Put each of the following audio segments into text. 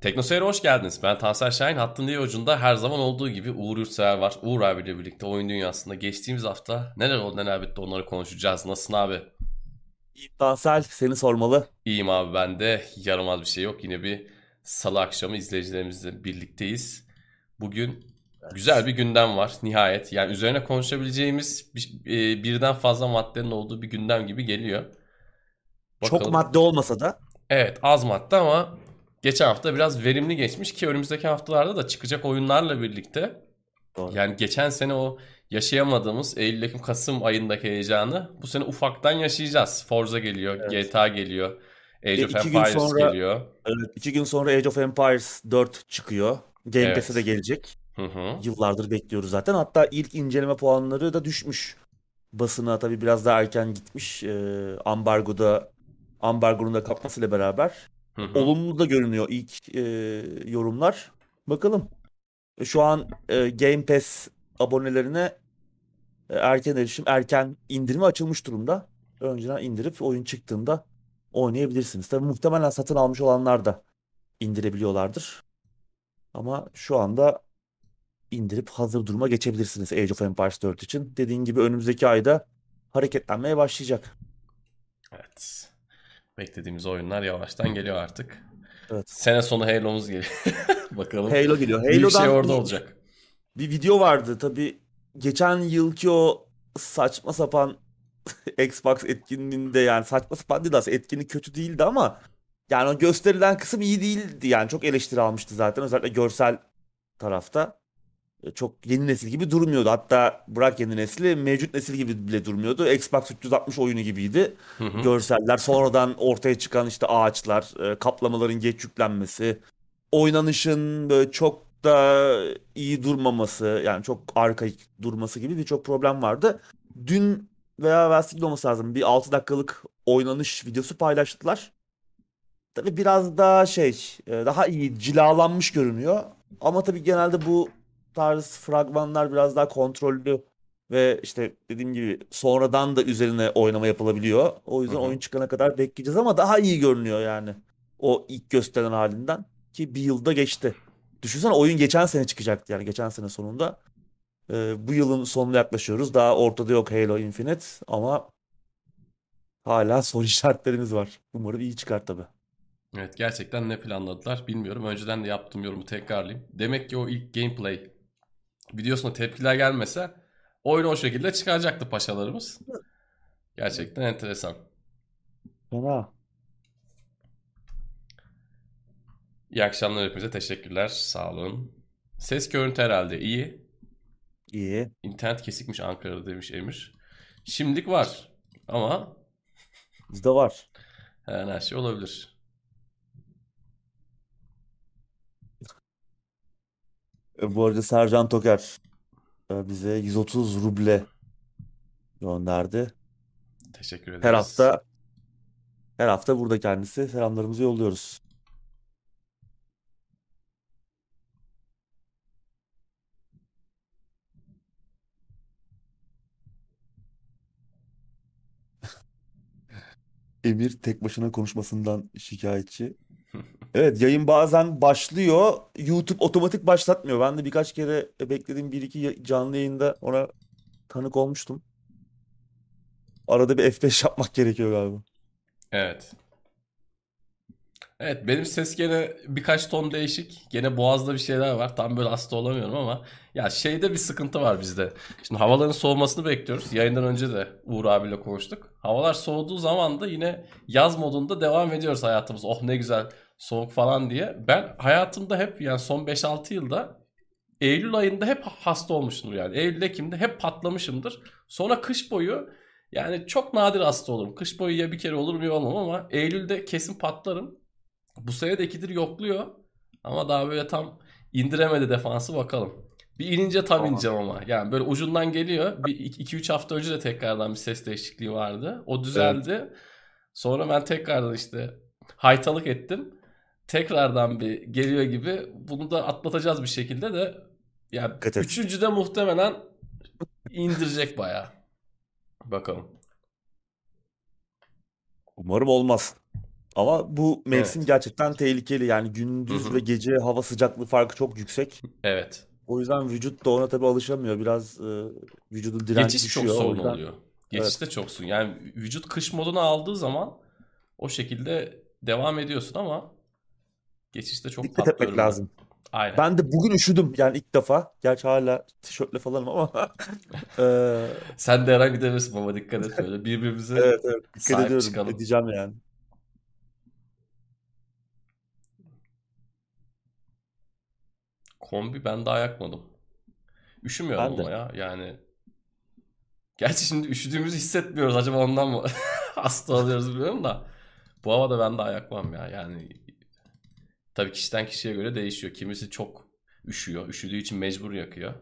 Teknoseyir'e hoş geldiniz. Ben Tansel Şahin. Hattın diye ucunda her zaman olduğu gibi Uğur Yurtsever var. Uğur abiyle birlikte oyun dünyasında geçtiğimiz hafta neler oldu neler bitti onları konuşacağız. Nasılsın abi? İyiyim Tansel, seni sormalı. İyiyim abi ben de. Yaramaz bir şey yok. Yine bir salı akşamı izleyicilerimizle birlikteyiz. Bugün güzel bir gündem var nihayet. Yani üzerine konuşabileceğimiz e, birden fazla maddenin olduğu bir gündem gibi geliyor. Çok Bakalım. madde olmasa da Evet az madde ama geçen hafta biraz verimli geçmiş ki önümüzdeki haftalarda da çıkacak oyunlarla birlikte Doğru. yani geçen sene o yaşayamadığımız Eylül, Ekim, Kasım ayındaki heyecanı bu sene ufaktan yaşayacağız. Forza geliyor, Evet. GTA geliyor, Age Ve of iki gün Empires sonra- geliyor. evet, iki gün sonra Age of Empires 4 çıkıyor. Game Evet. Pass'e de gelecek. Hı hı. Yıllardır bekliyoruz zaten. Hatta ilk inceleme puanları da düşmüş. Basına tabii biraz daha erken gitmiş. Ee, ambargoda ambargonun da kalkmasıyla beraber. Hı hı. Olumlu da görünüyor ilk e, yorumlar. Bakalım. E, Şu an e, Game Pass abonelerine e, erken erişim, erken indirme açılmış durumda. Önceden indirip oyun çıktığında oynayabilirsiniz. Tabii muhtemelen satın almış olanlar da indirebiliyorlardır. Ama şu anda indirip hazır duruma geçebilirsiniz Age of Empires 4 için. Dediğin gibi önümüzdeki ayda hareketlenmeye başlayacak. Evet. Beklediğimiz oyunlar yavaştan geliyor artık. Evet. Sene sonu Halo'muz geliyor. Bakalım. Halo geliyor. Büyük şey Halo'dan orada bir- olacak. Bir video vardı tabii. Geçen yılki o saçma sapan Xbox etkinliğinde yani saçma sapan değil aslında etkinlik kötü değildi ama yani o gösterilen kısım iyi değildi yani çok eleştiri almıştı zaten özellikle görsel tarafta çok yeni nesil gibi durmuyordu hatta bırak yeni nesli mevcut nesil gibi bile durmuyordu Xbox 360 oyunu gibiydi Hı hı. görseller sonradan ortaya çıkan işte ağaçlar e, kaplamaların geç yüklenmesi oynanışın böyle çok da iyi durmaması yani çok arkaik durması gibi birçok problem vardı. Dün veya evvelsi gün olması lazım bir 6 dakikalık oynanış videosu paylaştılar. Tabii biraz daha şey e, daha iyi cilalanmış görünüyor. Ama tabii genelde bu tarz fragmanlar biraz daha kontrollü ve işte dediğim gibi sonradan da üzerine oynama yapılabiliyor. O yüzden Hı hı. oyun çıkana kadar bekleyeceğiz ama daha iyi görünüyor yani. O ilk gösteren halinden ki bir yılda geçti. Düşünsene oyun geçen sene çıkacaktı yani geçen sene sonunda. Ee, bu yılın sonuna yaklaşıyoruz. Daha ortada yok Halo Infinite ama hala soru işaretlerimiz var. Umarım iyi çıkar tabii. Evet gerçekten ne planladılar bilmiyorum. Önceden de yaptığım yorumu tekrarlayayım. Demek ki o ilk gameplay videosuna tepkiler gelmese oyunu o şekilde çıkaracaktı paşalarımız. Gerçekten enteresan. Fena. İyi akşamlar hepinize teşekkürler. Sağ olun. Ses görüntü herhalde iyi. İyi. İnternet kesikmiş Ankara'da demiş Emir. Şimdilik var ama Bizde var. her şey olabilir. E, bu arada Sercan Toker e, bize 130 ruble gönderdi. Teşekkür ederiz. Her hafta her hafta burada kendisi. Selamlarımızı yolluyoruz. Emir tek başına konuşmasından şikayetçi. Evet yayın bazen başlıyor. YouTube otomatik başlatmıyor. Ben de birkaç kere beklediğim bir iki canlı yayında ona tanık olmuştum. Arada bir F5 yapmak gerekiyor galiba. Evet. Evet benim ses gene birkaç ton değişik. Gene boğazda bir şeyler var. Tam böyle hasta olamıyorum ama ya şeyde bir sıkıntı var bizde. Şimdi havaların soğumasını bekliyoruz. Yayından önce de Uğur abiyle konuştuk. Havalar soğuduğu zaman da yine yaz modunda devam ediyoruz hayatımız. Oh ne güzel soğuk falan diye. Ben hayatımda hep yani son 5-6 yılda Eylül ayında hep hasta olmuşumdur yani. Eylül Ekim'de hep patlamışımdır. Sonra kış boyu yani çok nadir hasta olurum. Kış boyu ya bir kere olur ya olmam ama Eylül'de kesin patlarım. Bu sene de ikidir yokluyor. Ama daha böyle tam indiremedi defansı bakalım. Bir inince tam Tamam. ineceğim ama. Yani böyle ucundan geliyor. Bir 2-3 hafta önce de tekrardan bir ses değişikliği vardı. O düzeldi. Sonra ben tekrardan işte haytalık ettim. Tekrardan bir geliyor gibi. Bunu da atlatacağız bir şekilde de. Yani Dikkat et. üçüncüde muhtemelen indirecek bayağı. Bakalım. Umarım olmaz. Ama bu mevsim Evet. gerçekten tehlikeli. Yani gündüz hı. ve gece hava sıcaklığı farkı çok yüksek. Evet. O yüzden vücut da ona tabii alışamıyor. Biraz e, vücudun direnci Geçiş çok düşüyor. O sorun yüzden oluyor. evet. Geçişte çok sorun. Yani vücut kış moduna aldığı zaman o şekilde devam ediyorsun ama geçişte çok Dikkat etmek patlıyorum ben. lazım. Aynen. Ben de bugün üşüdüm yani ilk defa. Gerçi hala tişörtle falanım ama e, Sen de herhangi gidebilirsin baba dikkat et böyle. Birbirimize evet evet dikkat sahip ediyorum. çıkalım. Edeceğim yani. Kombi ben daha yakmadım. Üşümüyorum Ben de. ama ya yani. Gerçi şimdi üşüdüğümüzü hissetmiyoruz. Acaba ondan mı hasta oluyoruz bilmiyorum da. Bu havada ben daha yakmam ya. Yani tabii kişiden kişiye göre değişiyor. Kimisi çok üşüyor. Üşüdüğü için mecbur yakıyor.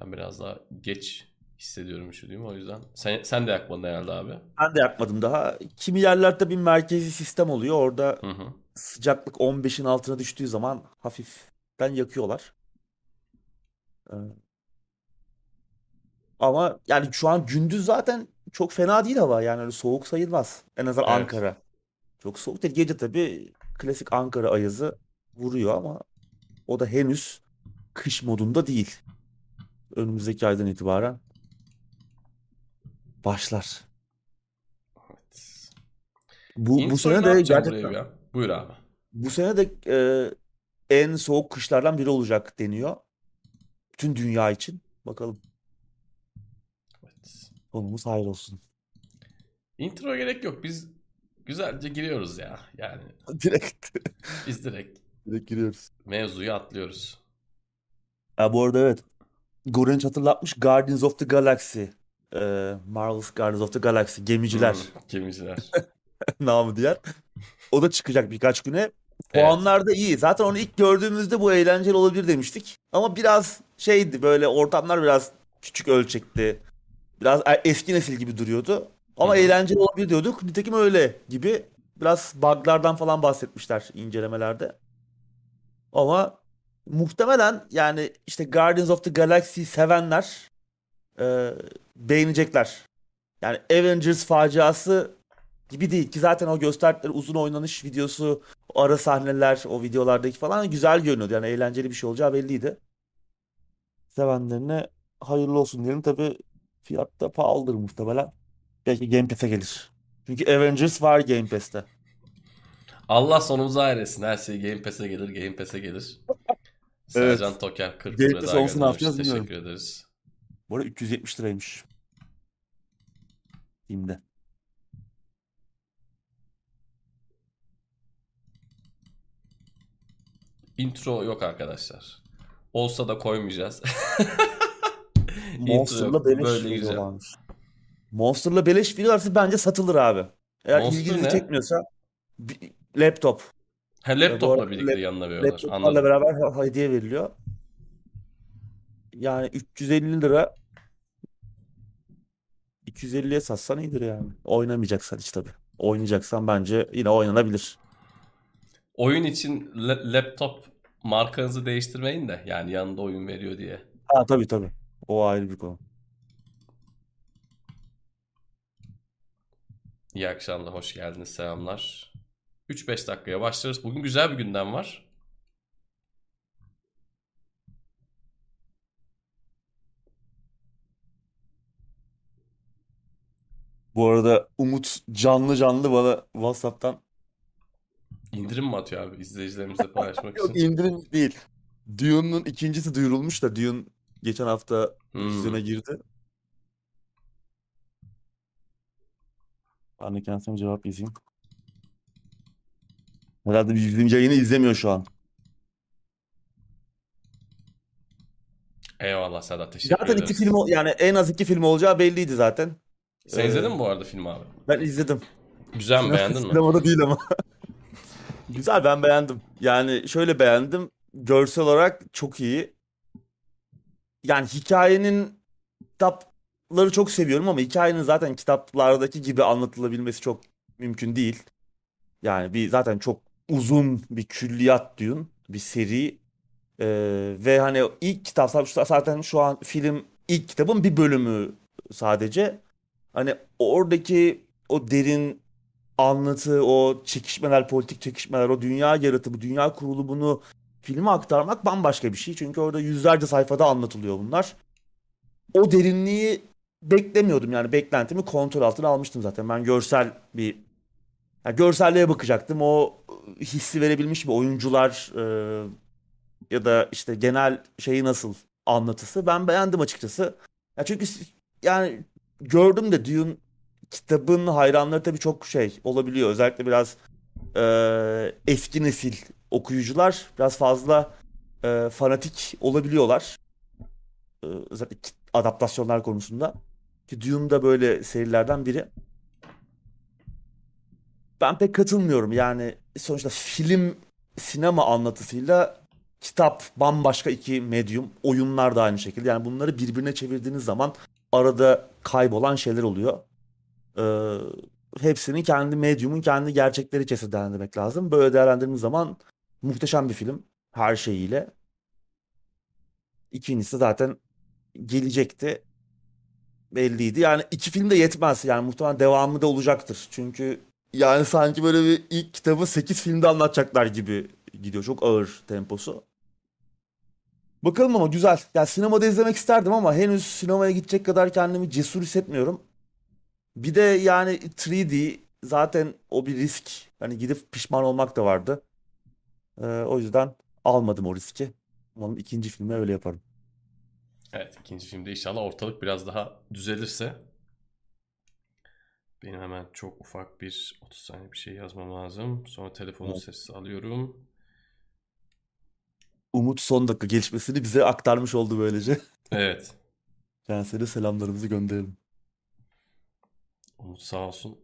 Ben biraz daha geç hissediyorum üşüdüğümü o yüzden. Sen, sen de yakmadın herhalde abi. Ben de yapmadım daha. Kimi yerlerde bir merkezi sistem oluyor. Orada Hı hı. sıcaklık 15'in altına düştüğü zaman hafiften yakıyorlar. Ee, Ama yani şu an gündüz zaten çok fena değil hava. Yani öyle soğuk sayılmaz. En azından Evet. Ankara. Çok soğuk değil. Gece tabii klasik Ankara ayazı vuruyor ama o da henüz kış modunda değil. Önümüzdeki aydan itibaren başlar. Evet. Bu bu sene ne de gerçekten ya? Buyur abi. bu sene de e, en soğuk kışlardan biri olacak deniyor. Bütün dünya için. Bakalım. Evet. Sonumuz hayır olsun. Intro gerek yok. Biz güzelce giriyoruz ya. Yani Direkt biz direkt direkt giriyoruz. mevzuyu atlıyoruz. Ha, bu arada evet. Goranç hatırlatmış Guardians of the Galaxy. E, Marvel's Guardians of the Galaxy. Gemiciler Hmm, gemiciler. namı diğer. O da çıkacak birkaç güne. Evet. Puanlar da iyi. Zaten onu ilk gördüğümüzde bu eğlenceli olabilir demiştik. Ama biraz şeydi böyle ortamlar biraz küçük ölçekti. Biraz e- eski nesil gibi duruyordu. Ama eğlenceli olabilir diyorduk. Nitekim öyle gibi. Biraz buglardan falan bahsetmişler incelemelerde. Ama muhtemelen yani işte Guardians of the Galaxy sevenler e, beğenecekler. Yani Avengers faciası gibi değil ki zaten o gösterdikleri uzun oynanış videosu, o ara sahneler, o videolardaki falan güzel görünüyordu. Yani eğlenceli bir şey olacağı belliydi. Sevenlerine hayırlı olsun diyelim. Tabii fiyat da pahalıdır muhtemelen. Belki Game Pass'e gelir. Çünkü Avengers var Game Pass'te. Allah sonumuzu hayretsin. Her şey Game Pass'e gelir, Game Pass'e gelir. Evet. Sercan Toker 40 Game lira Pass daha olsun ne yapacağız bilmiyorum. Teşekkür ederiz. Bu arada 370 liraymış. Steam'de. Intro yok arkadaşlar. Olsa da koymayacağız. Monster'la beleş Böyle güzel. Monster'la beleş video varsa bence satılır abi. Eğer Monster ilginizi ne? çekmiyorsa bir laptop. Ha laptopla arada birlikte lap- yanına veriyorlar. laptoplarla Anladım. beraber hediye veriliyor. Yani 350 lira 250'ye satsan iyidir yani. Oynamayacaksan hiç tabii. Oynayacaksan bence yine oynanabilir. Oyun için la- laptop markanızı değiştirmeyin de yani yanında oyun veriyor diye. Ha tabii tabii. O ayrı bir konu. İyi akşamlar, hoş geldiniz, selamlar. 3-5 dakikaya başlarız. Bugün güzel bir gündem var. Bu arada Umut canlı canlı bana WhatsApp'tan İndirim mi atıyor abi izleyicilerimizle paylaşmak Yok için? indirim değil. Dune'un ikincisi duyurulmuş da Dune geçen hafta Hmm. vizyona girdi. Ben de kendisine cevap yazayım. Herhalde bizim yayını izlemiyor şu an. Eyvallah Sedat, teşekkür Zaten iki film ol- yani en az iki film olacağı belliydi zaten. Sen Ee, izledin mi bu arada filmi abi? Ben izledim. Güzel mi, beğendin mi? Sinemada değil ama. Güzel ben beğendim. Yani şöyle beğendim. Görsel olarak çok iyi. Yani hikayenin kitapları çok seviyorum ama hikayenin zaten kitaplardaki gibi anlatılabilmesi çok mümkün değil. Yani bir zaten çok uzun bir külliyat diyorsun. Bir seri. Ee, ve hani ilk kitap zaten şu an film ilk kitabın bir bölümü sadece. Hani oradaki o derin anlatı, o çekişmeler, politik çekişmeler, o dünya yaratımı, dünya kurulu bunu filme aktarmak bambaşka bir şey. Çünkü orada yüzlerce sayfada anlatılıyor bunlar. O derinliği beklemiyordum yani beklentimi kontrol altına almıştım zaten. Ben görsel bir yani görselliğe bakacaktım. O hissi verebilmiş mi oyuncular e, ya da işte genel şeyi nasıl anlatısı. Ben beğendim açıkçası. Ya çünkü yani gördüm de Dune kitabın hayranları tabii çok şey olabiliyor. Özellikle biraz e, eski nesil okuyucular biraz fazla e, fanatik olabiliyorlar. E, özellikle adaptasyonlar konusunda. Ki Dune da böyle serilerden biri. Ben pek katılmıyorum. Yani sonuçta film sinema anlatısıyla kitap bambaşka iki medyum. Oyunlar da aynı şekilde. Yani bunları birbirine çevirdiğiniz zaman arada kaybolan şeyler oluyor. Ee, hepsinin kendi medyumun kendi gerçekleri içerisinde değerlendirmek lazım. Böyle değerlendirdiğimiz zaman muhteşem bir film her şeyiyle. İkincisi zaten gelecekti. Belliydi. Yani iki film de yetmez. Yani muhtemelen devamı da olacaktır. Çünkü yani sanki böyle bir ilk kitabı 8 filmde anlatacaklar gibi gidiyor. Çok ağır temposu. Bakalım ama güzel. Yani sinemada izlemek isterdim ama henüz sinemaya gidecek kadar kendimi cesur hissetmiyorum. Bir de yani 3D zaten o bir risk. Hani gidip pişman olmak da vardı. Ee, o yüzden almadım o riski. Umarım ikinci filmi öyle yaparım. Evet ikinci filmde inşallah ortalık biraz daha düzelirse. Benim hemen çok ufak bir 30 saniye bir şey yazmam lazım. Sonra telefonun sesi alıyorum. Umut son dakika gelişmesini bize aktarmış oldu böylece. Evet. Kendisine selamlarımızı gönderelim. Umut sağ olsun.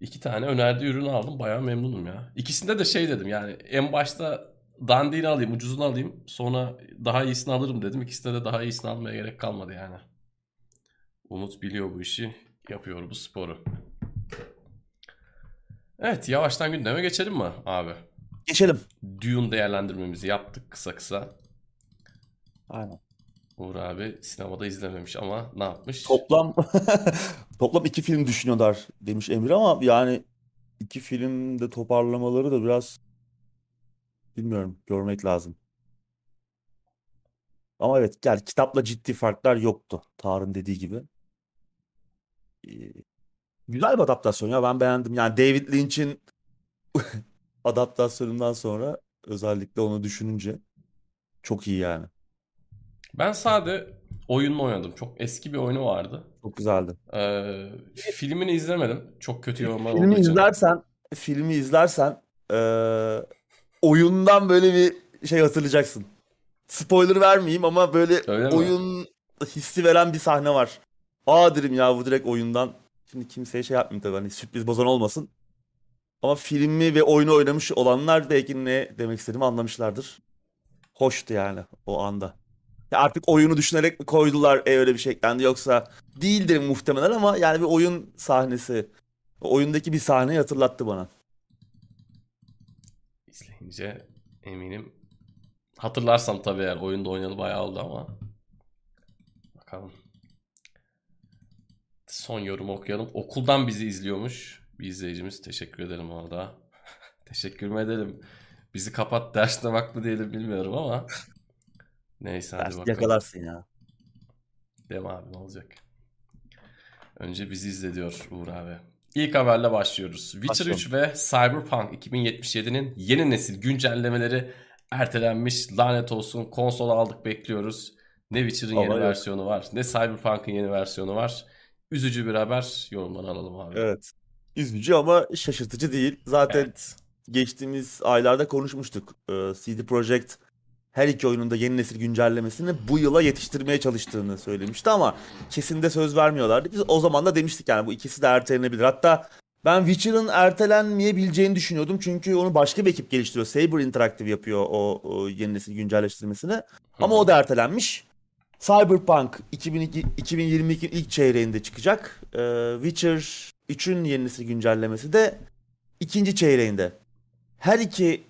İki tane önerdiği ürünü aldım. Bayağı memnunum ya. İkisinde de şey dedim yani en başta dandiğini alayım, ucuzunu alayım. Sonra daha iyisini alırım dedim. İkisinde de daha iyisini almaya gerek kalmadı yani. Umut biliyor bu işi. Yapıyor bu sporu. Evet yavaştan gündeme geçelim mi abi? Geçelim. Dune değerlendirmemizi yaptık kısa kısa. Aynen. Uğur abi sinemada izlememiş ama ne yapmış? Toplam toplam iki film düşünüyorlar demiş Emir ama yani iki filmde toparlamaları da biraz bilmiyorum görmek lazım. Ama evet gel kitapla ciddi farklar yoktu. Tarın dediği gibi. Ee, güzel bir adaptasyon ya ben beğendim. Yani David Lynch'in adaptasyonundan sonra özellikle onu düşününce çok iyi yani. Ben sade oyununu oynadım. Çok eski bir oyunu vardı. Çok güzeldi. Ee, filmini izlemedim. Çok kötü yorumlar filmi olduğu için. izlersen, filmi izlersen e, oyundan böyle bir şey hatırlayacaksın. Spoiler vermeyeyim ama böyle Öyle oyun mi? hissi veren bir sahne var. Aa derim ya bu direkt oyundan. Şimdi kimseye şey yapmayayım tabii hani sürpriz bozan olmasın. Ama filmi ve oyunu oynamış olanlar belki ne demek istediğimi anlamışlardır. Hoştu yani o anda. Ya artık oyunu düşünerek mi koydular e öyle bir şey eklendi yoksa değildir muhtemelen ama yani bir oyun sahnesi. Oyundaki bir sahneyi hatırlattı bana. İzleyince eminim hatırlarsam tabii eğer oyunda oynadı bayağı oldu ama bakalım. Son yorum okuyalım. Okuldan bizi izliyormuş bir izleyicimiz. Teşekkür ederim orada. Teşekkür mü edelim? Bizi kapat derste bak mı diyelim bilmiyorum ama. Neyse hadi bakalım. Yakalarsın ya. Dem abi ne olacak? Önce bizi izle diyor Uğur abi. İlk haberle başlıyoruz. Witcher Başlayalım. 3 ve Cyberpunk 2077'nin yeni nesil güncellemeleri ertelenmiş. Lanet olsun konsol aldık bekliyoruz. Ne Witcher'ın yeni yok. versiyonu var ne Cyberpunk'ın yeni versiyonu var. Üzücü bir haber yorumlarını alalım abi. Evet. Üzücü ama şaşırtıcı değil. Zaten evet. geçtiğimiz aylarda konuşmuştuk. Ee, CD Projekt her iki oyununda yeni nesil güncellemesini bu yıla yetiştirmeye çalıştığını söylemişti ama kesin de söz vermiyorlardı. Biz o zaman da demiştik yani bu ikisi de ertelenebilir. Hatta ben Witcher'ın ertelenmeyebileceğini düşünüyordum. Çünkü onu başka bir ekip geliştiriyor. Saber Interactive yapıyor o, o yeni nesil güncelleştirmesini. Ama o da ertelenmiş. Cyberpunk 2002, 2022 ilk çeyreğinde çıkacak. Ee, Witcher 3'ün yeni nesil güncellemesi de ikinci çeyreğinde. Her iki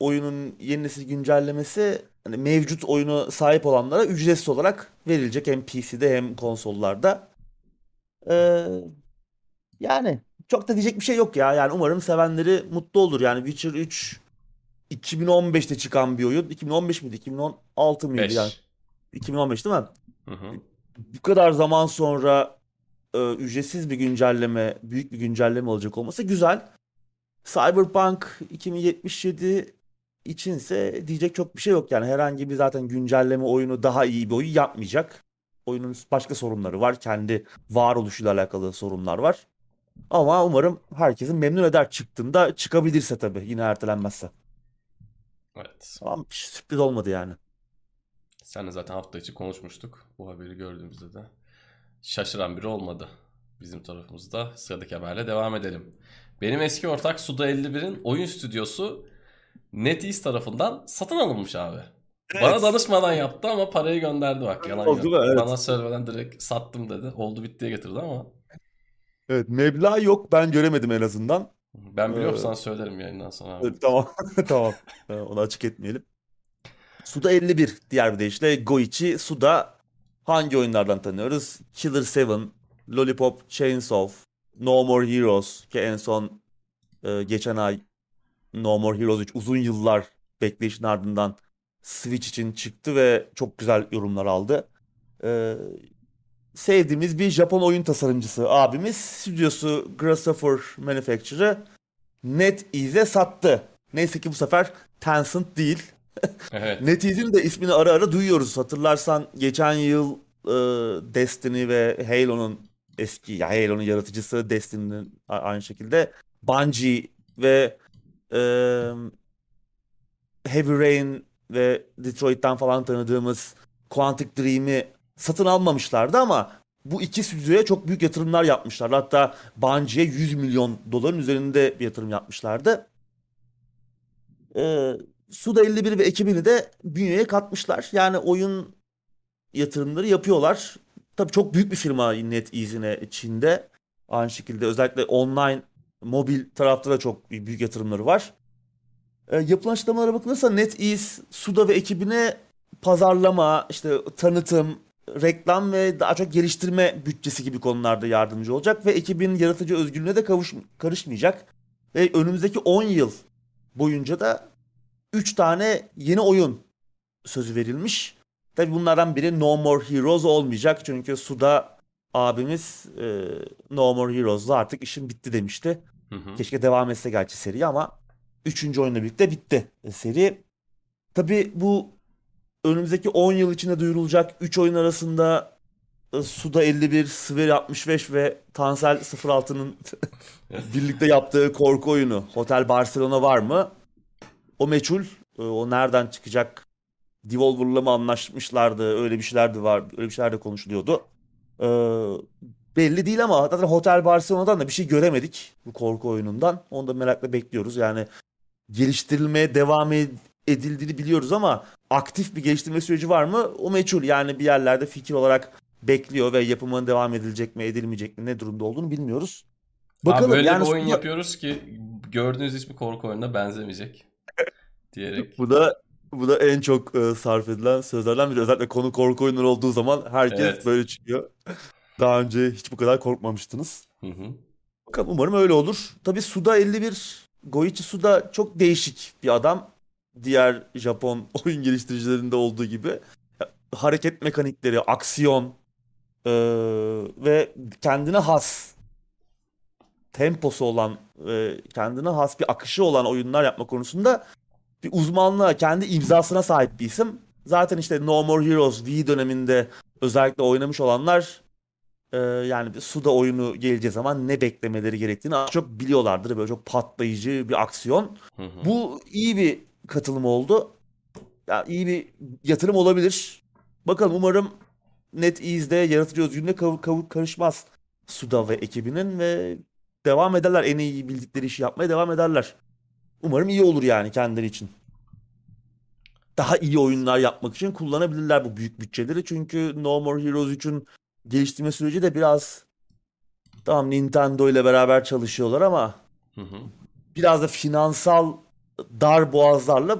oyunun yeni nesil güncellemesi hani mevcut oyunu sahip olanlara ücretsiz olarak verilecek hem PC'de hem konsollarda. Ee, yani çok da diyecek bir şey yok ya. Yani umarım sevenleri mutlu olur. Yani Witcher 3 2015'te çıkan bir oyun. 2015 miydi? 2016 mıydı 5. yani? 2015 değil mi? Hı hı. Bu kadar zaman sonra e, ücretsiz bir güncelleme, büyük bir güncelleme olacak olması güzel. Cyberpunk 2077 içinse diyecek çok bir şey yok. Yani herhangi bir zaten güncelleme oyunu daha iyi bir oyun yapmayacak. Oyunun başka sorunları var. Kendi varoluşuyla alakalı sorunlar var. Ama umarım herkesin memnun eder çıktığında çıkabilirse tabii yine ertelenmezse. Evet. Ama bir sürpriz olmadı yani. Senle zaten hafta içi konuşmuştuk. Bu haberi gördüğümüzde de. Şaşıran biri olmadı. Bizim tarafımızda sıradaki haberle devam edelim. Benim eski ortak Suda 51'in oyun stüdyosu NetEase tarafından satın alınmış abi. Bana Evet. danışmadan yaptı ama parayı gönderdi bak. Yalan Oldu yok. Evet. Bana söylemeden direkt sattım dedi. Oldu bittiye getirdi ama. Evet meblağ yok ben göremedim en azından. Ben biliyorum Ee, sana söylerim yayından sonra abi. Evet, tamam tamam onu açık etmeyelim. Suda 51 diğer bir deyişle Goichi Suda hangi oyunlardan tanıyoruz? Killer 7, Lollipop Chainsaw, No More Heroes ki en son e, geçen ay No More Heroes 3 uzun yıllar bekleyişin ardından Switch için çıktı ve çok güzel yorumlar aldı. Ee, sevdiğimiz bir Japon oyun tasarımcısı abimiz stüdyosu Grasshopper Manufacture'ı NetEase'e sattı. Neyse ki bu sefer Tencent değil. Evet. NetEase'in de ismini ara ara duyuyoruz. Hatırlarsan geçen yıl e, Destiny ve Halo'nun eski ya Halo'nun yaratıcısı Destiny'nin aynı şekilde Bungie ve e, Heavy Rain ve Detroit'ten falan tanıdığımız Quantic Dream'i satın almamışlardı ama bu iki stüdyoya çok büyük yatırımlar yapmışlar. Hatta Bungie'ye 100 milyon doların üzerinde bir yatırım yapmışlardı. Ee, Suda 51 ve ekibini de bünyeye katmışlar. Yani oyun yatırımları yapıyorlar. Tabii çok büyük bir firma NetEase'ine Çin'de. Aynı şekilde özellikle online mobil tarafta da çok büyük yatırımları var. E, yapılan açıklamalara bakılırsa NetEase, Suda ve ekibine pazarlama, işte tanıtım, reklam ve daha çok geliştirme bütçesi gibi konularda yardımcı olacak ve ekibin yaratıcı özgürlüğüne de kavuş, karışmayacak. Ve önümüzdeki 10 yıl boyunca da 3 tane yeni oyun sözü verilmiş. Tabii bunlardan biri No More Heroes olmayacak çünkü Suda abimiz e, No More Heroes'la artık işim bitti demişti. Hı hı. Keşke devam etse gerçi seri ama 3. oyunla birlikte bitti e, seri. Tabii bu önümüzdeki 10 yıl içinde duyurulacak 3 oyun arasında e, Suda 51, Sver 65 ve Tansel 06'nın birlikte yaptığı korku oyunu Hotel Barcelona var mı? O meçhul. E, O nereden çıkacak? Devolver'la mı anlaşmışlardı? Öyle bir şeyler de var. Öyle bir şeyler de konuşuluyordu. E, belli değil ama zaten Hotel Barcelona'dan da bir şey göremedik bu korku oyunundan. Onu da merakla bekliyoruz. Yani geliştirilmeye devam ed- edildiğini biliyoruz ama aktif bir geliştirme süreci var mı? O meçhul. Yani bir yerlerde fikir olarak bekliyor ve yapımına devam edilecek mi, edilmeyecek mi, ne durumda olduğunu bilmiyoruz. Abi böyle yani bir oyun Suda- yapıyoruz ki gördüğünüz hiçbir korku oyununa benzemeyecek. Diyerek. Bu da bu da en çok e, sarf edilen sözlerden biri. Özellikle konu korku oyunları olduğu zaman herkes Evet. böyle çıkıyor. Daha önce hiç bu kadar korkmamıştınız. Hı hı. Bakalım umarım öyle olur. Tabii Suda 51, Goichi Suda çok değişik bir adam. Diğer Japon oyun geliştiricilerinde olduğu gibi. Hareket mekanikleri, aksiyon e, ve kendine has temposu olan, e, kendine has bir akışı olan oyunlar yapma konusunda bir uzmanlığa, kendi imzasına sahip bir isim. Zaten işte No More Heroes Wii döneminde özellikle oynamış olanlar e, yani bir Suda oyunu geleceği zaman ne beklemeleri gerektiğini az çok biliyorlardır. Böyle çok patlayıcı bir aksiyon. Hı hı. Bu iyi bir katılım oldu. Ya iyi bir yatırım olabilir. Bakalım umarım NetEase'de yaratıcı özgürlüğüne kav- kav- karışmaz Suda ve ekibinin ve devam ederler. En iyi bildikleri işi yapmaya devam ederler. Umarım iyi olur yani kendileri için. Daha iyi oyunlar yapmak için kullanabilirler bu büyük bütçeleri. Çünkü No More Heroes 3'ün geliştirme süreci de biraz tamam Nintendo ile beraber çalışıyorlar ama Hı hı. biraz da finansal dar boğazlarla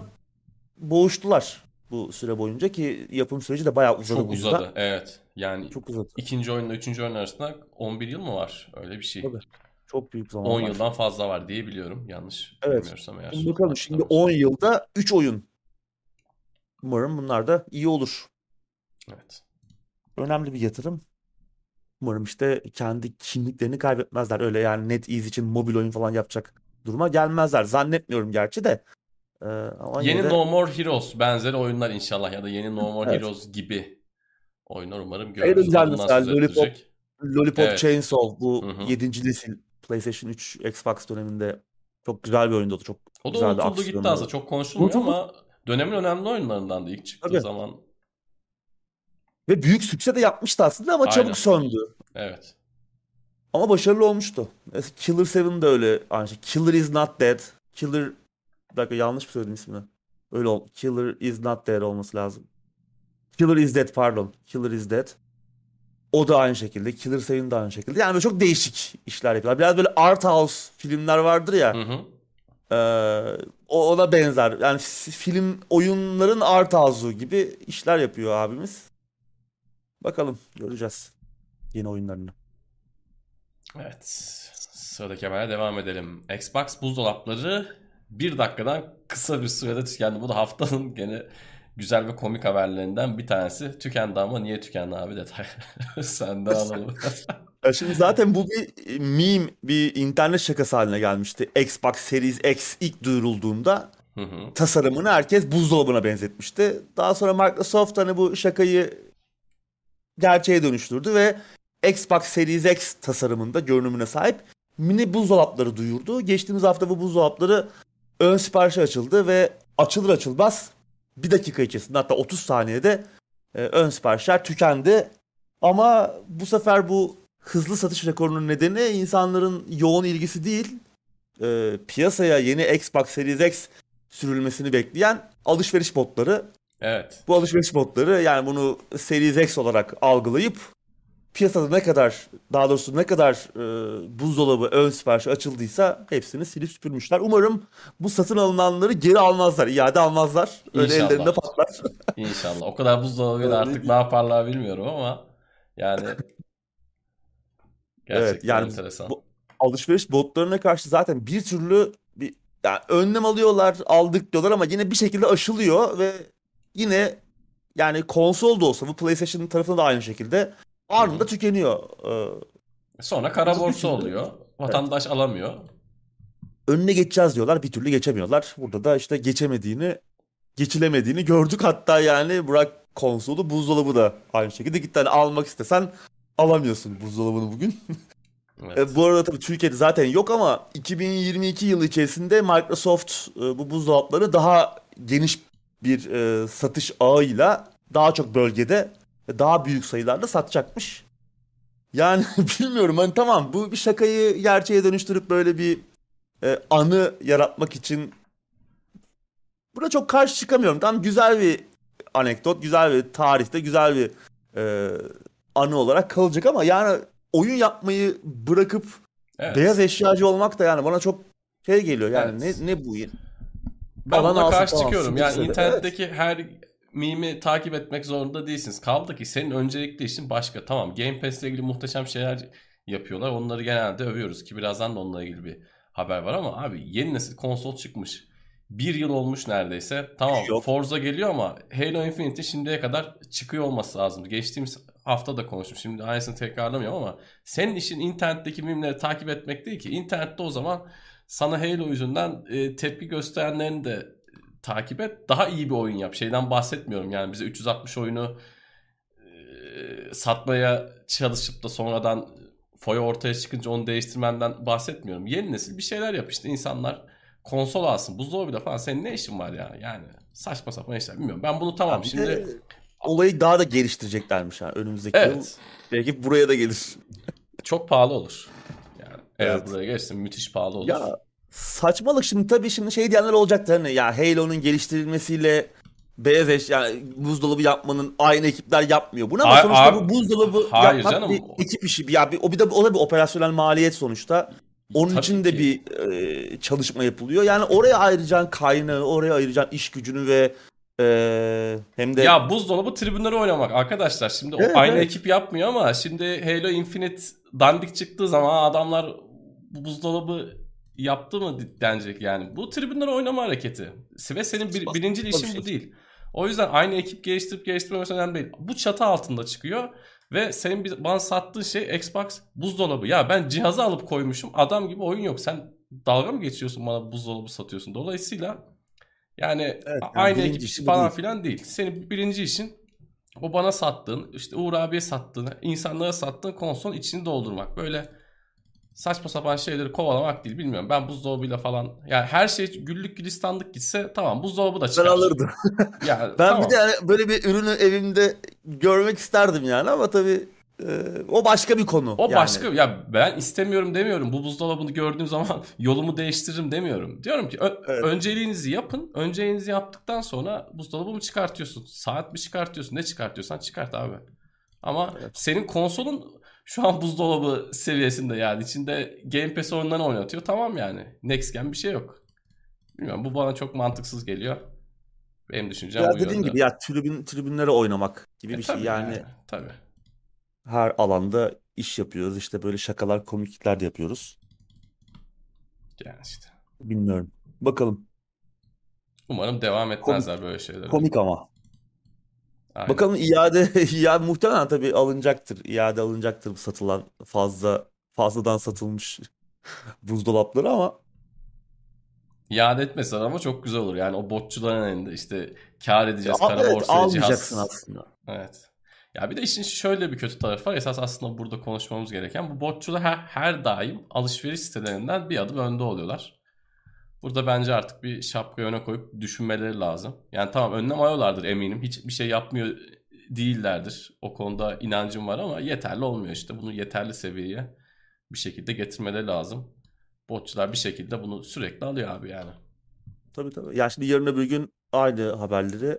boğuştular bu süre boyunca ki yapım süreci de bayağı uzadı Çok uzadı. Evet. Yani Çok uzadı. ikinci oyunla üçüncü oyun arasında 11 yıl mı var? Öyle bir şey. Tabii. Çok büyük zaman 10 var. yıldan fazla var diye biliyorum. Yanlış Evet. bilmiyorsam eğer. Şimdi bakalım şimdi 10 yılda 3 oyun. Umarım bunlar da iyi olur. Evet. Önemli bir yatırım. Umarım işte kendi kimliklerini kaybetmezler. Öyle yani NetEase için mobil oyun falan yapacak duruma gelmezler. Zannetmiyorum gerçi de. Ee, Yeni de No More Heroes benzeri oyunlar inşallah ya da yeni No More Evet. Heroes gibi oyunlar umarım görürüz. Adından mesela, Lollipop-. Lollipop Evet. Chainsaw bu Hı hı. 7. nesil PlayStation 3 Xbox döneminde çok güzel bir oyundu. Çok O da unutuldu gitti aksiyonu. aslında. Çok konuşulmuyor Unutuldu. ama dönemin önemli oyunlarından da ilk çıktığı Tabii. zaman. Ve büyük sükse de yapmıştı aslında ama Aynen. çabuk söndü. Evet. Ama başarılı olmuştu. Mesela Killer 7 de öyle aynı şey. Killer is not dead. Killer bir dakika yanlış mı söyledim ismini? Öyle ol. Killer is not dead olması lazım. Killer is dead pardon. Killer is dead. O da aynı şekilde. Killer 7 de aynı şekilde. Yani böyle çok değişik işler yapıyorlar. Biraz böyle art house filmler vardır ya. Hı hı. O ona benzer. Yani film oyunların art house'u gibi işler yapıyor abimiz. Bakalım göreceğiz yeni oyunlarını. Evet. Sıradaki habere devam edelim. Xbox buzdolapları bir dakikadan kısa bir sürede tükendi. Bu da haftanın gene güzel ve komik haberlerinden bir tanesi. Tükendi ama niye tükendi abi detay. Sen de alalım. Ya şimdi zaten bu bir meme, bir internet şakası haline gelmişti. Xbox Series X ilk duyurulduğunda Hı hı. tasarımını herkes buzdolabına benzetmişti. Daha sonra Microsoft hani bu şakayı gerçeğe dönüştürdü ve Xbox Series X tasarımında görünümüne sahip mini buzdolapları duyurdu. Geçtiğimiz hafta bu buzdolapları ön siparişe açıldı ve açılır açılmaz bir dakika içerisinde hatta 30 saniyede e, ön siparişler tükendi. Ama bu sefer bu hızlı satış rekorunun nedeni insanların yoğun ilgisi değil, e, piyasaya yeni Xbox Series X sürülmesini bekleyen alışveriş botları. Evet. Bu alışveriş botları yani bunu Series X olarak algılayıp piyasada ne kadar daha doğrusu ne kadar e, buzdolabı ön siparişi açıldıysa hepsini silip süpürmüşler. Umarım bu satın alınanları geri almazlar, iade almazlar. Öyle İnşallah. ellerinde patlar. İnşallah. O kadar buzdolabıyla artık ne yaparlar bilmiyorum ama yani gerçekten yani enteresan. bu- alışveriş botlarına karşı zaten bir türlü bir yani önlem alıyorlar, aldık diyorlar ama yine bir şekilde aşılıyor ve yine yani konsol da olsa bu PlayStation tarafında da aynı şekilde anında tükeniyor. Ee, Sonra kara borsa oluyor. Vatandaş alamıyor. önüne geçeceğiz diyorlar, bir türlü geçemiyorlar. Burada da işte geçemediğini, geçilemediğini gördük hatta yani bırak konsolu, buzdolabı da aynı şekilde git hani almak istesen alamıyorsun buzdolabını bugün. Evet. E, bu arada tabii Türkiye'de zaten yok ama 2022 yılı içerisinde Microsoft e, bu buzdolapları daha geniş bir e, satış ağıyla daha çok bölgede daha büyük sayılarda satacakmış. Yani bilmiyorum hani tamam bu bir şakayı gerçeğe dönüştürüp böyle bir e, anı yaratmak için buna çok karşı çıkamıyorum. Tam güzel bir anekdot, güzel bir tarihte, güzel bir e, anı olarak kalacak ama yani oyun yapmayı bırakıp Evet. beyaz eşyacı olmak da yani bana çok şey geliyor yani Evet. ne ne bu? Ben Alan buna karşı çıkıyorum. Yani internetteki her mimi takip etmek zorunda değilsiniz. Kaldı ki senin öncelikli işin başka. Tamam Game Pass ile ilgili muhteşem şeyler yapıyorlar. Onları genelde övüyoruz ki birazdan da onunla ilgili bir haber var ama abi yeni nesil konsol çıkmış. Bir yıl olmuş neredeyse. Tamam Yok. Forza geliyor ama Halo Infinite şimdiye kadar çıkıyor olması lazım. Geçtiğimiz hafta da konuştum. Şimdi aynısını tekrarlamıyorum ama senin işin internetteki mimleri takip etmek değil ki. İnternette o zaman sana Halo yüzünden e, tepki gösterenlerini de takip et. Daha iyi bir oyun yap. Şeyden bahsetmiyorum yani bize 360 oyunu e, satmaya çalışıp da sonradan foya ortaya çıkınca onu değiştirmenden bahsetmiyorum. Yeni nesil bir şeyler yap işte insanlar konsol alsın. Buzdolabıyla falan senin ne işin var ya? Yani saçma sapan işler bilmiyorum. Ben bunu tamam Bir şimdi de olayı daha da geliştireceklermiş yani önümüzdeki yıl. evet Belki buraya da gelir. çok pahalı olur. Yani eğer Evet. buraya gelirsin müthiş pahalı olur. Ya saçmalık şimdi tabii şimdi şey diyenler olacaktır hani ya Halo'nun geliştirilmesiyle beyaz eşya yani buzdolabı yapmanın aynı ekipler yapmıyor bunu ama Ay- sonuçta abi- bu buzdolabı Hayır yapmak canım. bir ekip işi. Ya bir, o bir de o da bir operasyonel maliyet sonuçta. Onun Tabii için de ki. bir e, çalışma yapılıyor. Yani oraya ayıracağın kaynağı, oraya ayıracağın iş gücünü ve e, hem de Ya buzdolabı tribünleri oynamak arkadaşlar. Şimdi Evet, aynı evet. ekip yapmıyor ama şimdi Halo Infinite dandik çıktığı zaman adamlar bu buzdolabı yaptı mı denecek yani. Bu tribünler oynama hareketi. Ve senin bir, birinci işin bu değil. O yüzden aynı ekip geliştirip geliştirmemesi önemli değil. Bu çatı altında çıkıyor ve senin bir, bana sattığın şey Xbox buzdolabı. Ya ben cihazı alıp koymuşum adam gibi oyun yok. Sen dalga mı geçiyorsun bana buzdolabı satıyorsun? Dolayısıyla yani, evet, yani aynı ekip falan değil. filan değil. Senin birinci işin o bana sattığın, işte Uğur abiye sattığın, insanlara sattığın konsol içini doldurmak. Böyle saçma sapan şeyleri kovalamak değil bilmiyorum. Ben buzdolabıyla falan yani her şey güllük gülistanlık gitse tamam buzdolabı da çıkar. Ben alırdım. yani, ben tamam. bir de yani böyle bir ürünü evimde görmek isterdim yani ama tabii e, o başka bir konu. O yani. başka ya ben istemiyorum demiyorum. Bu buzdolabını gördüğüm zaman yolumu değiştiririm demiyorum. Diyorum ki ö- evet. önceliğinizi yapın. Önceliğinizi yaptıktan sonra buzdolabımı çıkartıyorsun. Saat mi çıkartıyorsun? Ne çıkartıyorsan çıkart abi. Ama evet. senin konsolun şu an buzdolabı seviyesinde yani. içinde Game Pass oyunlarını oynatıyor. Tamam yani. Next Gen bir şey yok. Bilmiyorum bu bana çok mantıksız geliyor. Benim düşüncem ya bu dediğin yönde. gibi ya tribün, tribünlere oynamak gibi e, bir şey yani. yani. Tabii. Her alanda iş yapıyoruz. İşte böyle şakalar, komiklikler de yapıyoruz. Yani işte. Bilmiyorum. Bakalım. Umarım devam etmezler komik, böyle şeyler. Komik ama. Aynen. Bakalım iade iade muhtemelen tabii alınacaktır. İade alınacaktır satılan fazla fazladan satılmış buzdolapları ama iade etmesin ama çok güzel olur. Yani o botçuların elinde işte kar edeceğiz ya, kara evet, borsaya almayacaksın cihaz. aslında. Evet. Ya bir de işin şöyle bir kötü tarafı var. Esas aslında burada konuşmamız gereken bu botçular her, her daim alışveriş sitelerinden bir adım önde oluyorlar. Burada bence artık bir şapka öne koyup düşünmeleri lazım. Yani tamam önlem alıyorlardır eminim. Hiçbir şey yapmıyor değillerdir. O konuda inancım var ama yeterli olmuyor işte. Bunu yeterli seviyeye bir şekilde getirmeleri lazım. Botçular bir şekilde bunu sürekli alıyor abi yani. Tabii tabii. Ya şimdi yarın öbür gün aynı haberleri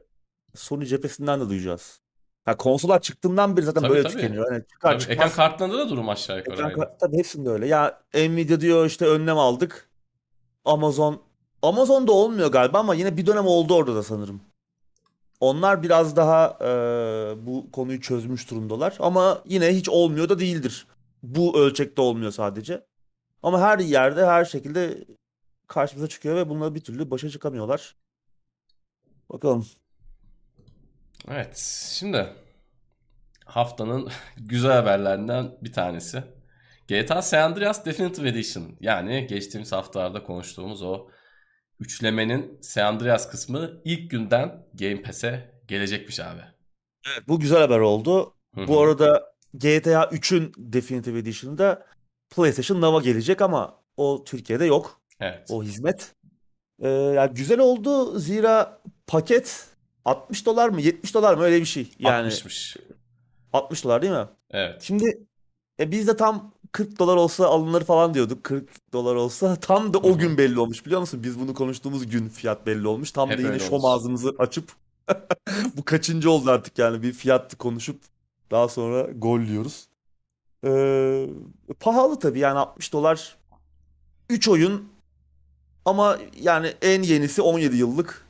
Sony cephesinden de duyacağız. Ha, konsollar çıktığından beri zaten tabii, böyle tabii. tükeniyor. Yani çıkar tabii, çıkmaz. Ekran kartlarında da durum aşağı yukarı. Ekran kart, tabii hepsinde öyle. Ya Nvidia diyor işte önlem aldık. Amazon Amazon'da olmuyor galiba ama yine bir dönem oldu orada da sanırım. Onlar biraz daha e, bu konuyu çözmüş durumdalar ama yine hiç olmuyor da değildir. Bu ölçekte olmuyor sadece. Ama her yerde her şekilde karşımıza çıkıyor ve bununla bir türlü başa çıkamıyorlar. Bakalım. Evet, şimdi haftanın güzel haberlerinden bir tanesi. GTA San Andreas Definitive Edition yani geçtiğimiz haftalarda konuştuğumuz o üçlemenin San Andreas kısmı ilk günden Game Pass'e gelecekmiş abi. Evet bu güzel haber oldu. Hı-hı. Bu arada GTA 3'ün Definitive Edition'da PlayStation Nova gelecek ama o Türkiye'de yok. Evet. O hizmet. Ee, yani güzel oldu zira paket 60 dolar mı 70 dolar mı öyle bir şey. Yani 60'mış. 60 dolar değil mi? Evet. Şimdi e, biz de tam 40 dolar olsa alınır falan diyorduk. 40 dolar olsa tam da o gün belli olmuş biliyor musun? Biz bunu konuştuğumuz gün fiyat belli olmuş. Tam Hep da yine şom ağzımızı açıp bu kaçıncı oldu artık yani bir fiyat konuşup daha sonra gol diyoruz. Ee, pahalı tabii yani 60 dolar 3 oyun ama yani en yenisi 17 yıllık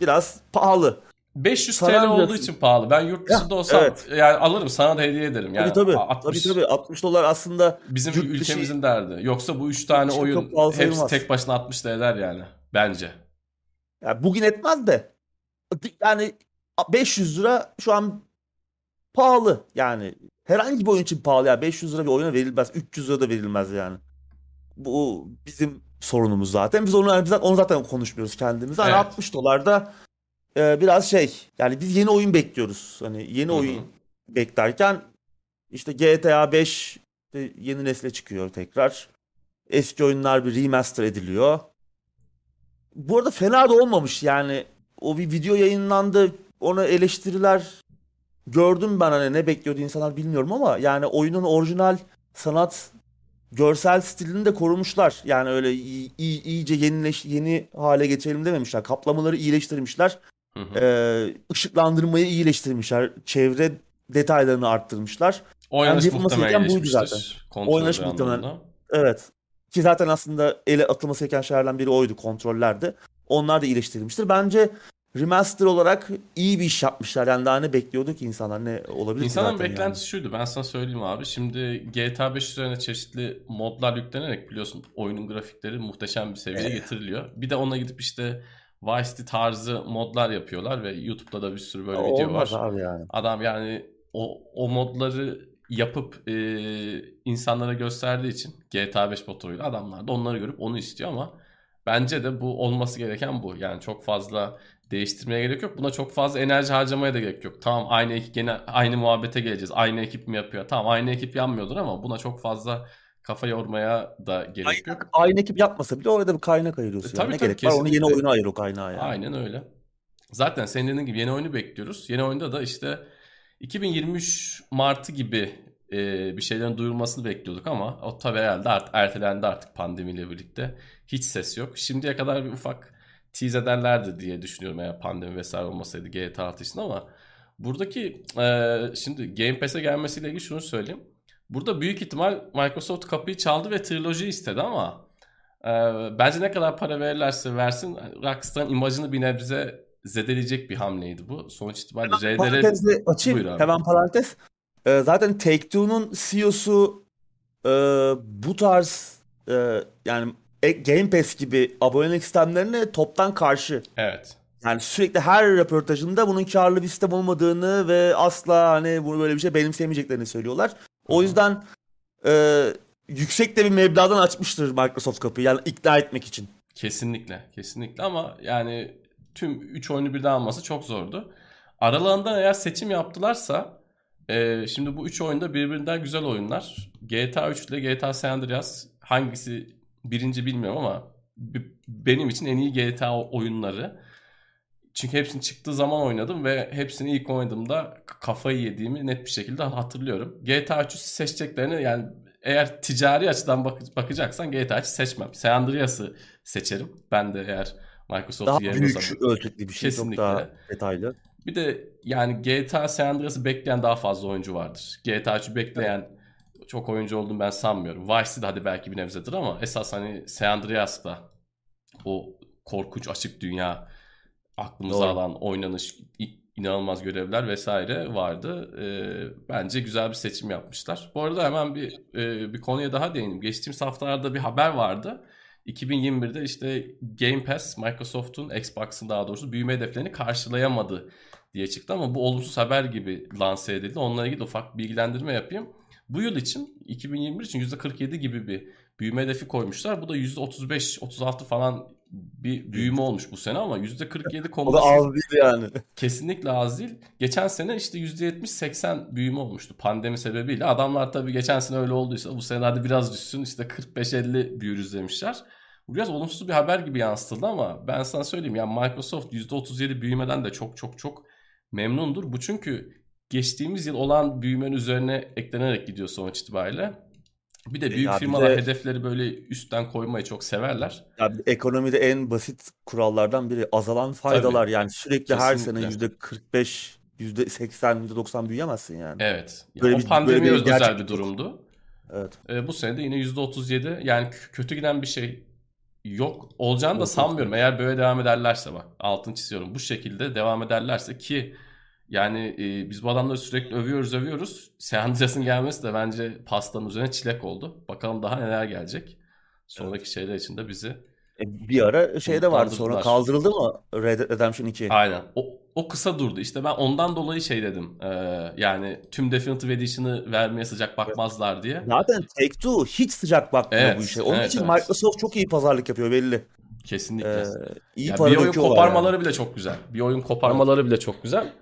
biraz pahalı. 500 Sana TL olduğu için pahalı. Ben yurt dışında ya, olsam evet. yani alırım sana da hediye ederim. Yani tabii tabii. 60, tabii tabii 60 dolar aslında bizim ülkemizin dışı, derdi. Yoksa bu 3 tane oyun hepsi sayılmaz. tek başına 60 TL eder yani bence. Ya bugün etmez de yani 500 lira şu an pahalı yani. Herhangi bir oyun için pahalı ya. 500 lira bir oyuna verilmez. 300 lira da verilmez yani. Bu bizim sorunumuz zaten. Biz onu, yani biz onu zaten konuşmuyoruz kendimiz. Hani evet. 60 dolar da e, biraz şey yani biz yeni oyun bekliyoruz. Hani yeni Hı-hı. oyun beklerken işte GTA 5 yeni nesle çıkıyor tekrar. Eski oyunlar bir remaster ediliyor. Bu arada fena da olmamış yani. O bir video yayınlandı. Ona eleştiriler gördüm ben hani ne bekliyordu insanlar bilmiyorum ama yani oyunun orijinal sanat görsel stilini de korumuşlar. Yani öyle iyi, iyice yenileş, yeni hale getirelim dememişler. Kaplamaları iyileştirmişler. Hı hı. Ee, ışıklandırmayı iyileştirmişler. Çevre detaylarını arttırmışlar. Oynanış yani muhtemelen buydu zaten. Oynanış muhtemelen. Evet. Ki zaten aslında ele atılması gereken şeylerden biri oydu kontrollerde. Onlar da iyileştirilmiştir. Bence remaster olarak iyi bir iş yapmışlar. Yani daha ne bekliyorduk insanlar ne olabilir zaten beklentisi şuydu. Ben sana söyleyeyim abi. Şimdi GTA 5 üzerine çeşitli modlar yüklenerek biliyorsun oyunun grafikleri muhteşem bir seviyeye getiriliyor. Bir de ona gidip işte Vice City tarzı modlar yapıyorlar ve YouTube'da da bir sürü böyle video Olmaz var. abi yani. Adam yani o, o modları yapıp e, insanlara gösterdiği için GTA 5 motoruyla adamlar da onları görüp onu istiyor ama bence de bu olması gereken bu. Yani çok fazla değiştirmeye gerek yok. Buna çok fazla enerji harcamaya da gerek yok. Tamam aynı ekip gene aynı muhabbete geleceğiz. Aynı ekip mi yapıyor? Tamam aynı ekip yanmıyordur ama buna çok fazla kafa yormaya da gerek yok. Aynı ekip yapmasa bile orada bir kaynak ayırıyorsun. E, yani. tabii, ne tabii, gerek var? Onu yeni oyuna ayır o kaynağı yani. Aynen öyle. Zaten senin dediğin gibi yeni oyunu bekliyoruz. Yeni oyunda da işte 2023 Mart'ı gibi e, bir şeylerin duyurulmasını bekliyorduk ama o tabii herhalde art, ertelendi artık pandemiyle birlikte. Hiç ses yok. Şimdiye kadar bir ufak tease ederlerdi diye düşünüyorum eğer pandemi vesaire olmasaydı GTA 6 için ama buradaki e, şimdi Game Pass'e gelmesiyle ilgili şunu söyleyeyim. Burada büyük ihtimal Microsoft kapıyı çaldı ve triloji istedi ama e, bence ne kadar para verirlerse versin Rockstar'ın imajını bir nebze zedeleyecek bir hamleydi bu. Sonuç itibariyle RDR açayım. Hemen parantez. Ee, zaten Take-Two'nun CEO'su e, bu tarz e, yani e- Game Pass gibi abonelik sistemlerine toptan karşı. evet. Yani sürekli her röportajında bunun karlı bir sistem olmadığını ve asla hani bunu böyle bir şey benimseyemeyeceklerini söylüyorlar. O yüzden e, yüksek de bir meblağdan açmıştır Microsoft kapıyı yani ikna etmek için. Kesinlikle. Kesinlikle ama yani tüm 3 oyunu birden alması çok zordu. Aralarından eğer seçim yaptılarsa e, şimdi bu 3 oyunda birbirinden güzel oyunlar. GTA 3 ile GTA San Andreas hangisi birinci bilmiyorum ama benim için en iyi GTA oyunları. Çünkü hepsini çıktığı zaman oynadım ve hepsini ilk oynadığımda kafayı yediğimi net bir şekilde hatırlıyorum. GTA 3'ü seçeceklerini yani eğer ticari açıdan bak- bakacaksan GTA 3'ü seçmem. San Andreas'ı seçerim. Ben de eğer Daha Microsoft'un yerinde büyük ölçekli bir şey çok Kesinlikle. daha detaylı. Bir de yani GTA San Andreas'ı bekleyen daha fazla oyuncu vardır. GTA 3'ü bekleyen çok oyuncu olduğunu ben sanmıyorum. Vice City hadi belki bir nebzedir ama esas hani San Andreas'ta o korkunç açık dünya aklımıza Doğru. alan oynanış inanılmaz görevler vesaire vardı. Ee, bence güzel bir seçim yapmışlar. Bu arada hemen bir e, bir konuya daha değineyim. Geçtiğimiz haftalarda bir haber vardı. 2021'de işte Game Pass Microsoft'un Xbox'ın daha doğrusu büyüme hedeflerini karşılayamadı diye çıktı ama bu olumsuz haber gibi lanse edildi. Onunla ilgili ufak bilgilendirme yapayım. Bu yıl için 2021 için %47 gibi bir büyüme hedefi koymuşlar. Bu da %35-36 falan bir büyüme olmuş bu sene ama %47 O da az değil yani. kesinlikle az değil. Geçen sene işte %70-80 büyüme olmuştu pandemi sebebiyle. Adamlar tabii geçen sene öyle olduysa bu sene hadi biraz düşsün işte 45-50 büyürüz demişler. Bu biraz olumsuz bir haber gibi yansıtıldı ama ben sana söyleyeyim ya Microsoft %37 büyümeden de çok çok çok memnundur. Bu çünkü geçtiğimiz yıl olan büyümenin üzerine eklenerek gidiyor sonuç itibariyle. Bir de büyük Ya firmalar de- hedefleri böyle üstten koymayı çok severler. Ya ekonomide en basit kurallardan biri azalan faydalar. Yani sürekli her sene Kesinlikle. yüzde 45, yüzde 80, yüzde 90 büyüyemezsin yani. Evet. Ya Böyle o bir- pandemi böyle bir özel gerçek- bir durumdu. Evet. E, bu sene de yine %37 yani kötü giden bir şey yok. Olacağını da sanmıyorum. Eğer böyle devam ederlerse bak altını çiziyorum. Bu şekilde devam ederlerse ki yani e, biz bu adamları sürekli övüyoruz övüyoruz. San Andreas'ın gelmesi de bence pastanın üzerine çilek oldu. Bakalım daha neler gelecek. Sonraki şeyler için de bizi E, bir ara şeyde vardı sonra kaldırıldı mı Red Redemption 2? Aynen. O, o kısa durdu. İşte ben ondan dolayı şey dedim. E, yani tüm Definitive Edition'ı vermeye sıcak bakmazlar diye. Zaten Take-Two hiç sıcak bakmıyor Evet, bu işe. Onun evet, için evet. Microsoft çok iyi pazarlık yapıyor belli. Kesinlikle. Ee, iyi Ya bir oyun koparmaları yani. bile çok güzel. Bir oyun koparmaları bile çok güzel.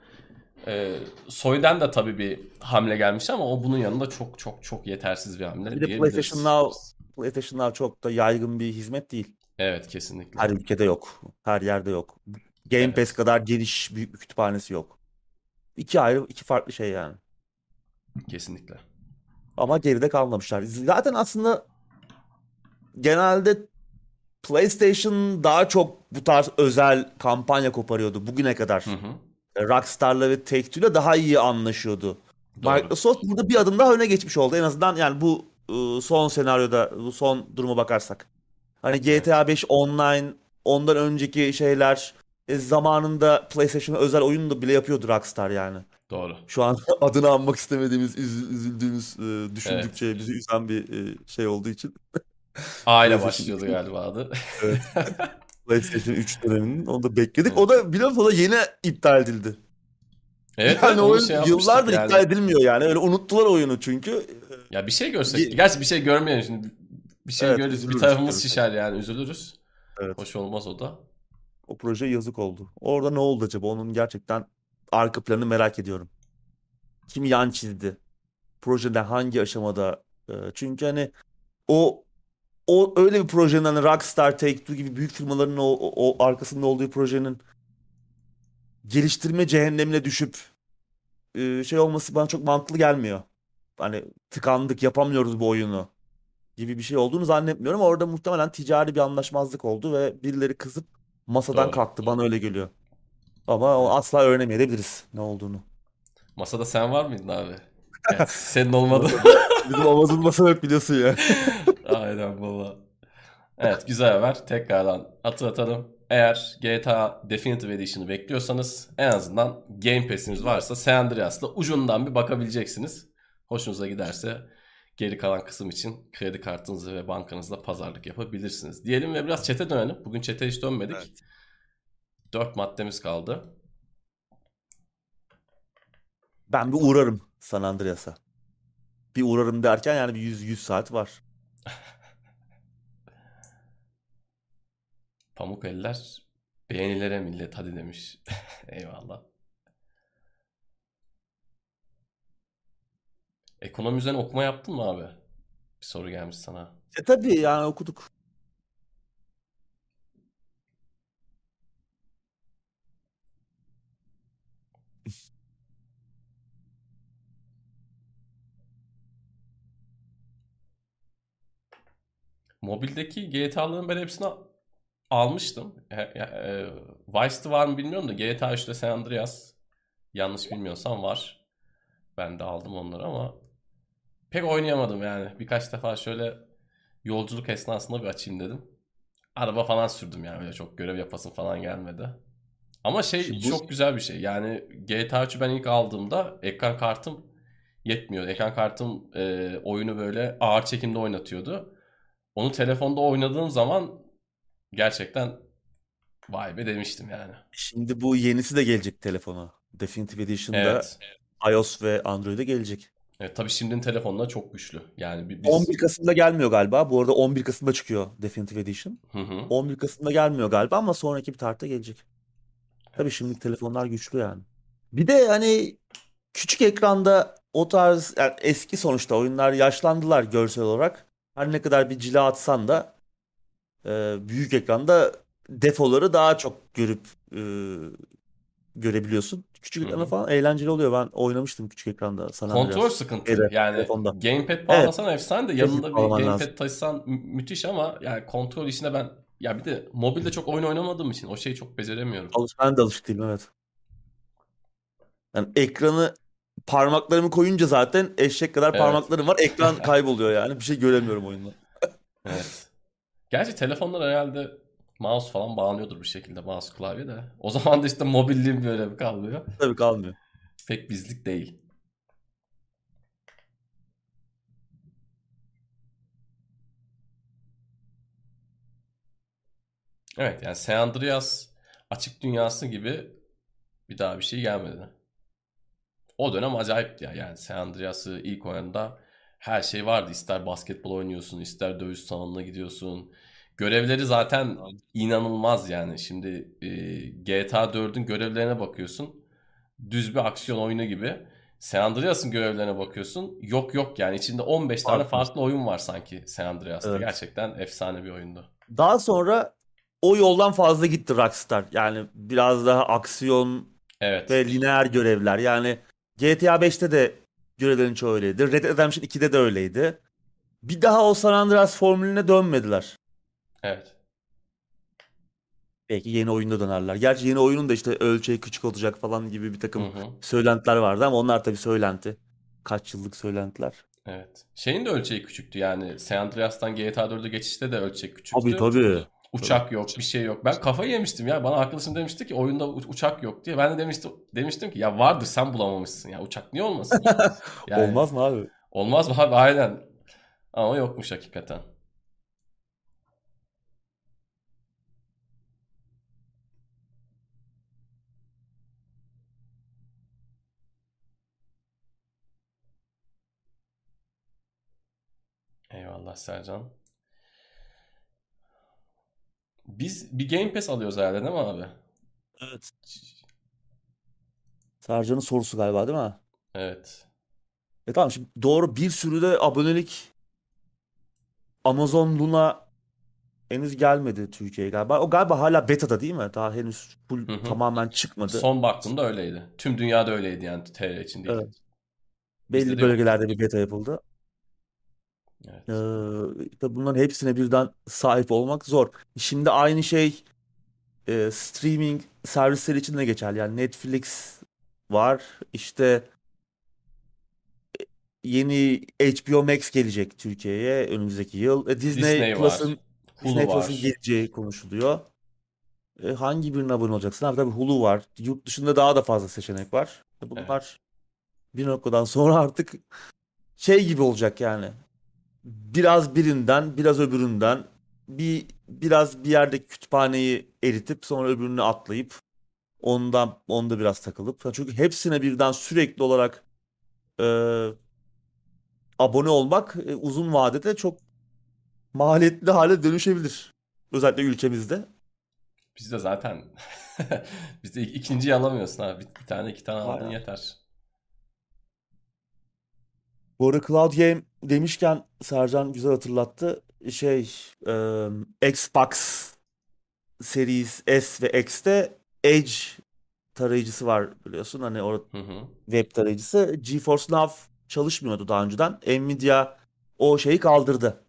Ee, Sony'den de tabii bir hamle gelmiş ama o bunun yanında çok çok çok yetersiz bir hamle Bir de. PlayStation Now, PlayStation Now çok da yaygın bir hizmet değil. Evet kesinlikle. Her ülkede yok. Her yerde yok. Game Evet. Pass kadar geniş büyük bir kütüphanesi yok. İki ayrı, iki farklı şey yani. Kesinlikle. Ama geride kalmamışlar. Zaten aslında genelde PlayStation daha çok bu tarz özel kampanya koparıyordu bugüne kadar. Hı hı. Rockstar'la ve Take-Two'yla daha iyi anlaşıyordu. Doğru. Microsoft burada bir adım daha öne geçmiş oldu. En azından yani bu e, son senaryoda, bu son duruma bakarsak. Hani GTA 5 online, ondan önceki şeyler e, zamanında PlayStation'a özel oyun da bile yapıyordu Rockstar yani. Doğru. Şu an adını anmak istemediğimiz, üz- üzüldüğümüz, e, düşündükçe bizi üzen bir şey olduğu için. Aile başlıyordu galiba adı. Evet. PlayStation 3 döneminin onu da bekledik. O da o da yeni iptal edildi. Evet, Yani evet oyun şey yıllardır yani. iptal edilmiyor yani. Öyle unuttular oyunu çünkü. Ya bir şey görsek. Ge- Gerçi bir şey görmeyelim şimdi. Bir şey Evet, görürüz. Bir üzülürüz tarafımız görürsek. şişer yani üzülürüz. Evet. Hoş olmaz o da. O proje yazık oldu. Orada ne oldu acaba? Onun gerçekten arka planını merak ediyorum. Kim yan çizdi? Projede hangi aşamada? Ee, Çünkü hani o o öyle bir projenin hani Rockstar, Take-Two gibi büyük firmaların o, o, o arkasında olduğu projenin geliştirme cehennemine düşüp e, şey olması bana çok mantıklı gelmiyor. Hani tıkandık yapamıyoruz bu oyunu gibi bir şey olduğunu zannetmiyorum. Orada muhtemelen ticari bir anlaşmazlık oldu ve birileri kızıp masadan Doğru. kalktı. Bana öyle geliyor. Ama o asla öğrenemeyebiliriz ne olduğunu. Masada sen var mıydın abi? Yani senin olmadı. Bizim Amazon masa yok biliyorsun ya. Aynen baba. Evet güzel haber. Tekrardan hatırlatalım. Eğer GTA Definitive Edition'ı bekliyorsanız en azından Game Pass'iniz varsa San Andreas'la ucundan bir bakabileceksiniz. Hoşunuza giderse geri kalan kısım için kredi kartınızı ve bankanızla pazarlık yapabilirsiniz. Diyelim ve biraz çete dönelim. Bugün çete hiç dönmedik. Evet. 4 maddemiz kaldı. Ben bir uğrarım San Andreas'a. Bir uğrarım derken yani bir 100 100 saat var. Pamuk eller beğenilere millet hadi demiş. Eyvallah. Ekonomi üzerine okuma yaptın mı abi? Bir soru gelmiş sana. E tabii yani okuduk. Mobildeki GTA'ların ben hepsini almıştım. E, e, Vice'de var mı bilmiyorum da GTA 3'te San Andreas yanlış bilmiyorsam var. Ben de aldım onları ama pek oynayamadım yani. Birkaç defa şöyle yolculuk esnasında bir açayım dedim. Araba falan sürdüm yani öyle çok görev yapasım falan gelmedi. Ama şey Şimdi çok güzel bir şey. Yani GTA 3'ü ben ilk aldığımda ekran kartım yetmiyor. Ekran kartım e, oyunu böyle ağır çekimde oynatıyordu. Onu telefonda oynadığım zaman gerçekten vay be demiştim yani. Şimdi bu yenisi de gelecek telefona. Definitive Edition'da Evet. iOS ve Android'e gelecek. Evet, tabii şimdinin telefonlar çok güçlü. Yani bi- biz 11 Kasım'da gelmiyor galiba. Bu arada 11 Kasım'da çıkıyor Definitive Edition. Hı hı. 11 Kasım'da gelmiyor galiba ama sonraki bir tarihte gelecek. Tabii şimdiki telefonlar güçlü yani. Bir de hani küçük ekranda o tarz yani eski sonuçta oyunlar yaşlandılar görsel olarak. Her ne kadar bir cila atsan da e, büyük ekranda defoları daha çok görüp e, görebiliyorsun. Küçük ekranda falan eğlenceli oluyor. Ben oynamıştım küçük ekranda San Kontrol Andreas. sıkıntı. Şeyde, Yani telefonda. gamepad bağlasan efsane de yanında bir gamepad lazım. taşısan mü- müthiş ama yani kontrol işine ben ya bir de mobilde çok oyun oynamadığım için o şeyi çok beceremiyorum. Alış, ben de alışık değilim evet. Yani ekranı parmaklarımı koyunca zaten eşek kadar Evet. parmaklarım var. Ekran kayboluyor yani. Bir şey göremiyorum oyunda. Evet. Gerçi telefonlar herhalde mouse falan bağlanıyordur bir şekilde mouse klavye de. O zaman da işte mobilliğim böyle bir kalmıyor. Tabii kalmıyor. Pek bizlik değil. Evet yani San Andreas açık dünyası gibi bir daha bir şey gelmedi. O dönem acayipti ya. Yani San Andreas'ı ilk oynadığında her şey vardı. İster basketbol oynuyorsun, ister dövüş salonuna gidiyorsun. Görevleri zaten inanılmaz yani. Şimdi e, GTA 4'ün görevlerine bakıyorsun. Düz bir aksiyon oyunu gibi. San Andreas'ın görevlerine bakıyorsun. Yok yok yani içinde 15 tane Farklı. oyun var sanki San Andreas'ta. Evet. Gerçekten efsane bir oyundu. Daha sonra o yoldan fazla gitti Rockstar. Yani biraz daha aksiyon Evet. ve lineer görevler. Yani GTA 5'te de görevlerin çoğu öyleydi. Red Dead Redemption 2'de de öyleydi. Bir daha o San Andreas formülüne dönmediler. Evet. Belki yeni oyunda dönerler. Gerçi yeni oyunun da işte ölçeği küçük olacak falan gibi bir takım Hı hı. söylentiler vardı ama onlar tabii söylenti. Kaç yıllık söylentiler. Evet. Şeyin de ölçeği küçüktü yani. San Andreas'tan GTA 4'e geçişte de ölçek küçüktü. Tabii tabii. Uçak yok, bir şey yok. Ben kafayı yemiştim ya. Bana arkadaşım demişti ki oyunda uçak yok diye. Ben de demiştim demiştim ki ya vardır sen bulamamışsın ya. Uçak niye olmasın? Yani, olmaz mı abi? Olmaz mı abi? Aynen. Ama yokmuş hakikaten. Eyvallah Sercan. Biz bir Game Pass alıyoruz herhalde değil mi abi? Evet. Sercan'ın sorusu galiba değil mi? Evet. E tamam şimdi doğru bir sürü de abonelik Amazon Luna henüz gelmedi Türkiye'ye galiba. O galiba hala beta'da değil mi? Daha henüz full Hı hı. tamamen çıkmadı. Son baktığımda öyleydi. Tüm dünyada öyleydi yani TR için değil. Evet. Belli Bizde de yok. bölgelerde bir beta yapıldı. Evet. Ee, tabii bunların hepsine birden sahip olmak zor. Şimdi aynı şey e, streaming servisleri için de geçerli. Yani Netflix var. İşte e, yeni HBO Max gelecek Türkiye'ye önümüzdeki yıl. E, Disney, Disney var. Plus'ın Hulu Disney var. Plus'ın geleceği konuşuluyor. E, hangi birine abone olacaksın? Abi tabii Hulu var. Yurt dışında daha da fazla seçenek var. E, bunlar bir noktadan sonra artık şey gibi olacak yani. Biraz birinden, biraz öbüründen bir biraz bir yerde kütüphaneyi eritip sonra öbürünü atlayıp ondan onda biraz takılıp çünkü hepsine birden sürekli olarak e, abone olmak e, uzun vadede çok maliyetli hale dönüşebilir. Özellikle ülkemizde. Bizde zaten bizde ik- ikinciyi alamıyorsun abi. Bir, bir tane iki tane aldın yeter. Bu arada Cloud Game demişken Sercan güzel hatırlattı. Şey e, Xbox Series S ve X'te Edge tarayıcısı var biliyorsun. Hani o Hı hı. web tarayıcısı. GeForce Now çalışmıyordu daha önceden. Nvidia o şeyi kaldırdı.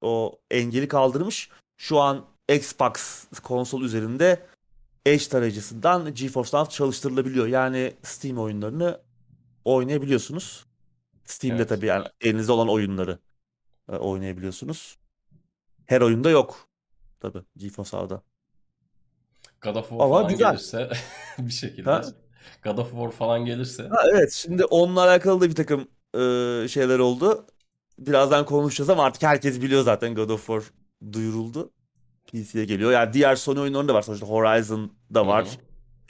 O engeli kaldırmış. Şu an Xbox konsol üzerinde Edge tarayıcısından GeForce Now çalıştırılabiliyor. Yani Steam oyunlarını oynayabiliyorsunuz. Steam'de Evet. tabii yani elinizde olan oyunları e, oynayabiliyorsunuz. Her oyunda yok. Tabii GeForce Now'da. God of War Ama falan güzel. gelirse bir şekilde. Ha? God of War falan gelirse. Ha, evet şimdi onunla alakalı da bir takım e, şeyler oldu. Birazdan konuşacağız ama artık herkes biliyor zaten God of War duyuruldu. PC'ye geliyor. Yani diğer Sony oyunlarında var. Sonuçta Horizon da var. Hı hı.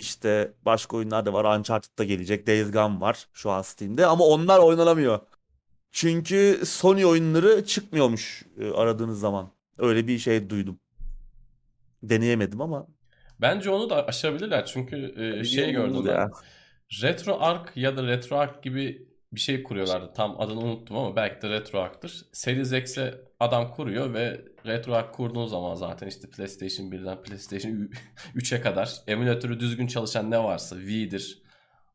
İşte başka oyunlar da var. Uncharted da gelecek. Days Gone var şu an Steam'de. Ama onlar oynanamıyor. Çünkü Sony oyunları çıkmıyormuş e, aradığınız zaman. Öyle bir şey duydum. Deneyemedim ama. Bence onu da aşabilirler çünkü e, şey gördüm bunu ben. ya. Da RetroArch gibi bir şey kuruyorlardı. Tam adını unuttum ama belki de RetroArch'tır. Series X'e adam kuruyor ve RetroArch kurduğun zaman zaten işte PlayStation 1'den PlayStation 3'e kadar emülatörü düzgün çalışan ne varsa Wii'dir.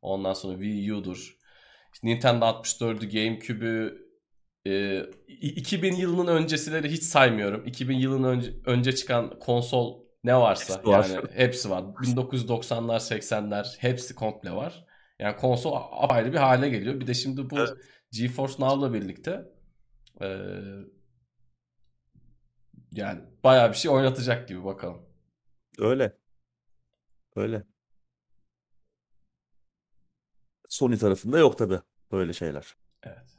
Ondan sonra Wii U'dur. İşte Nintendo 64'ü, GameCube'ü, e, i- 2000 yılının öncesileri hiç saymıyorum. 2000 yılın önce, önce çıkan konsol ne varsa Hepsi var. yani hepsi var. 1990'lar, 80'ler hepsi komple var. Yani konsol apayrı bir hale geliyor. Bir de şimdi bu Evet. GeForce Now'la birlikte e, yani bayağı bir şey oynatacak gibi bakalım. Öyle. Öyle. Sony tarafında yok tabii böyle şeyler. Evet.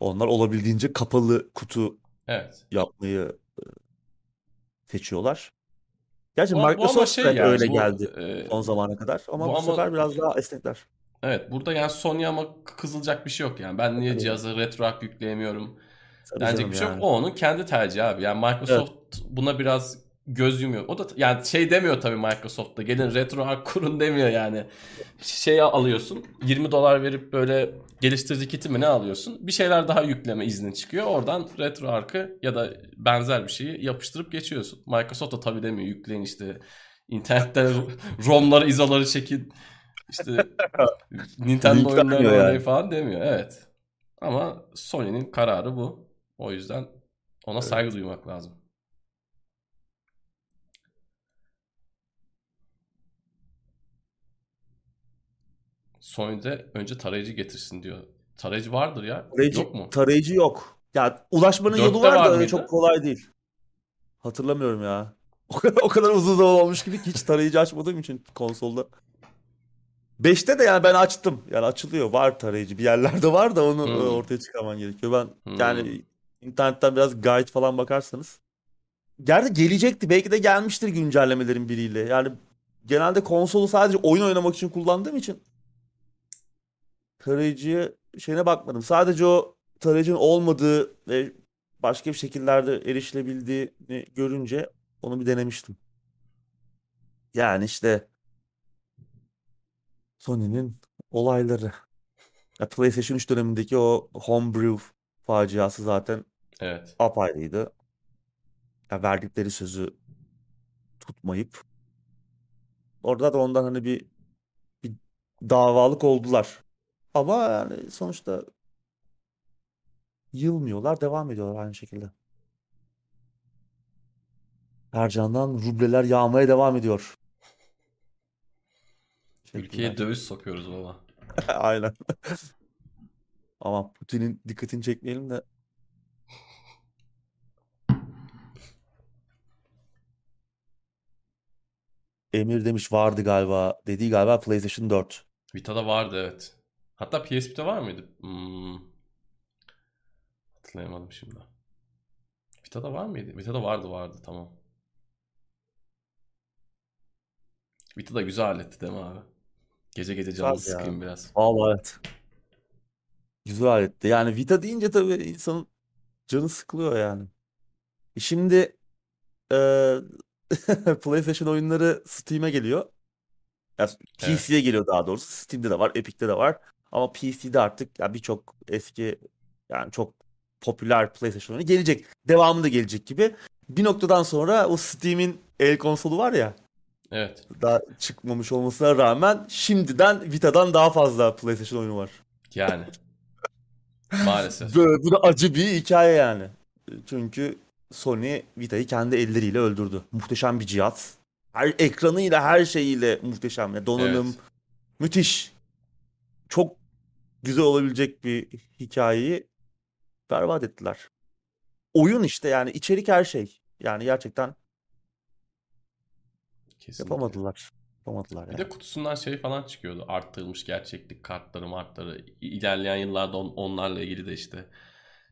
Onlar olabildiğince kapalı kutu Evet. yapmayı seçiyorlar. Gerçi Bu, bu Microsoft şey da hep yani öyle bu, geldi e, son zamana kadar. Ama bu bu ama- sefer biraz daha esnekler. Evet burada yani Sony ama kızılacak bir şey yok yani. Ben niye Tabii. cihaza RetroArch yükleyemiyorum? Tabii Denecek bir şey yok. yani. O onun kendi tercihi abi. Yani Microsoft buna biraz göz yumuyor. O da yani şey demiyor tabii Microsoft'ta. Gelin RetroArch kurun demiyor yani. Şey alıyorsun. 20 dolar verip böyle geliştirici kiti mi ne alıyorsun? Bir şeyler daha yükleme izni çıkıyor. Oradan RetroArch'ı ya da benzer bir şeyi yapıştırıp geçiyorsun. Microsoft da tabii demiyor. Yükleyin işte internetten ROM'ları, izoları çekin. İşte Nintendo oynayın yani. falan demiyor. Evet. Ama Sony'nin kararı bu. O yüzden ona Evet. saygı duymak lazım. Sony'de önce tarayıcı getirsin diyor. Tarayıcı vardır ya. Tarayıcı, Yok mu? tarayıcı yok. Ya ulaşmanın yolu var var da öyle çok kolay değil. Hatırlamıyorum ya. O kadar, o kadar uzun zaman olmuş gibi ki hiç tarayıcı açmadığım için konsolda. 5'te de yani ben açtım. Yani açılıyor. Var tarayıcı. Bir yerlerde var da onu Hmm. e, ortaya çıkarman gerekiyor. Ben Hmm. yani internetten biraz guide falan bakarsanız. Gerçi gelecekti. Belki de gelmiştir güncellemelerin biriyle. Yani genelde konsolu sadece oyun oynamak için kullandığım için tarayıcıya şeyine bakmadım. Sadece o tarayıcının olmadığı ve başka bir şekillerde erişilebildiğini görünce onu bir denemiştim. Yani işte Sony'nin olayları. Ya PlayStation 3 dönemindeki o homebrew faciası zaten Evet. apayrıydı. Ya verdikleri sözü tutmayıp orada da ondan hani bir bir davalık oldular. Ama yani sonuçta yılmıyorlar, devam ediyorlar aynı şekilde. Ercan'dan rubleler yağmaya devam ediyor. Ülkeye döviz sokuyoruz baba. Aynen. Ama Putin'in dikkatini çekmeyelim de. Emir demiş vardı galiba. Dediği galiba PlayStation 4. Vita'da vardı evet. Hatta PSP'de var mıydı? Hmm. Hatırlayamadım şimdi. Vita'da var mıydı? Vita'da vardı vardı tamam. Vita da güzel aletti değil mi abi? Gece gece canını Güzel ya. sıkayım biraz. Vallahi evet. Güzel aletti. Yani Vita deyince tabii insanın canı sıkılıyor yani. E Şimdi e, PlayStation oyunları Steam'e geliyor. Ya Evet. PC'ye geliyor daha doğrusu. Steam'de de var, Epic'te de var. Ama PC'de artık ya birçok eski yani çok popüler PlayStation oyunu gelecek. Devamı da gelecek gibi. Bir noktadan sonra o Steam'in el konsolu var ya Evet. daha çıkmamış olmasına rağmen şimdiden Vita'dan daha fazla PlayStation oyunu var. Yani. Maalesef. Böyle, bu da acı bir hikaye yani. Çünkü Sony Vita'yı kendi elleriyle öldürdü. Muhteşem bir cihaz. Her ekranıyla her şeyiyle muhteşem. Donanım Evet. müthiş. Çok güzel olabilecek bir hikayeyi berbat ettiler. Oyun işte yani içerik her şey. Yani gerçekten Kesinlikle. yapamadılar. Yapamadılar Bir yani. de kutusundan şey falan çıkıyordu. Arttırılmış gerçeklik kartları martları. İlerleyen yıllarda on- onlarla ilgili de işte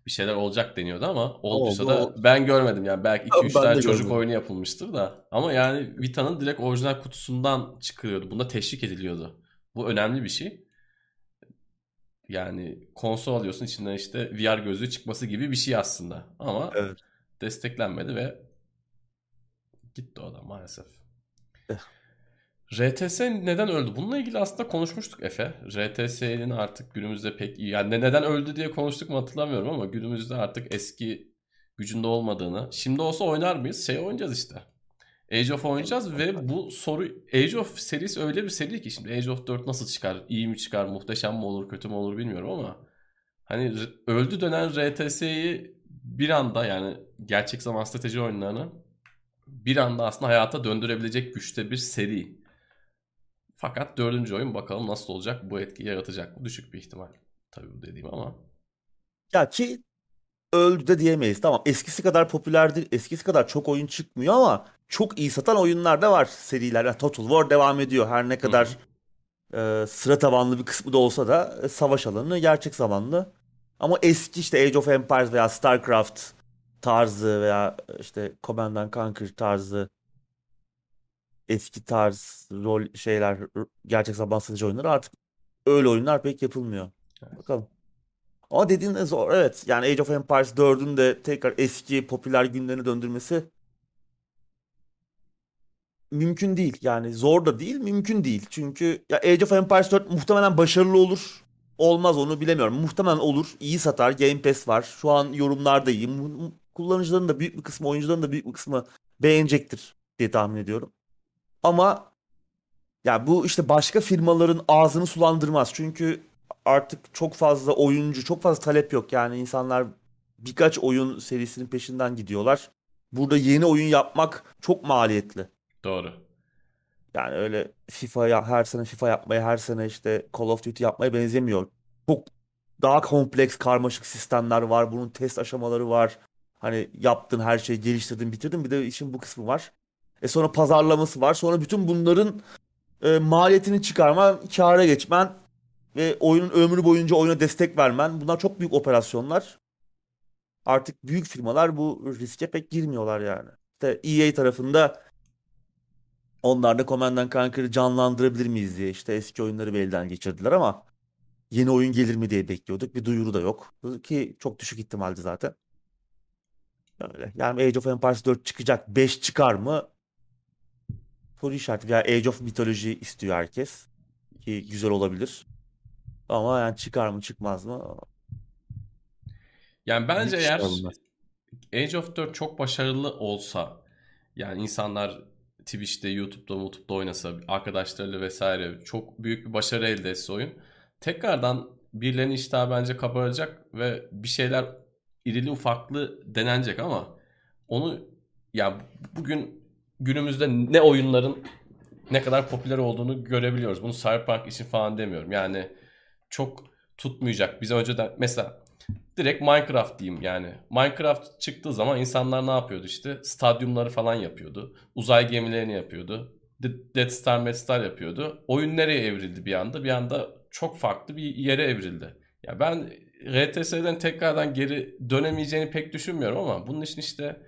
bir şeyler olacak deniyordu ama olduysa Oldu, da oldu. ben görmedim yani. Belki 2-3 Ben tane de çocuk görmedim. oyunu yapılmıştır da. Ama yani Vita'nın direkt orijinal kutusundan çıkıyordu. Bunda teşvik ediliyordu. Bu önemli bir şey. Yani konsol alıyorsun içinden işte VR gözlüğü çıkması gibi bir şey aslında. Ama Evet. desteklenmedi ve gitti o da maalesef. RTS neden öldü? Bununla ilgili aslında konuşmuştuk Efe. RTS'nin artık günümüzde pek iyi. Yani neden öldü diye konuştuk mu hatırlamıyorum ama günümüzde artık eski gücünde olmadığını. Şimdi olsa oynar mıyız? Şey oynayacağız işte. Age of oynayacağız ve bu soru Age of serisi öyle bir seri ki şimdi Age of 4 nasıl çıkar? İyi mi çıkar? Muhteşem mi olur? Kötü mü olur bilmiyorum ama hani öldü dönen RTS'yi bir anda yani gerçek zaman strateji oyunlarını bir anda aslında hayata döndürebilecek güçte bir seri. Fakat dördüncü oyun bakalım nasıl olacak? Bu etki yaratacak mı? Düşük bir ihtimal. Tabii bu dediğim ama. Ya ki öldü de diyemeyiz. Tamam eskisi kadar popüler değil, eskisi kadar çok oyun çıkmıyor ama çok iyi satan oyunlar da var seriler. Yani Total War devam ediyor. Her ne kadar e, sıra tabanlı bir kısmı da olsa da e, savaş alanı gerçek zamanlı. Ama eski işte Age of Empires veya StarCraft tarzı veya işte Command and Conquer tarzı eski tarz rol şeyler gerçek zaman strateji oyunları artık öyle oyunlar pek yapılmıyor. Evet. Bakalım. Ama dediğin de zor. Evet. Yani Age of Empires 4'ün de tekrar eski popüler günlerine döndürmesi mümkün değil. Yani zor da değil, mümkün değil. Çünkü ya Age of Empires 4 muhtemelen başarılı olur. Olmaz onu bilemiyorum. Muhtemelen olur. İyi satar. Game Pass var. Şu an yorumlar da iyi. Mu- Kullanıcıların da büyük bir kısmı, oyuncuların da büyük bir kısmı beğenecektir diye tahmin ediyorum. Ama ya bu işte başka firmaların ağzını sulandırmaz. Çünkü artık çok fazla oyuncu, çok fazla talep yok. Yani insanlar birkaç oyun serisinin peşinden gidiyorlar. Burada yeni oyun yapmak çok maliyetli. Doğru. Yani öyle FIFA ya- her sene FIFA yapmaya, her sene işte Call of Duty yapmaya benzemiyor. Çok daha kompleks, karmaşık sistemler var. Bunun test aşamaları var. Hani yaptın her şeyi geliştirdin bitirdin bir de işin bu kısmı var. E sonra pazarlaması var. Sonra bütün bunların e, maliyetini çıkarman, kâra geçmen ve oyunun ömrü boyunca oyuna destek vermen. Bunlar çok büyük operasyonlar. Artık büyük firmalar bu riske pek girmiyorlar yani. İşte EA tarafında onlar da Command Conquer'ı canlandırabilir miyiz diye işte eski oyunları bir elden geçirdiler ama yeni oyun gelir mi diye bekliyorduk. Bir duyuru da yok. Ki çok düşük ihtimaldi zaten. Öyle. Yani Age of Empires 4 çıkacak. 5 çıkar mı? Soru işareti. Yani Age of Mythology istiyor herkes. Ki güzel olabilir. Ama yani çıkar mı çıkmaz mı? Yani bence eğer. Age of 4 çok başarılı olsa yani insanlar Twitch'te, YouTube'da, YouTube'da oynasa, arkadaşlarıyla vesaire çok büyük bir başarı elde etse oyun. Tekrardan birilerinin iştahı bence kabaracak ve bir şeyler irili ufaklı denenecek ama onu ya bugün günümüzde ne oyunların ne kadar popüler olduğunu görebiliyoruz. Bunu Cyberpunk için falan demiyorum. Yani çok tutmayacak. Biz önceden mesela direkt Minecraft diyeyim yani. Minecraft çıktığı zaman insanlar ne yapıyordu işte? Stadyumları falan yapıyordu. Uzay gemilerini yapıyordu. De- Death Star, Meath Star yapıyordu. Oyun nereye evrildi bir anda? Bir anda çok farklı bir yere evrildi. Ya ben RTS'den tekrardan geri dönemeyeceğini pek düşünmüyorum ama bunun için işte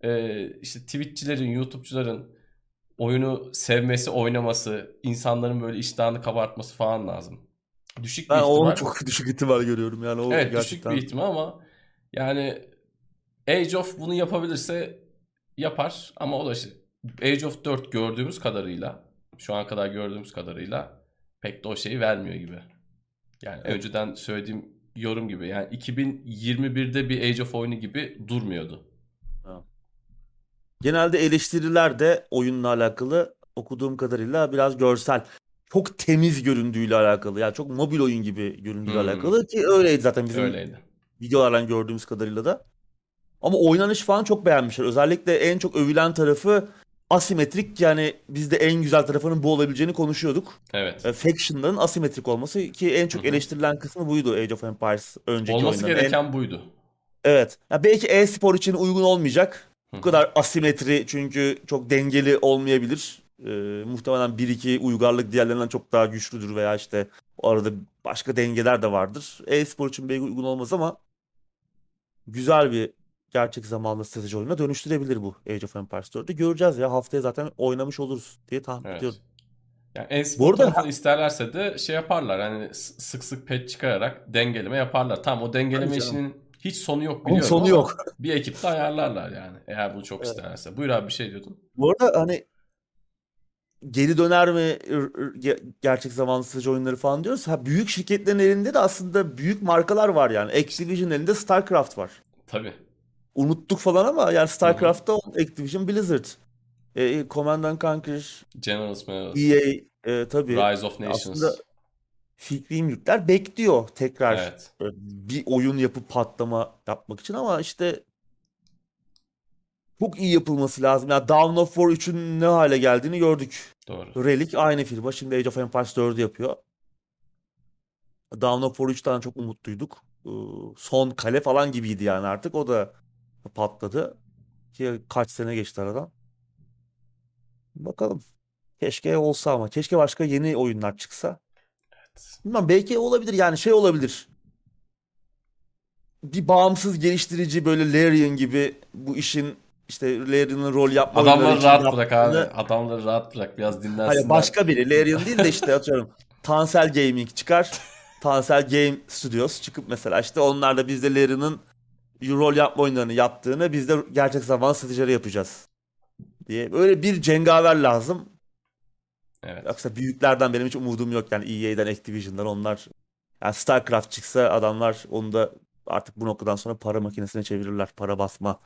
e, işte Twitch'çilerin, YouTube'cuların oyunu sevmesi, oynaması, insanların böyle iştahını kabartması falan lazım. Düşük bir Ben onu ihtimal. çok düşük ihtimal görüyorum yani o Evet gerçekten. düşük bir ihtimal ama yani Age of bunu yapabilirse yapar ama o da işte Age of 4 gördüğümüz kadarıyla şu an kadar gördüğümüz kadarıyla pek de o şeyi vermiyor gibi. Yani Evet. önceden söylediğim yorum gibi yani 2021'de bir Age of oyunu gibi durmuyordu. Genelde eleştiriler de oyunla alakalı okuduğum kadarıyla biraz görsel. Çok temiz göründüğüyle alakalı. Yani çok mobil oyun gibi göründüğüyle Hmm. alakalı ki öyleydi zaten bizim Öyleydi. videolardan gördüğümüz kadarıyla da. Ama oynanış falan çok beğenmişler. Özellikle en çok övülen tarafı asimetrik yani biz de en güzel tarafının bu olabileceğini konuşuyorduk. Evet. E, Faction'ların asimetrik olması ki en çok Hı hı. eleştirilen kısmı buydu Age of Empires önceki Olması oyunların. En- gereken buydu. Evet. Ya belki e-spor için uygun olmayacak. Hı Bu kadar asimetri çünkü çok dengeli olmayabilir. Ee, muhtemelen bir iki uygarlık diğerlerinden çok daha güçlüdür veya işte arada başka dengeler de vardır. E-spor için belki uygun olmaz ama güzel bir gerçek zamanlı strateji oyununa dönüştürebilir bu Age of Empires 4'ü. Göreceğiz ya haftaya zaten oynamış oluruz diye tahmin Evet. ediyorum. Yani Bu arada- tarafını isterlerse de şey yaparlar. Hani sık sık patch çıkararak dengeleme yaparlar. Tamam o dengeleme canım. işinin hiç sonu yok biliyorum sonu ama yok. bir ekipte ayarlarlar yani. Eğer bunu çok Evet. isterlerse. Buyur abi bir şey diyordun. Bu arada hani geri döner mi gerçek zamanlı strateji oyunları falan diyoruz. Ha, büyük şirketlerin elinde de aslında büyük markalar var yani. Activision elinde StarCraft var. Tabii. Unuttuk falan ama yani StarCraft'ta Activision Blizzard. E, Command and Conquer, Generals Generals. EA e, tabii Rise of Nations. aslında fikri mülkler bekliyor tekrar Evet. e, bir oyun yapıp patlama yapmak için ama işte çok iyi yapılması lazım. Yani Dawn of War 3'ün ne hale geldiğini gördük. Doğru. Relic aynı firma. Şimdi Age of Empires 4'ü yapıyor. Dawn of War 3'ten çok umutluyduk. Son kale falan gibiydi yani artık. O da patladı. Ki kaç sene geçti aradan. Bakalım. Keşke olsa ama. Keşke başka yeni oyunlar çıksa. Bilmem belki olabilir yani şey olabilir. Bir bağımsız geliştirici böyle Larian gibi bu işin işte Larian'ın rol yapma oyunları Adamları rahat bırak abi. Adamları rahat bırak. Biraz dinlensinler. Hayır başka biri. Larian değil de işte atıyorum. Tansel Gaming çıkar. Tansel Game Studios çıkıp mesela işte onlar da biz de Larian'ın rol yapma oyunlarını yaptığını biz de gerçek zaman stratejileri yapacağız diye. Böyle bir cengaver lazım. Evet. Yoksa büyüklerden benim hiç umudum yok yani EA'den, Activision'dan onlar. Yani StarCraft çıksa adamlar onu da artık bu noktadan sonra para makinesine çevirirler. Para basma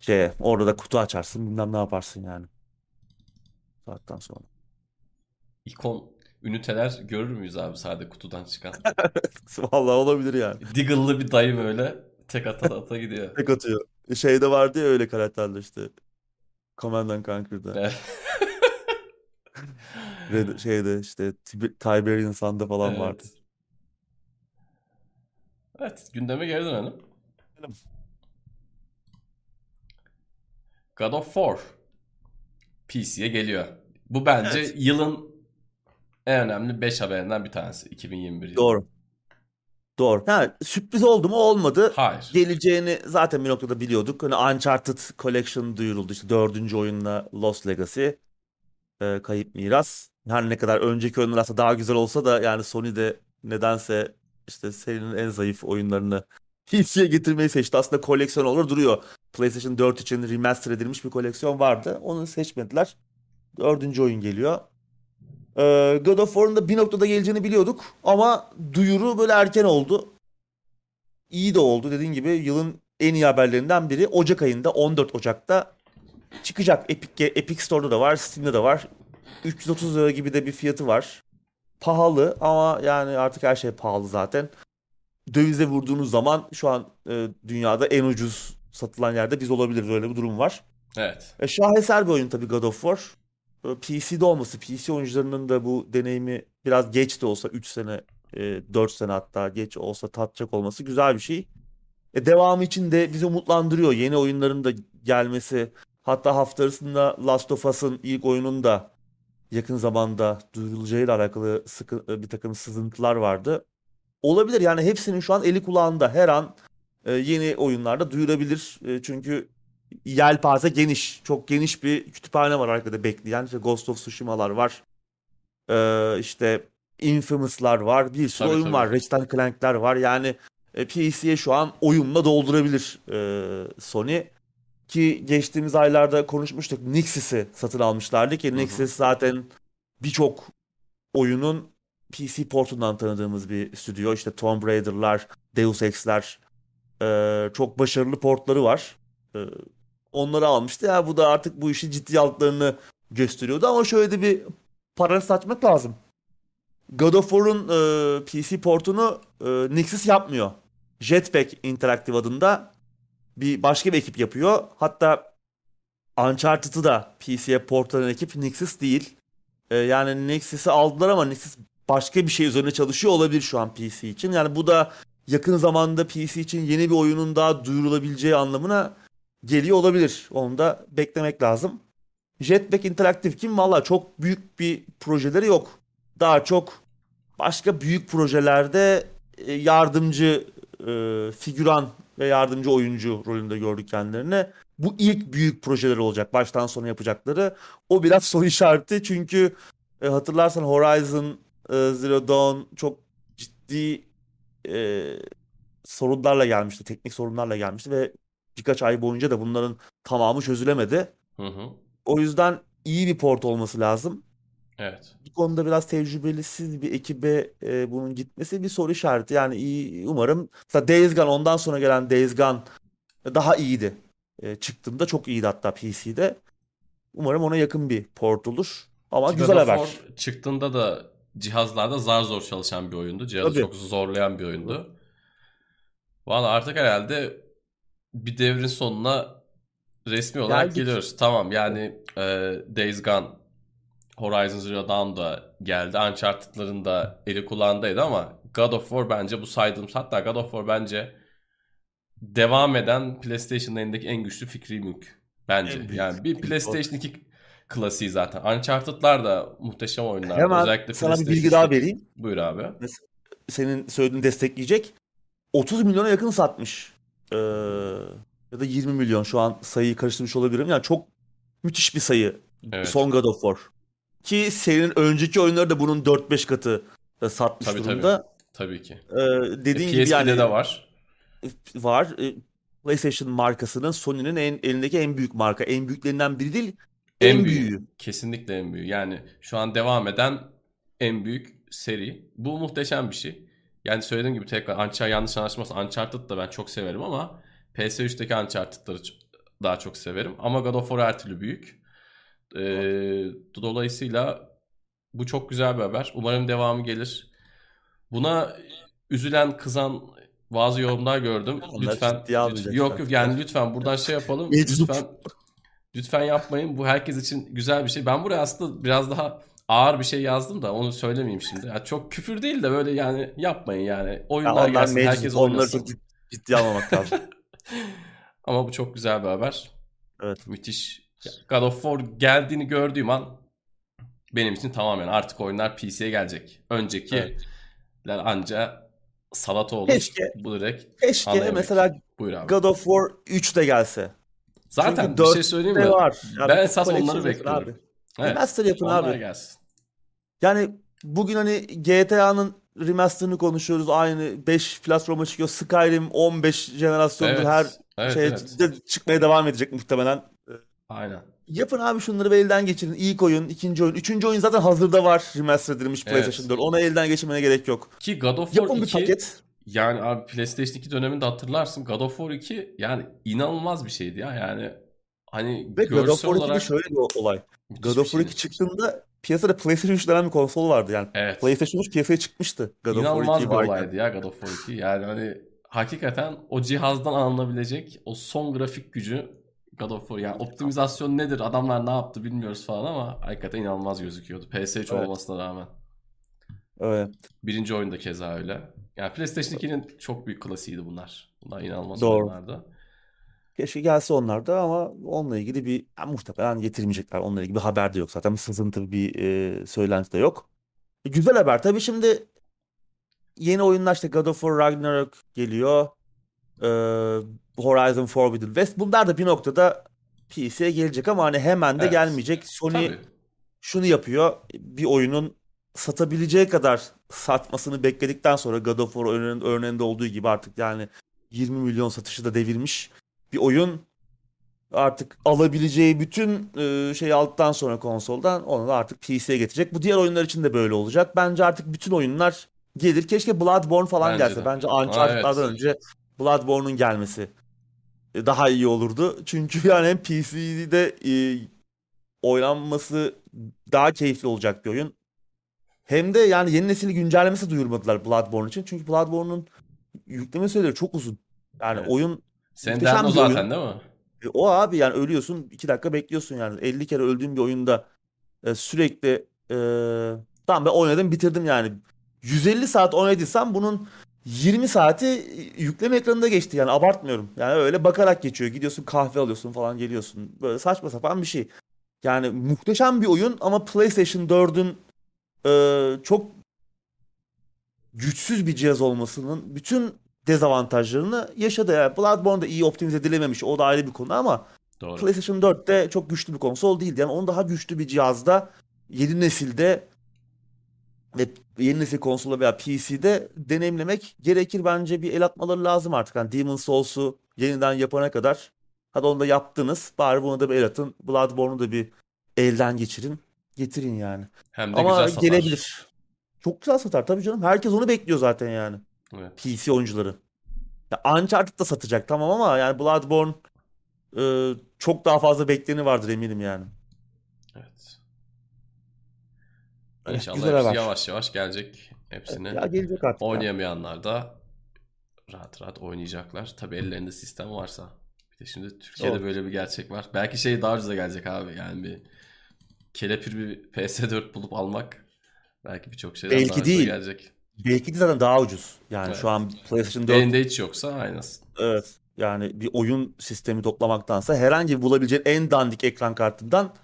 şeye. Orada da kutu açarsın bilmem ne yaparsın yani. Saatten sonra. İkon üniteler görür müyüz abi sade kutudan çıkan? Vallahi olabilir yani. Diggle'lı bir dayı böyle tek ata ata gidiyor. Tek atıyor. Şeyde vardı ya öyle karakterler işte. Command and Conquer'da. Red, şeyde işte Tib- Tiberian Sun'da falan vardı. Evet. Evet, gündeme geri dönelim. God of War PC'ye geliyor. Bu bence Evet. yılın en önemli 5 haberinden bir tanesi 2021 yılı. Doğru. Doğru. Ha, sürpriz oldu mu olmadı. Hayır. Geleceğini zaten bir noktada biliyorduk. Hani Uncharted Collection duyuruldu. İşte dördüncü oyunla Lost Legacy. Ee, Kayıp Miras. Her ne kadar önceki oyunlar aslında daha güzel olsa da yani Sony de nedense işte serinin en zayıf oyunlarını PC'ye getirmeyi seçti. Aslında koleksiyon olur duruyor. PlayStation 4 için remaster edilmiş bir koleksiyon vardı. Onu seçmediler. Dördüncü oyun geliyor. Ee, God of War'un da bir noktada geleceğini biliyorduk ama duyuru böyle erken oldu. İyi de oldu dediğin gibi yılın en iyi haberlerinden biri Ocak ayında 14 Ocak'ta çıkacak. Epic, Epic Store'da da var, Steam'de de var. 330 lira gibi de bir fiyatı var. Pahalı ama yani artık her şey pahalı zaten. Dövize vurduğunuz zaman şu an e, dünyada en ucuz satılan yerde biz olabiliriz öyle bir durum var. Evet. E, şaheser bir oyun tabii God of War. E, PC'de olması, PC oyuncularının da bu deneyimi biraz geç de olsa 3 sene, e, 4 sene hatta geç olsa tatacak olması güzel bir şey. E, devamı için de bizi umutlandırıyor. Yeni oyunların da gelmesi. Hatta hafta arasında Last of Us'ın ilk oyunun da yakın zamanda duyurulacağıyla alakalı sıkı, e, bir takım sızıntılar vardı. Olabilir yani hepsinin şu an eli kulağında. Her an e, yeni oyunlarda duyurabilir. E, çünkü yelpaze geniş. Çok geniş bir kütüphane var arkada bekleyen. İşte Ghost of Tsushima'lar var. Ee, işte Infamous'lar var. Bir sürü Tabii, oyun tabii. var. Ratchet Clank'ler var. Yani e, PC'ye şu an oyunla doldurabilir e, Sony. Ki geçtiğimiz aylarda konuşmuştuk. Nixis'i satın almışlardı ki. Nixis zaten birçok oyunun PC portundan tanıdığımız bir stüdyo. İşte Tomb Raider'lar, Deus Ex'ler e, çok başarılı portları var. E, onları almıştı. Ya bu da artık bu işi ciddi aldıklarını gösteriyordu ama şöyle de bir para saçmak lazım. God of War'un e, PC portunu e, Nixis yapmıyor. Jetpack Interactive adında bir başka bir ekip yapıyor. Hatta Uncharted'ı da PC'ye portlayan ekip Nixis değil. E, yani Nixis'i aldılar ama Nixis başka bir şey üzerine çalışıyor olabilir şu an PC için. Yani bu da yakın zamanda PC için yeni bir oyunun daha duyurulabileceği anlamına geliyor olabilir. Onu da beklemek lazım. Jetpack Interactive kim? Valla çok büyük bir projeleri yok. Daha çok başka büyük projelerde e, yardımcı e, figüran ve yardımcı oyuncu rolünde gördük kendilerini. Bu ilk büyük projeleri olacak. Baştan sona yapacakları. O biraz soru işareti çünkü e, hatırlarsan Horizon e, Zero Dawn çok ciddi e, sorunlarla gelmişti. Teknik sorunlarla gelmişti ve birkaç ay boyunca da bunların tamamı çözülemedi. Hı hı. O yüzden iyi bir port olması lazım. Evet. Bu konuda biraz tecrübelisiz bir ekibe e, bunun gitmesi bir soru işareti. Yani iyi, umarım mesela Days Gone ondan sonra gelen Days Gone daha iyiydi. E, çıktığında çok iyiydi hatta PC'de. Umarım ona yakın bir port olur. Ama Ki güzel haber. Çıktığında da cihazlarda zar zor çalışan bir oyundu. Cihazı Tabii. çok zorlayan bir oyundu. Valla artık herhalde bir devrin sonuna resmi olarak Geldik. geliyoruz. Tamam yani e, Days Gone, Horizon Zero Dawn da geldi. Uncharted'ların da eli kulağındaydı ama God of War bence bu saydığım hatta God of War bence devam eden PlayStation'ın elindeki en güçlü fikri mülk. Bence. Yani bir. PlayStation 2 klasiği zaten. Uncharted'lar da muhteşem oyunlar. Hemen Özellikle sana bir PlayStation bilgi daha 2. vereyim. Buyur abi. Senin söylediğini destekleyecek. 30 milyona yakın satmış. Ee, ya da 20 milyon şu an sayıyı karıştırmış olabilirim. Yani çok müthiş bir sayı. Evet. Son God of War. Ki serinin önceki oyunları da bunun 4-5 katı e, satmış Tabii, tabii. durumda. Tabii ki. Ee, dediğin E, gibi yani de var. var. E, PlayStation markasının Sony'nin en, elindeki en büyük marka. En büyüklerinden biri değil. En, büyüğü. Kesinlikle en büyüğü. Yani şu an devam eden en büyük seri. Bu muhteşem bir şey. Yani söylediğim gibi tekrar Uncharted yanlış anlaşılmasın. Uncharted da ben çok severim ama PS3'teki Uncharted'ları daha çok severim. Ama God of War her türlü büyük. Ee, dolayısıyla bu çok güzel bir haber. Umarım devamı gelir. Buna üzülen, kızan bazı yorumlar gördüm. Onlar lütfen, almayacaklar. yok yok yani lütfen buradan şey yapalım. Lütfen lütfen yapmayın. Bu herkes için güzel bir şey. Ben buraya aslında biraz daha ağır bir şey yazdım da onu söylemeyeyim şimdi. Ya çok küfür değil de böyle yani yapmayın yani. Ya Oyunlar onlar gelsin, herkes Onları oynasın. çok cid- ciddiye almamak lazım. Ama bu çok güzel bir haber. Evet. Müthiş. God of War geldiğini gördüğüm an benim için tamamen artık oyunlar PC'ye gelecek. Öncekiler Evet. anca salata olur. Keşke- Bu direkt Keşke mesela Buyur abi. God of War 3 de gelse. Zaten Çünkü bir şey söyleyeyim mi? var? Ya Ben esas onları bekliyorum. Abi. Evet. Remaster yapın Onlar abi. gelsin. Yani bugün hani GTA'nın remaster'ını konuşuyoruz. Aynı 5 platforma çıkıyor. Skyrim 15 jenerasyondur Evet. her evet, şey evet. de çıkmaya devam edecek muhtemelen. Aynen. Yapın abi şunları bir elden geçirin. İlk oyun, ikinci oyun. Üçüncü oyun zaten hazırda var remaster edilmiş Evet. PlayStation 4. Ona elden geçirmene gerek yok. Ki God of War Yapın bir 2 paket. yani abi PlayStation 2 döneminde hatırlarsın. God of War 2 yani inanılmaz bir şeydi ya. Yani hani Ve God of görsel War 2'de olarak şöyle bir olay. müthiş God of War 2 şeydi. çıktığında piyasada PlayStation 3 denen bir konsol vardı. Yani Evet. PlayStation 3 piyasaya çıkmıştı. God of War İnanılmaz 2 bir olaydı ya God of War 2. Yani hani hakikaten o cihazdan alınabilecek o son grafik gücü God of War. Yani optimizasyon nedir? Adamlar ne yaptı bilmiyoruz falan ama hakikaten inanılmaz gözüküyordu. PS3 Evet. olmasına rağmen. Evet. Birinci oyunda keza öyle. Yani PlayStation 2'nin çok büyük klasiğiydi bunlar. Bunlar inanılmaz Doğru. oyunlardı. Keşke gelse onlar da ama onunla ilgili bir yani muhtemelen getirmeyecekler. Onunla ilgili bir haber de yok zaten. Bir sızıntı bir e, söylenti de yok. E, güzel haber. Tabii şimdi yeni oyunlar işte God of War Ragnarok geliyor. E, Horizon Forbidden West. Bunlar da bir noktada PC'ye gelecek ama hani hemen de Evet. gelmeyecek. Sony Tabii. şunu yapıyor. Bir oyunun satabileceği kadar satmasını bekledikten sonra God of War örneğin- örneğinde olduğu gibi artık yani 20 milyon satışı da devirmiş bir oyun artık alabileceği bütün e, şeyi aldıktan sonra konsoldan onu da artık PC'ye getirecek. Bu diğer oyunlar için de böyle olacak. Bence artık bütün oyunlar gelir. Keşke Bloodborne falan Bence gelse. de. Bence Uncharted'lardan evet. önce Bloodborne'un gelmesi e, daha iyi olurdu. Çünkü yani hem PC'de e, oynanması daha keyifli olacak bir oyun. Hem de yani yeni nesil güncellemesi duyurmadılar Bloodborne için. Çünkü Bloodborne'un yükleme süreleri çok uzun. Yani Evet. oyun Senin derdin o bir oyun. zaten değil mi? e, o abi yani ölüyorsun 2 dakika bekliyorsun yani. 50 kere öldüğün bir oyunda e, sürekli e, tamam ben oynadım bitirdim yani. 150 saat oynadıysam bunun 20 saati yükleme ekranında geçti yani abartmıyorum. Yani öyle bakarak geçiyor. Gidiyorsun kahve alıyorsun falan geliyorsun. Böyle saçma sapan bir şey. Yani muhteşem bir oyun ama PlayStation 4'ün e, çok güçsüz bir cihaz olmasının bütün dezavantajlarını yaşadı. Yani Bloodborne da iyi optimize edilememiş. O da ayrı bir konu ama Doğru. PlayStation 4'te çok güçlü bir konsol değildi. Yani onu daha güçlü bir cihazda yeni nesilde ve yeni nesil konsola veya PC'de deneyimlemek gerekir. Bence bir el atmaları lazım artık. Yani Demon's Souls'u yeniden yapana kadar hadi onu da yaptınız. Bari bunu da bir el atın. Bloodborne'u da bir elden geçirin. Getirin yani. Hem de Ama güzel satar. gelebilir. Çok güzel satar tabii canım. Herkes onu bekliyor zaten yani. Evet. PC oyuncuları. Ya Uncharted da satacak tamam ama yani Bloodborne e, çok daha fazla bekleni vardır eminim yani. Evet. Evet, İnşallah güzel hepsi haber. yavaş yavaş gelecek. Hepsini Ya gelecek artık. ya. oynayamayanlar da rahat rahat oynayacaklar. Tabii ellerinde sistem varsa. Bir de şimdi Türkiye'de Doğru. böyle bir gerçek var. Belki şey daha ucuza gelecek abi. Yani bir kelepir bir PS4 bulup almak belki birçok Belki daha ucuza değil. gelecek. Belki de zaten daha ucuz. Yani Evet. şu an PlayStation 4 Elinde hiç yoksa aynısı. evet yani bir oyun sistemi toplamaktansa herhangi bir bulabileceğin en dandik ekran kartından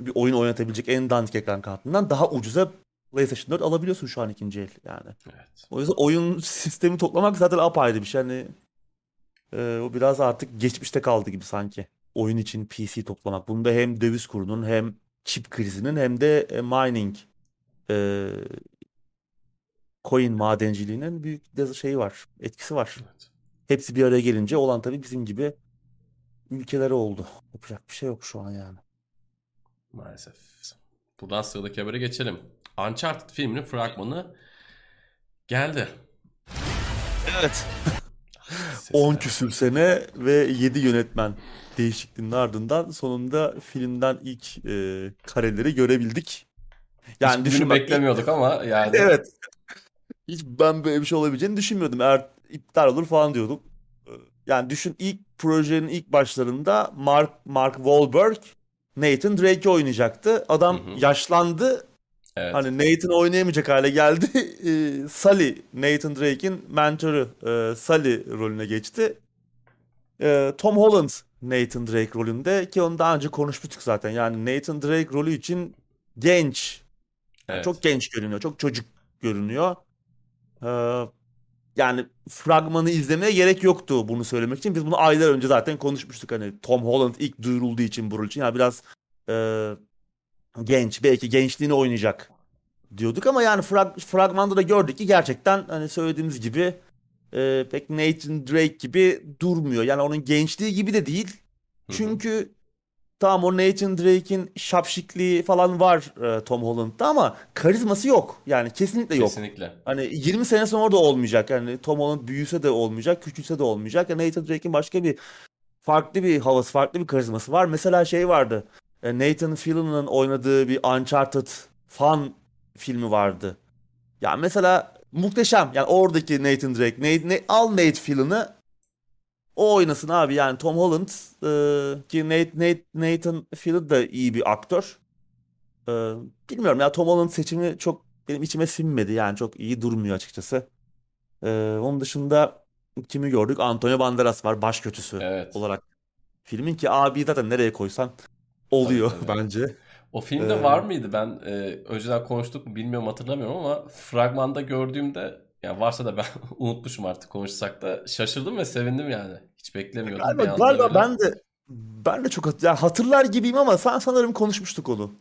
bir oyun oynatabilecek en dandik ekran kartından daha ucuza PlayStation 4 alabiliyorsun şu an ikinci el yani. Evet. O yüzden oyun sistemi toplamak zaten apayrı bir şey. Hani e, o biraz artık geçmişte kaldı gibi sanki. Oyun için PC toplamak. Bunda hem döviz kurunun hem çip krizinin hem de e, mining e, coin madenciliğinin büyük de şeyi var. Etkisi var. evet. Hepsi bir araya gelince olan tabii bizim gibi ülkelere oldu. Yapacak bir şey yok şu an yani. Maalesef. Buradan sıradaki habere geçelim. Uncharted filminin fragmanı geldi. Evet. Sesler. 10 küsür sene ve 7 yönetmen değişikliğinin ardından sonunda filmden ilk e, kareleri görebildik. Yani Hiçbirini düşün bak, beklemiyorduk ama yani Evet. Hiç ben böyle bir şey olabileceğini düşünmüyordum. Eğer iptal olur falan diyordum. Ee, Yani düşün ilk projenin ilk başlarında Mark Mark Wahlberg Nathan Drake'i oynayacaktı. Adam Hı hı. yaşlandı. evet. Hani Nathan oynayamayacak hale geldi. Ee, Sully, Nathan Drake'in mentörü e, Sully rolüne geçti. Ee, Tom Holland Nathan Drake rolünde ki onu daha önce konuşmuştuk zaten. Yani Nathan Drake rolü için genç. Yani. Çok genç görünüyor. Çok çocuk görünüyor. Ee, yani fragmanı izlemeye gerek yoktu bunu söylemek için. Biz bunu aylar önce zaten konuşmuştuk. Hani Tom Holland ilk duyurulduğu için bu rol için. Yani biraz e, genç. Belki gençliğini oynayacak diyorduk ama yani frag- fragmanda da gördük ki gerçekten hani söylediğimiz gibi e, pek Nathan Drake gibi durmuyor. Yani onun gençliği gibi de değil. Çünkü tamam o Nathan Drake'in şapşikliği falan var e, Tom Holland'da ama karizması yok. Yani kesinlikle yok. Kesinlikle. Hani 20 sene sonra da olmayacak. Yani Tom Holland büyüse de olmayacak, küçülse de olmayacak. Yani Nathan Drake'in başka bir farklı bir havası, farklı bir karizması var. Mesela şey vardı. e, Nathan Fillon'ın oynadığı bir Uncharted fan filmi vardı. Ya mesela muhteşem. Yani oradaki Nathan Drake. Ne, ne- al Nate Fillon'ı o oynasın abi. Yani Tom Holland e, ki Nate, Nate, Nathan Fillon da iyi bir aktör. E, bilmiyorum ya Tom Holland seçimi çok benim içime sinmedi. Yani çok iyi durmuyor açıkçası. E, onun dışında kimi gördük? Antonio Banderas var baş kötüsü Evet. olarak. Filmin ki abi zaten nereye koysan oluyor Tabii, tabii. bence. O filmde Ee, var mıydı? Ben e, önceden konuştuk mu bilmiyorum hatırlamıyorum ama fragmanda gördüğümde ya varsa da ben unutmuşum artık konuşsak da şaşırdım ve sevindim yani. Hiç beklemiyordum. Galiba, galiba ben de ben de çok hat- yani hatırlar gibiyim ama sen sanırım konuşmuştuk onu.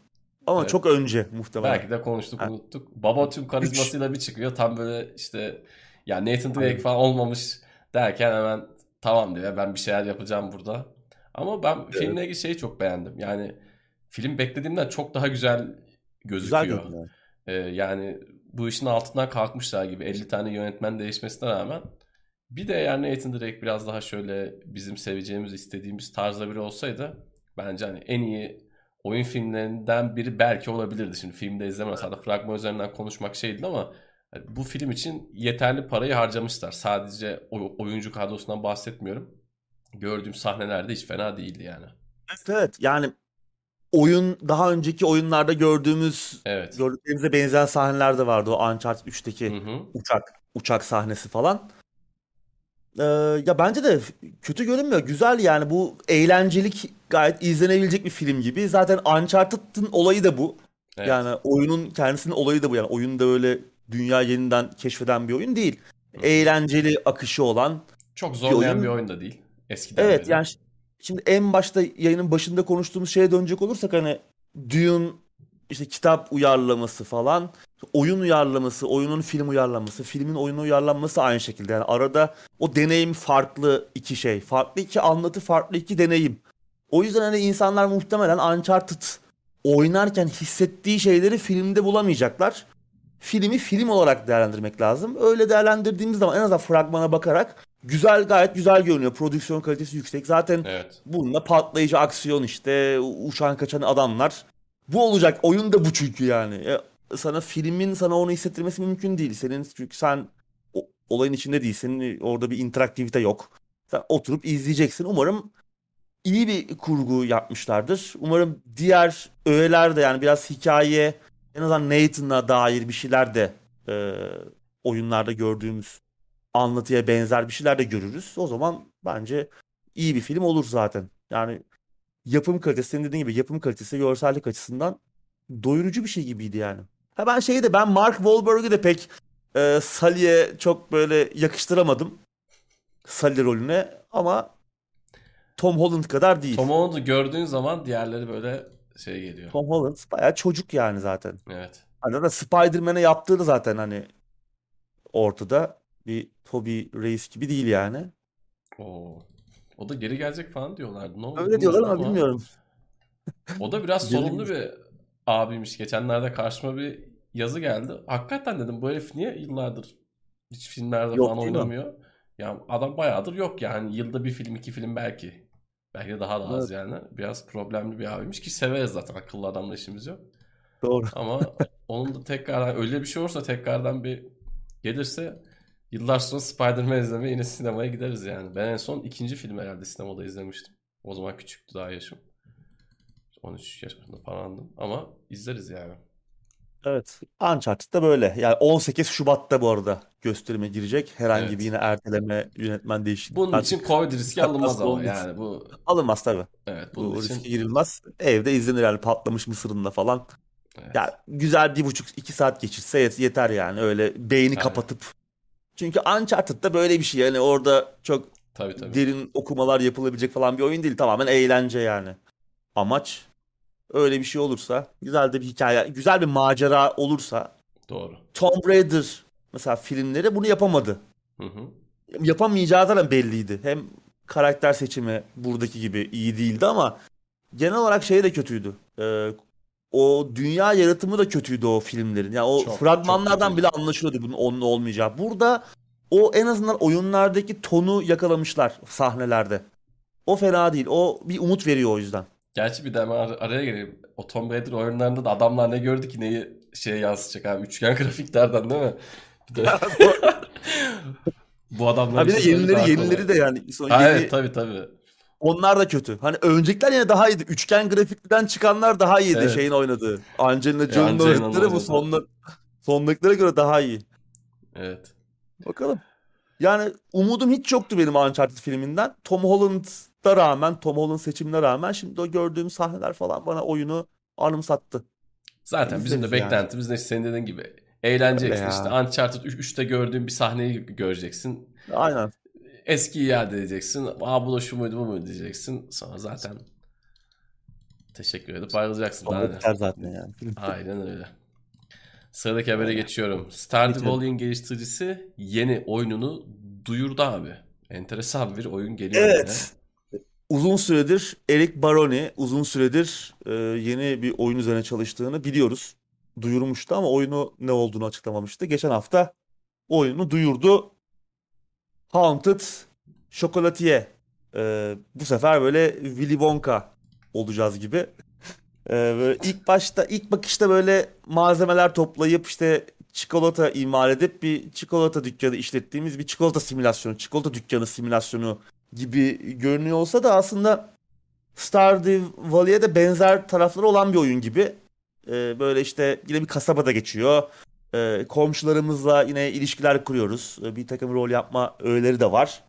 Ama Evet. çok önce muhtemelen. Belki de konuştuk Ha. unuttuk. Baba tüm karizmasıyla bir çıkıyor. Tam böyle işte ya Nathan Drake falan olmamış derken hemen tamam diyor ben bir şeyler yapacağım burada. Ama ben filmle ilgili şeyi çok beğendim. Yani film beklediğimden çok daha güzel Güzel gözüküyor. görünüyor. Ee, yani bu işin altından kalkmışlar gibi 50 tane yönetmen değişmesine rağmen bir de yani Nathan Drake biraz daha şöyle bizim seveceğimiz, istediğimiz tarzda biri olsaydı bence hani en iyi oyun filmlerinden biri belki olabilirdi. Şimdi filmde izlemesem de fragman üzerinden konuşmak şeydi ama hani bu film için yeterli parayı harcamışlar. Sadece o- oyuncu kadrosundan bahsetmiyorum. Gördüğüm sahnelerde hiç fena değildi yani. Evet, evet. Yani oyun daha önceki oyunlarda gördüğümüz Evet. gördüklerimize benzeyen sahneler de vardı. O Uncharted 3'teki Hı hı. uçak uçak sahnesi falan. Ee, ya bence de kötü görünmüyor. Güzel yani bu eğlencelik gayet izlenebilecek bir film gibi. Zaten Uncharted'ın olayı da bu. Evet. Yani oyunun kendisinin olayı da bu. Yani oyunda öyle dünya yeniden keşfeden bir oyun değil. Eğlenceli akışı olan. Çok zorlayan oyun- bir oyun da değil. Eskiden Evet beri. yani şimdi en başta yayının başında konuştuğumuz şeye dönecek olursak hani Dune işte kitap uyarlaması falan, oyun uyarlaması, oyunun film uyarlaması, filmin oyuna uyarlanması aynı şekilde. Yani arada o deneyim farklı iki şey. Farklı iki anlatı, farklı iki deneyim. O yüzden hani insanlar muhtemelen Uncharted oynarken hissettiği şeyleri filmde bulamayacaklar. Filmi film olarak değerlendirmek lazım. Öyle değerlendirdiğimiz zaman en azından fragmana bakarak güzel gayet güzel görünüyor. Prodüksiyon kalitesi yüksek. Zaten Evet. bununla patlayıcı aksiyon işte uçan kaçan adamlar. Bu olacak. Oyun da bu çünkü yani. E, sana filmin sana onu hissettirmesi mümkün değil. Senin çünkü sen o- olayın içinde değilsin. Orada bir interaktivite yok. Sen oturup izleyeceksin. Umarım iyi bir kurgu yapmışlardır. Umarım diğer öğeler de yani biraz hikaye en azından Nathan'a dair bir şeyler de e, oyunlarda gördüğümüz anlatıya benzer bir şeyler de görürüz. O zaman bence iyi bir film olur zaten. Yani yapım kalitesi, senin dediğin gibi yapım kalitesi, görsellik açısından doyurucu bir şey gibiydi yani. Ha ben şeyi de ben Mark Wahlberg'ü de pek e, Sully'e çok böyle yakıştıramadım. Sully rolüne ama Tom Holland kadar değil. Tom Holland'ı gördüğün zaman diğerleri böyle şey geliyor. Tom Holland bayağı çocuk yani zaten. Evet. Hani da Spider-Man'e yaptığı da zaten hani ortada bir Toby Reis gibi değil yani. Oo. O da geri gelecek falan diyorlardı. Ne oldu Öyle diyorlar ama bilmiyorum bilmiyorum. O da biraz sorumlu bir abiymiş. Geçenlerde karşıma bir yazı geldi. Hakikaten dedim bu herif niye yıllardır hiç filmlerde Yok falan değil mi? oynamıyor? Ya adam bayağıdır yok yani. Yılda bir film iki film belki. Belki de daha da az yani. Biraz problemli bir abiymiş ki severiz zaten. Akıllı adamla işimiz yok. Doğru. Ama onun da tekrardan öyle bir şey olursa tekrardan bir gelirse yıllar sonra Spider-Man izlemeye yine sinemaya gideriz yani. Ben en son ikinci film herhalde sinemada izlemiştim. O zaman küçüktü daha yaşım. 13 yaşında falandım ama izleriz yani. Evet. Uncharted da böyle. Yani 18 Şubat'ta bu arada gösterime girecek. Herhangi bir Evet. yine erteleme, yönetmen değişikliği. Bunun için Artık Covid riski alınmaz ama yani bu Alınmaz tabii. evet bunun Bu için riske girilmez. Evde izlenir yani patlamış mısırında falan. evet. Ya güzel bir buçuk iki saat geçirse yet- yeter yani öyle beyni Aynen. kapatıp. Çünkü Uncharted'da böyle bir şey yani orada çok Tabii tabii. derin okumalar yapılabilecek falan bir oyun değil. Tamamen eğlence yani. Amaç öyle bir şey olursa güzel de bir hikaye, güzel bir macera olursa Doğru. Tomb Raider mesela filmleri bunu yapamadı. Hı hı. Yapamayacağı zaten belliydi. Hem karakter seçimi buradaki gibi iyi değildi ama genel olarak şey de kötüydü. Ee, o dünya yaratımı da kötüydü o filmlerin. Yani o Çok, fragmanlardan çok bile anlaşılıyordu bunun onun olmayacağı. Burada o en azından oyunlardaki tonu yakalamışlar sahnelerde. O fena değil. O bir umut veriyor o yüzden. Gerçi bir de hemen ar- araya gireyim. O Tomb Raider oyunlarında da adamlar ne gördü ki neyi şeye yansıtacak abi. Üçgen grafiklerden değil mi? Bir de bu adamlar Ha bir de yenileri yenileri de yani son Ha yeni evet tabii tabii. Onlar da kötü. Hani öncekiler yine daha iyiydi. Üçgen grafikten çıkanlar daha iyiydi Evet. şeyin oynadığı. Angelina Jolie'nin Angelina'nın oynadıkları bu sonla, sondakilere göre daha iyi. Evet. Bakalım. Yani umudum hiç yoktu benim Uncharted filminden. Tom Holland'a rağmen, Tom Holland seçimine rağmen şimdi o gördüğüm sahneler falan bana oyunu anımsattı. Zaten bizim de İzleriz yani. beklentimiz de senin dediğin gibi. Eğleneceksin işte. Uncharted 3'te gördüğün bir sahneyi göreceksin. Aynen. Eski iade edeceksin. Aa bu da şu muydu bu muydu diyeceksin. Sonra zaten teşekkür edip ayrılacaksın. Daha zaten yani. Aynen öyle. Sıradaki habere geçiyorum. Stardew. Valley'in geliştiricisi yeni oyununu duyurdu abi. Enteresan bir oyun geliyor Evet. Uzun süredir Eric Baroni uzun süredir e, yeni bir oyun üzerine çalıştığını biliyoruz. Duyurmuştu ama oyunu ne olduğunu açıklamamıştı. Geçen hafta oyunu duyurdu. Haunted Chocolatier. E, bu sefer böyle Willy Wonka olacağız gibi. E, böyle ilk başta ilk bakışta böyle malzemeler toplayıp işte çikolata imal edip bir çikolata dükkanı işlettiğimiz bir çikolata simülasyonu, çikolata dükkanı simülasyonu gibi görünüyor olsa da aslında Stardew Valley'e de benzer tarafları olan bir oyun gibi. Ee, böyle işte yine bir kasabada geçiyor. Ee, komşularımızla yine ilişkiler kuruyoruz. Ee, bir takım rol yapma öğeleri de var.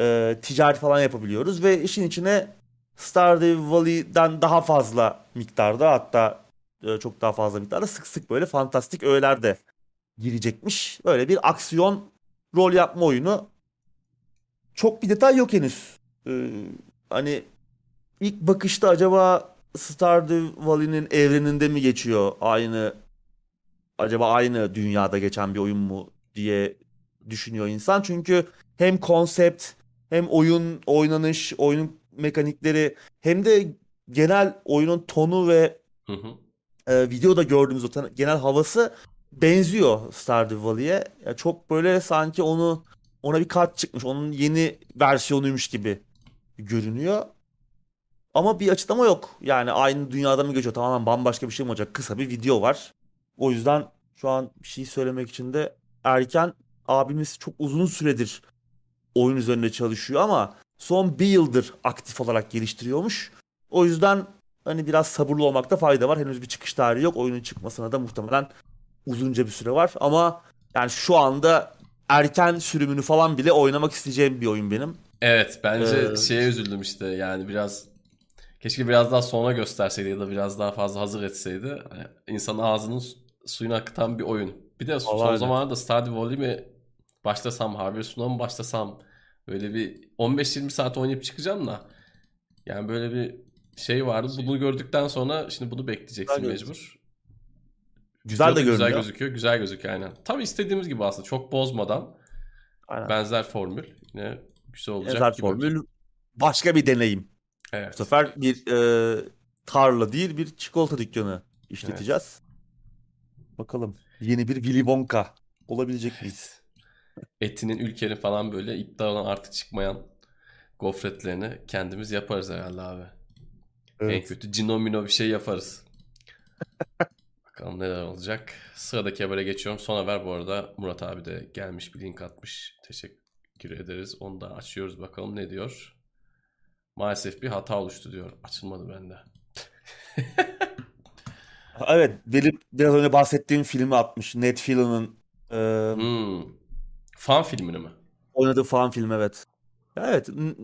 Ee, ticaret falan yapabiliyoruz ve işin içine Stardew Valley'den daha fazla miktarda hatta e, çok daha fazla miktarda sık sık böyle fantastik öğeler de girecekmiş. Böyle bir aksiyon rol yapma oyunu. Çok bir detay yok henüz. Ee, hani ilk bakışta acaba Stardew Valley'nin evreninde mi geçiyor? Aynı acaba aynı dünyada geçen bir oyun mu diye düşünüyor insan. Çünkü hem konsept hem oyun oynanış, oyunun mekanikleri hem de genel oyunun tonu ve Hı hı. e, videoda gördüğümüz o tan- genel havası benziyor Stardew Valley'e. Ya çok böyle sanki onu ona bir kat çıkmış. Onun yeni versiyonuymuş gibi görünüyor. Ama bir açıklama yok. Yani aynı dünyada mı geçiyor? Tamamen bambaşka bir şey mi olacak? Kısa bir video var. O yüzden şu an bir şey söylemek için de erken. Abimiz çok uzun süredir oyun üzerinde çalışıyor ama son bir yıldır aktif olarak geliştiriyormuş. O yüzden hani biraz sabırlı olmakta fayda var. Henüz bir çıkış tarihi yok. Oyunun çıkmasına da muhtemelen uzunca bir süre var. Ama yani şu anda erken sürümünü falan bile oynamak isteyeceğim bir oyun benim. Evet bence Ee, şeye üzüldüm işte yani biraz keşke biraz daha sonra gösterseydi ya da biraz daha fazla hazır etseydi. Yani insanın ağzının suyunu akıtan bir oyun. Bir de son Vallahi öyle. zamanlarda Stardew Valley mi başlasam, Harvest Moon'a mı başlasam böyle bir 15-20 saat oynayıp çıkacağım da yani böyle bir şey vardı. Bunu gördükten sonra şimdi bunu bekleyeceksin Güzel mecbur. Güzel de da güzel görünüyor. gözüküyor. Güzel gözüküyor aynen. Tam istediğimiz gibi aslında. Çok bozmadan Aynen. benzer formül. Yine güzel olacak Benzer gibi. formül. Başka bir deneyim. Bu Evet. sefer bir e, tarla değil bir çikolata dükkanı işleteceğiz. Bakalım yeni bir Willy Wonka olabilecek miyiz? Etinin, ülkenin falan böyle iddiadan artık çıkmayan gofretlerini kendimiz yaparız herhalde abi. En Evet. kötü cinomino bir şey yaparız. Bakalım neler olacak. Sıradaki habere geçiyorum. Son haber bu arada Murat abi de gelmiş bir link atmış. Teşekkür ederiz. Onu da açıyoruz bakalım ne diyor. Maalesef bir hata oluştu diyor. Açılmadı bende. Evet, benim biraz önce bahsettiğim filmi atmış. Ned Fillon'ın e, Hmm. Fan filmini mi? oynadığı falan film evet. Evet, N-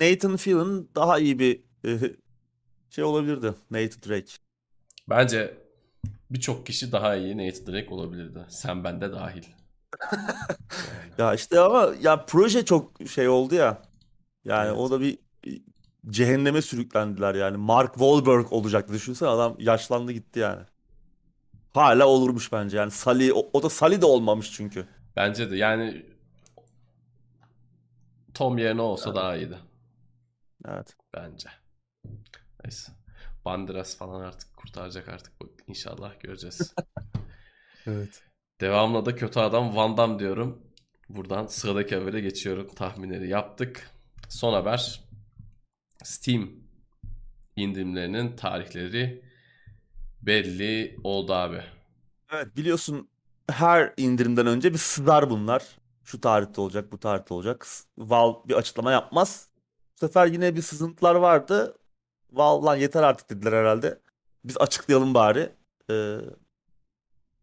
Nathan Fillion daha iyi bir e, şey olabilirdi. Nathan Drake. Bence birçok kişi daha iyi Nathan Drake olabilirdi. Sen ben de dahil. Ya işte ama ya proje çok şey oldu ya. Yani evet. o da bir cehenneme sürüklendiler yani. Mark Wahlberg olacaktı düşünsene adam yaşlandı gitti yani. Hala olurmuş bence yani Sully o, o da Sully de olmamış çünkü. Bence de yani Tom yerine olsa Yani, daha iyiydi. evet. Bence. Neyse. Banderas falan artık kurtaracak artık. Bak, İnşallah göreceğiz. Evet. Devamlı da kötü adam Van Damme diyorum. Buradan sıradaki habere geçiyorum. Tahminleri yaptık. Son haber. Steam indirimlerinin tarihleri belli oldu abi. Evet biliyorsun her indirimden önce bir sızar bunlar. Şu tarihte olacak, bu tarihte olacak. Valve bir açıklama yapmaz. Bu sefer yine bir sızıntılar vardı. Valve lan yeter artık dediler herhalde. Biz açıklayalım bari. Ee,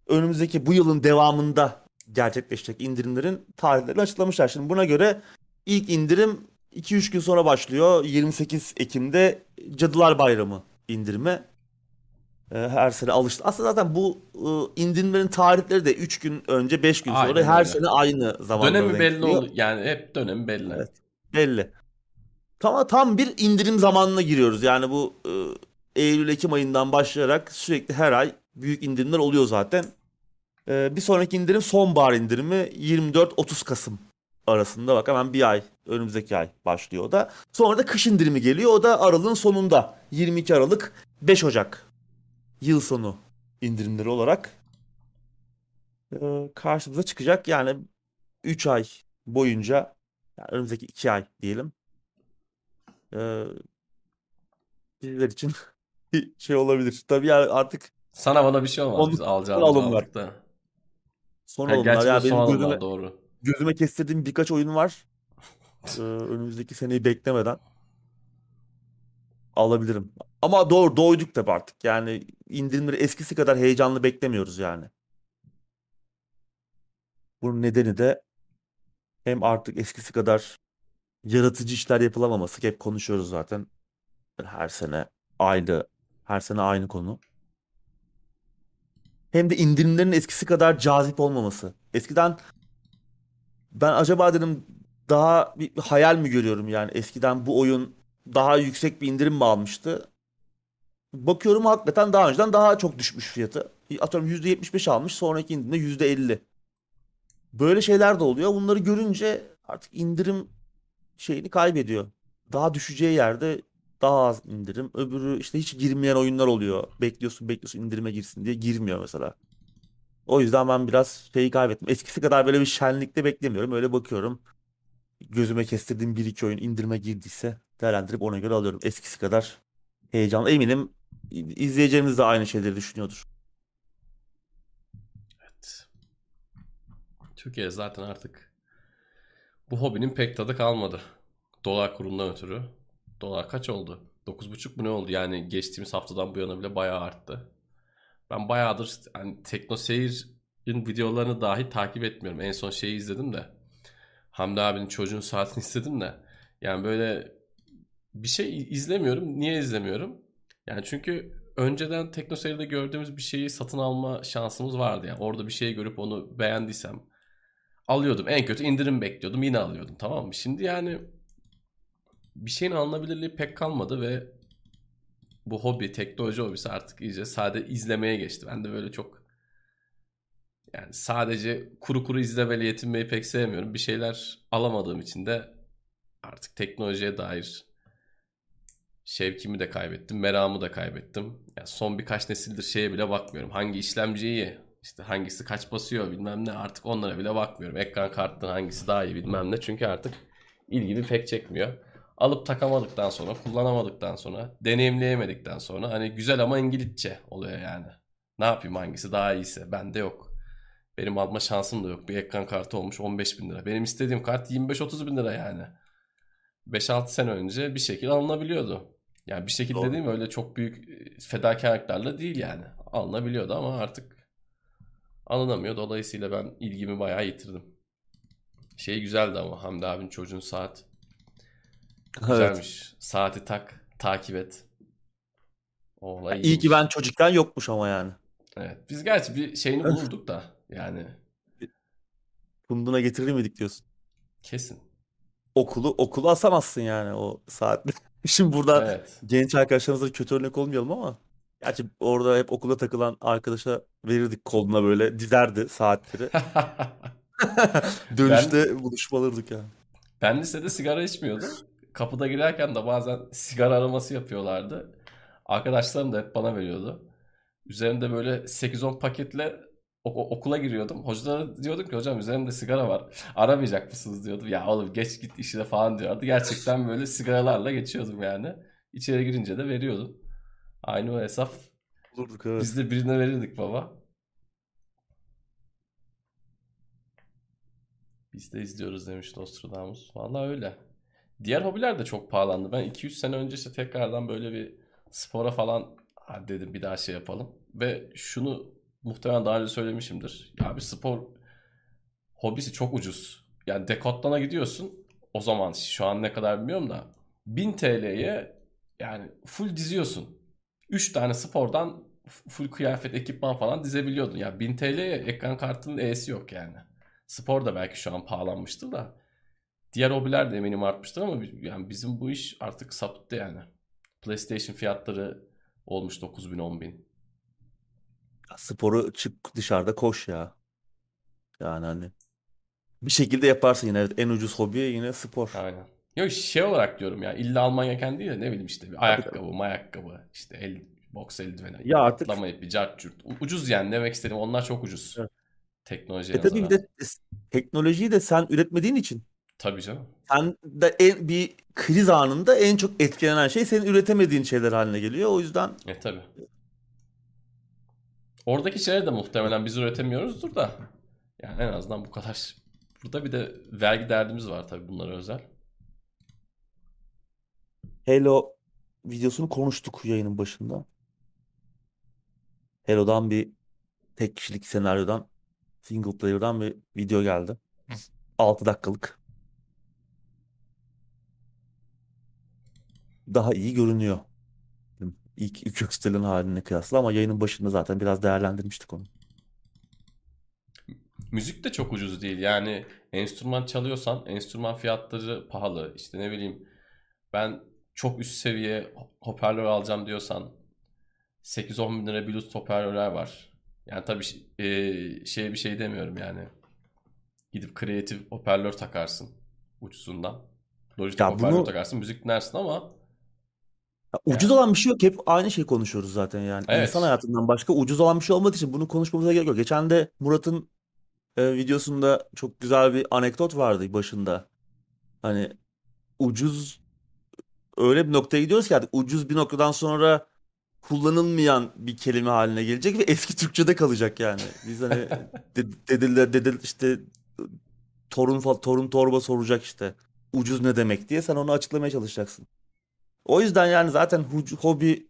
önümüzdeki bu yılın devamında gerçekleşecek indirimlerin tarihlerini açıklamışlar. Şimdi buna göre ilk indirim 2-3 gün sonra başlıyor. 28 Ekim'de Cadılar Bayramı indirimi. Ee, Her sene alıştı. Aslında zaten bu e, indirimlerin tarihleri de 3 gün önce 5 gün sonra Aynen her öyle. sene aynı zamanlara Dönemi belli oldu. Yani hep dönemi belli. Evet, belli. Tam, tam bir indirim zamanına giriyoruz. Yani bu e, Eylül-Ekim ayından başlayarak sürekli her ay büyük indirimler oluyor zaten. E, bir sonraki indirim sonbahar indirimi 24-30 Kasım arasında. Bak hemen bir ay önümüzdeki ay başlıyor o da. Sonra da kış indirimi geliyor. O da Aralık'ın sonunda 22 Aralık 5 Ocak yıl sonu indirimleri olarak e, karşımıza çıkacak. Yani 3 ay boyunca yani önümüzdeki 2 ay diyelim. E, bizler için bir şey olabilir. Tabii yani artık Sana bana bir şey olmaz. son, Biz son alacağımızı alımlar. aldık da. Son Ha, alımlar. Ya benim alımlar gözüme doğru. gözüme kestirdiğim birkaç oyun var. E, önümüzdeki seneyi beklemeden alabilirim. Ama doğru doyduk tabii artık. Yani indirimleri eskisi kadar heyecanlı beklemiyoruz yani. Bunun nedeni de hem artık eskisi kadar yaratıcı işler yapılamaması. Hep konuşuyoruz zaten. Her sene aynı, her sene aynı konu. Hem de indirimlerin eskisi kadar cazip olmaması. Eskiden ben acaba dedim daha bir hayal mi görüyorum yani eskiden bu oyun daha yüksek bir indirim mi almıştı? Bakıyorum hakikaten daha önceden daha çok düşmüş fiyatı. Atıyorum %75 almış sonraki indirimde %50. Böyle şeyler de oluyor. Bunları görünce artık indirim şeyini kaybediyor. Daha düşeceği yerde daha az indirim. Öbürü işte hiç girmeyen oyunlar oluyor. Bekliyorsun bekliyorsun indirime girsin diye girmiyor mesela. O yüzden ben biraz şeyi kaybettim. Eskisi kadar böyle bir şenlikte beklemiyorum. Öyle bakıyorum. Gözüme kestirdiğim bir iki oyun indirime girdiyse değerlendirip ona göre alıyorum. Eskisi kadar heyecanlı. Eminim izleyeceğimiz de aynı şeyleri düşünüyordur. Evet. Türkiye zaten artık bu hobinin pek tadı kalmadı. Dolar kurundan ötürü. Dolar kaç oldu? 9,5 mu ne oldu? Yani geçtiğimiz haftadan bu yana bile bayağı arttı. Ben bayağıdır hani Tekno Seyir'in videolarını dahi takip etmiyorum. En son şeyi izledim de. Hamdi abinin çocuğun saatini istedim de. Yani böyle bir şey izlemiyorum. Niye izlemiyorum? Yani çünkü önceden Tekno Seyir'de gördüğümüz bir şeyi satın alma şansımız vardı. Yani orada bir şey görüp onu beğendiysem alıyordum. En kötü indirim bekliyordum. Yine alıyordum. Tamam mı? Şimdi yani bir şeyin alınabilirliği pek kalmadı ve bu hobi, teknoloji hobisi artık iyice sade izlemeye geçti. Ben de böyle çok yani sadece kuru kuru izlemeyle yetinmeyi pek sevmiyorum. Bir şeyler alamadığım için de artık teknolojiye dair şevkimi de kaybettim, meramı da kaybettim. Yani son birkaç nesildir şeye bile bakmıyorum. Hangi işlemci iyi, işte hangisi kaç basıyor bilmem ne artık onlara bile bakmıyorum. Ekran kartının hangisi daha iyi bilmem ne. Çünkü artık ilgimi pek çekmiyor. Alıp takamadıktan sonra, kullanamadıktan sonra, deneyimleyemedikten sonra hani güzel ama İngilizce oluyor yani. Ne yapayım hangisi daha iyiyse bende yok. Benim alma şansım da yok. Bir ekran kartı olmuş 15 bin lira. Benim istediğim kart 25-30 bin lira yani. 5-6 sene önce bir şekilde alınabiliyordu. Yani bir şekilde Doğru. mi öyle çok büyük e, fedakarlıklarla değil yani. Alınabiliyordu ama artık alınamıyor. Dolayısıyla ben ilgimi bayağı yitirdim. Şey güzeldi ama Hamdi abinin çocuğun saat. Evet. Güzelmiş. Saati tak, takip et. O olay İyi ki ben çocukken yokmuş ama yani. Evet. Biz gerçi bir şeyini bulurduk da yani Bunduna getirir miydik diyorsun. kesin. Okulu okulu asamazsın yani o saatte. Şimdi burada Evet. genç arkadaşlarımıza kötü örnek olmayalım ama gerçi orada hep okula takılan arkadaşa verirdik koluna böyle dizerdi saatleri. Dönüşte buluşmalardık yani. Ben lisede sigara içmiyordum. Kapıda girerken de bazen sigara araması yapıyorlardı. Arkadaşlarım da hep bana veriyordu. Üzerinde böyle 8-10 paketle okula giriyordum. Hocalara diyordum ki hocam üzerimde sigara var. Aramayacak mısınız diyordum. Ya oğlum geç git işine falan diyordu. Gerçekten böyle sigaralarla geçiyordum yani. İçeri girince de veriyordum. Aynı o hesap. Bulurduk evet. Biz de birine verirdik baba. Biz de izliyoruz demiş Nostradamus. Vallahi öyle. Diğer hobiler de çok pahalandı. Ben 2-3 sene önce işte tekrardan böyle bir spora falan "Hadi dedim bir daha şey yapalım. Ve şunu muhtemelen daha önce söylemişimdir. Ya bir spor hobisi çok ucuz. Yani Decathlon'a gidiyorsun. O zaman şu an ne kadar bilmiyorum da 1000 TL'ye yani full diziyorsun. 3 tane spordan full kıyafet, ekipman falan dizebiliyordun. Ya 1000 TL'ye ekran kartının E'si yok yani. Spor da belki şu an pahalanmıştır da. Diğer hobiler de eminim artmıştır ama yani bizim bu iş artık sapıttı yani. PlayStation fiyatları olmuş 9000 10000. Sporu çık dışarıda koş ya. Yani hani bir şekilde yaparsın yine. Evet, en ucuz hobi yine spor. Aynen. Yok şey olarak diyorum ya illa alman gereken değil de ne bileyim işte bir ayakkabı, ayakkabı, işte el boks eldiveni, Ya artık- atlama ipi, cart curt. U- Ucuz yani demek istedim. Onlar çok ucuz. Evet. Teknolojiye E tabii bir nazaran. de teknolojiyi de sen üretmediğin için Tabii canım. sen de en, bir kriz anında en çok etkilenen şey senin üretemediğin şeyler haline geliyor. O yüzden E tabii. Oradaki şeyleri de muhtemelen biz üretemiyoruzdur da. Yani en azından bu kadar. Burada bir de vergi derdimiz var tabii bunlara özel. Halo videosunu konuştuk yayının başında. Halo'dan bir tek kişilik senaryodan single player'dan bir video geldi. 6 dakikalık. Daha iyi görünüyor. İlk, ilk gösterilen haline kıyasla ama yayının başında zaten biraz değerlendirmiştik onu. Müzik de çok ucuz değil. Yani enstrüman çalıyorsan enstrüman fiyatları pahalı. İşte ne bileyim ben çok üst seviye hoparlör alacağım diyorsan 8-10 bin lira Bluetooth hoparlörler var. Yani tabii e, şey bir şey demiyorum yani. Gidip kreatif hoparlör takarsın ucuzundan. Logitech Ya hoparlör bunu- takarsın müzik dinlersin ama Ya ucuz olan bir şey yok. Hep aynı şey konuşuyoruz zaten yani. Evet. İnsan hayatından başka ucuz olan bir şey olmadığı için bunu konuşmamıza gerek yok. Geçen de Murat'ın e, videosunda çok güzel bir anekdot vardı başında. Hani ucuz öyle bir noktaya gidiyoruz ki artık ucuz bir noktadan sonra kullanılmayan bir kelime haline gelecek ve eski Türkçe'de kalacak yani. Biz hani de- dediler dedil işte torun fa- torun torba soracak işte ucuz ne demek diye sen onu açıklamaya çalışacaksın. O yüzden yani zaten hobi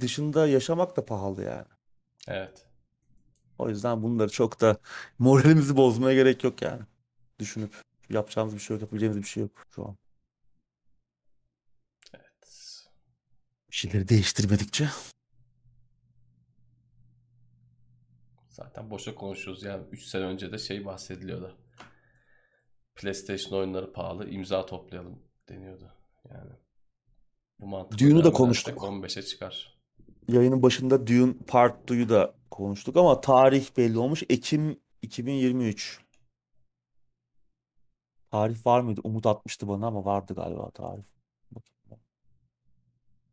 dışında yaşamak da pahalı yani. evet. O yüzden bunları çok da moralimizi bozmaya gerek yok yani. Düşünüp yapacağımız bir şey yok, yapabileceğimiz bir şey yok şu an. Bir şeyleri değiştirmedikçe. Zaten boşa konuşuyoruz yani 3 sene önce de şey bahsediliyordu. PlayStation oyunları pahalı, imza toplayalım deniyordu. Yani bu mantıkla Dune'u da konuştuk. edersek 15'e çıkar. Yayının başında Dune Part 2'yu da konuştuk ama tarih belli olmuş. Ekim 2023. Tarih var mıydı? Umut atmıştı bana ama vardı galiba tarih.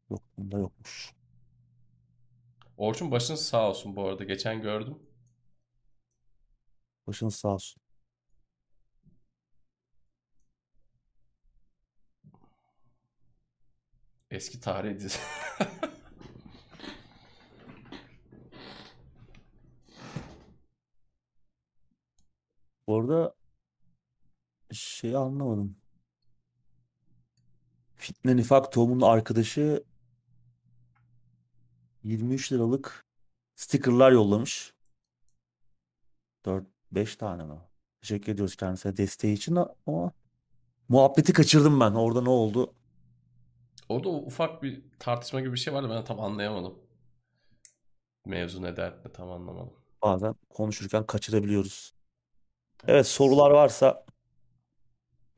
Yok bunda yokmuş. Orçun başın sağ olsun bu arada. Geçen gördüm. Başınız sağ olsun. Eski tarih dizi. Bu şeyi anlamadım. Fitne Nifak Tohum'un arkadaşı 23 liralık stickerlar yollamış. 4-5 tane mi? Teşekkür ediyoruz kendisine desteği için ama muhabbeti kaçırdım ben. Orada ne oldu? Orada ufak bir tartışma gibi bir şey vardı ben tam anlayamadım. Mevzu ne dert ne tam anlamadım. Bazen konuşurken kaçırabiliyoruz. Evet sorular varsa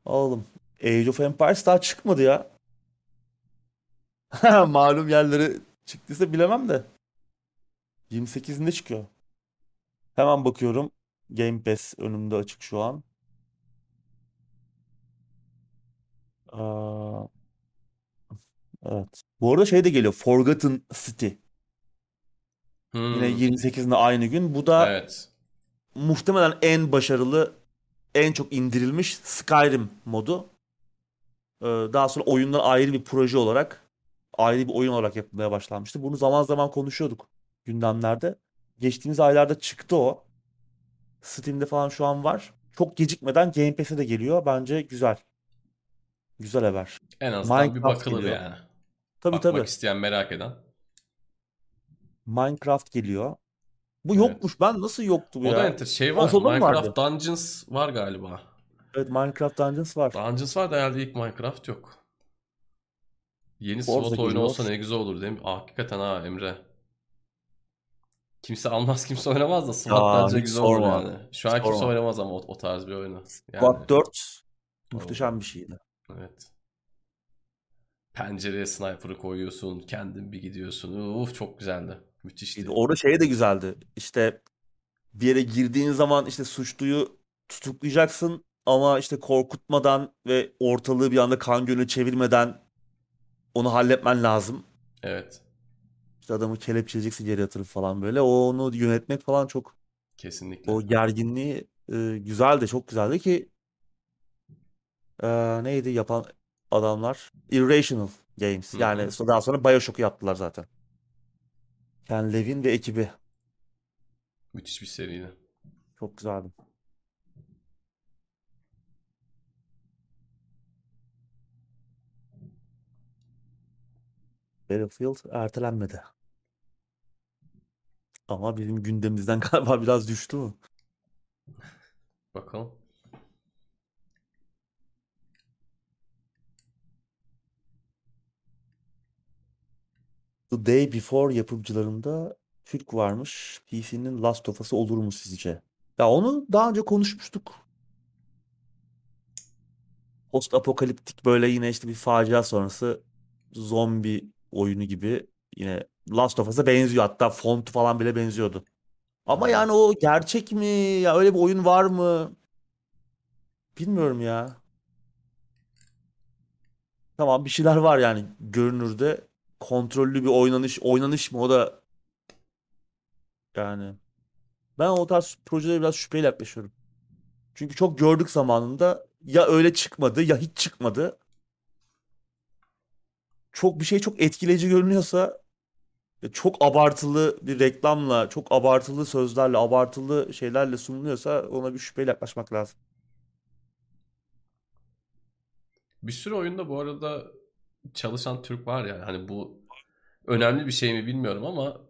alalım. Age of Empires daha çıkmadı ya. Malum yerleri çıktıysa bilemem de. 28'inde çıkıyor. Hemen bakıyorum. Game Pass önümde açık şu an. Aa, evet. Bu arada şey de geliyor. Forgotten City. Yine Hmm, 28'inde aynı gün. Bu da evet. muhtemelen en başarılı, en çok indirilmiş Skyrim modu. Ee, Daha sonra oyundan ayrı bir proje olarak, ayrı bir oyun olarak yapılmaya başlanmıştı. Bunu zaman zaman konuşuyorduk gündemlerde. Geçtiğimiz aylarda çıktı o. Steam'de falan şu an var. Çok gecikmeden Game Pass'e de geliyor. Bence güzel. Güzel haber. En azından bir Minecraft bakılır geliyor. yani. Tabii Bakmak tabii. isteyen merak eden. Minecraft geliyor. Bu Evet. yokmuş. Ben nasıl yoktu bu O da ya? enter şey var. Mı Minecraft vardı? Dungeons var galiba. Evet Minecraft Dungeons var. Dungeons var da herhalde ilk Minecraft yok. Yeni Forza SWAT oyunu olsa ne güzel olur değil mi? Ah, hakikaten ha Emre. Kimse almaz kimse oynamaz da SWAT bence güzel olur yani. Şu an kimse oynamaz ama o, o tarz bir oyunu. Yani, Squad 4 muhteşem bir şeydi. evet. Pencereye sniper'ı koyuyorsun, kendin bir gidiyorsun. Uf çok güzeldi. Müthişti. Orada şey de güzeldi. İşte bir yere girdiğin zaman işte suçluyu tutuklayacaksın ama işte korkutmadan ve ortalığı bir anda kan gölüne çevirmeden onu halletmen lazım. Evet, İşte adamı kelepçeleyeceksin geri yatırıp falan böyle. O onu yönetmek falan çok kesinlikle. o gerginliği e, güzeldi. Çok güzeldi ki e, neydi yapan adamlar? Irrational Games. Yani hı. so- daha sonra BioShock'u yaptılar zaten. Ken Levin ve ekibi. Müthiş bir seriydi. Çok güzeldi. Battlefield ertelenmedi. Ama bizim gündemimizden galiba biraz düştü mü? Bakalım. The Day Before yapımcılarında Türk varmış. PC'nin Last of Us'ı olur mu sizce? Ya onu daha önce konuşmuştuk. Post apokaliptik böyle yine işte bir facia sonrası zombi oyunu gibi yine Last of Us'a benziyor. Hatta fontu falan bile benziyordu. Ama yani o gerçek mi? Ya öyle bir oyun var mı? Bilmiyorum ya. Tamam bir şeyler var yani görünürde. Kontrollü bir oynanış. Oynanış mı o da yani. Ben o tarz projelere biraz şüpheyle yaklaşıyorum. Çünkü çok gördük zamanında ya öyle çıkmadı ya hiç çıkmadı. Çok bir şey çok etkileyici görünüyorsa çok abartılı bir reklamla, çok abartılı sözlerle, abartılı şeylerle sunuluyorsa ona bir şüpheyle yaklaşmak lazım. Bir sürü oyunda bu arada çalışan Türk var yani. Hani bu önemli bir şey mi bilmiyorum ama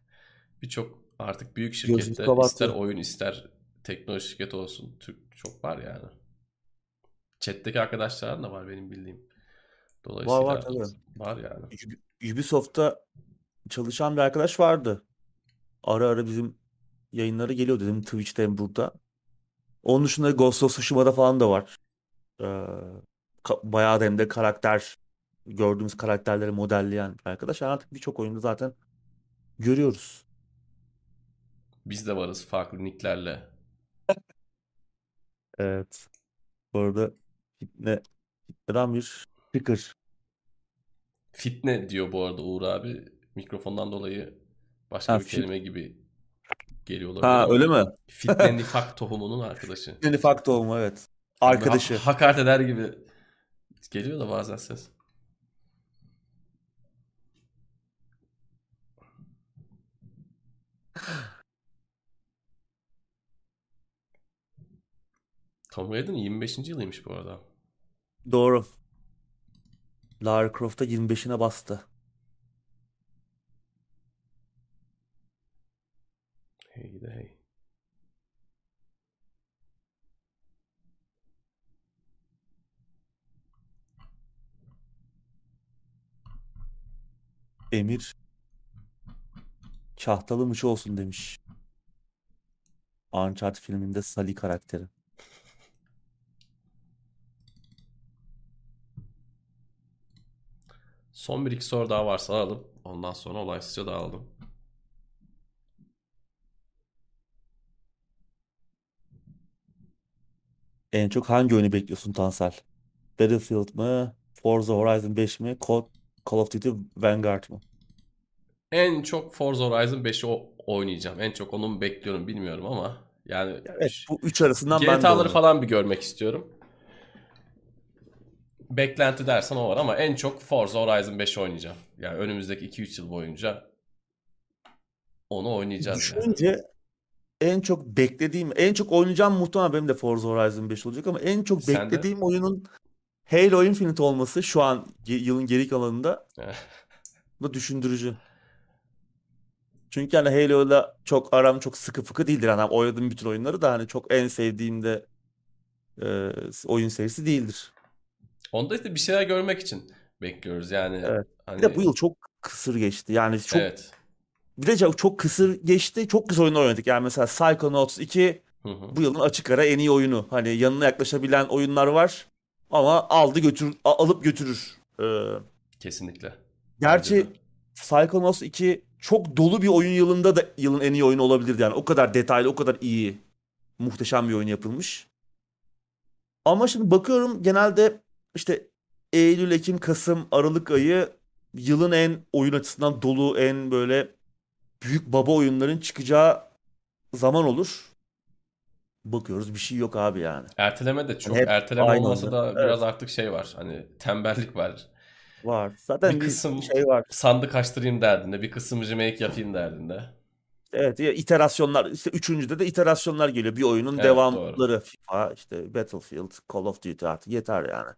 birçok artık büyük kabarttı. ister oyun ister teknoloji şirketi olsun Türk çok var yani. Chat'teki arkadaşlarım da var benim bildiğim. Dolayısıyla var tabii. var yani. Ub- Ubisoft'ta çalışan bir arkadaş vardı. Ara ara bizim yayınlara geliyor dedim Twitch'te hem burada. Onun dışında Ghost of Tsushima'da falan da var. Ee, bayağı da hem de karakter gördüğümüz karakterleri modelleyen bir arkadaş. Yani artık birçok oyunda zaten görüyoruz. Biz de varız farklı nicklerle. Evet. Bu arada fitne, fitneden bir sticker. Fitne diyor bu arada Uğur abi. Mikrofondan dolayı başka Ha, bir fit- kelime gibi geliyor olabilir Ha öyle mi? Fitne nifak tohumunun arkadaşı. Fitneli fakto mu evet. Ha- Arkadaşı. hakaret eder gibi geliyor da bazen ses. Tomb Raider'ın 25. yılıymış bu arada. Doğru. Lara Croft'a 25'ine bastı. Hey de hey. Emir kahtalı mıç olsun demiş. Uncharted filminde Sally karakteri. Son bir iki soru daha varsa alalım. Ondan sonra olaysızca dağıldım. En çok hangi oyunu bekliyorsun Tansel? Battlefield mı? Forza Horizon 5 mi? Call, Call of Duty Vanguard mı? En çok Forza Horizon 5'i o- oynayacağım. En çok onu mu bekliyorum bilmiyorum ama yani Evet, bu üç arasından ben de GTA'ları falan bir görmek istiyorum. Beklenti dersen o var ama en çok Forza Horizon 5 oynayacağım. Yani önümüzdeki 2-3 yıl boyunca onu oynayacağız yani. Düşününce en çok beklediğim, en çok oynayacağım muhtemelen benim de Forza Horizon 5 olacak ama en çok Sen de? beklediğim oyunun Halo Infinite olması şu an yılın geri kalanında bu da düşündürücü. Çünkü yani Halo'yla çok aram çok sıkı fıkı değildir. Yani oynadığım bütün oyunları da hani çok en sevdiğim de e, oyun serisi değildir. Onda işte bir şeyler görmek için bekliyoruz yani. Evet. Hani, Bir de bu yıl çok kısır geçti. Yani çok Evet. bir de çok, çok kısır geçti. Çok güzel oyunlar oynadık. Yani mesela Psychonauts 2 Hı hı. bu yılın açık ara en iyi oyunu. Hani yanına yaklaşabilen oyunlar var ama aldı götür alıp götürür. Ee, Kesinlikle. gerçi. Psychonauts 2 çok dolu bir oyun yılında da yılın en iyi oyunu olabilirdi yani. O kadar detaylı, o kadar iyi, muhteşem bir oyun yapılmış. Ama şimdi bakıyorum genelde işte Eylül, Ekim, Kasım, Aralık ayı yılın en oyun açısından dolu, en böyle büyük baba oyunların çıkacağı zaman olur. Bakıyoruz bir şey yok abi yani. Erteleme de çok. hep Erteleme olmasa anda. da Evet. biraz artık şey var. Hani tembellik var. Var. Zaten Bir bir kısım şey var. sandık açtırayım derdinde. Bir kısım remake yapayım derdinde. Evet ya iterasyonlar işte üçüncüde de iterasyonlar geliyor. Bir oyunun Evet, devamları FIFA işte Battlefield, Call of Duty artık yeter yani.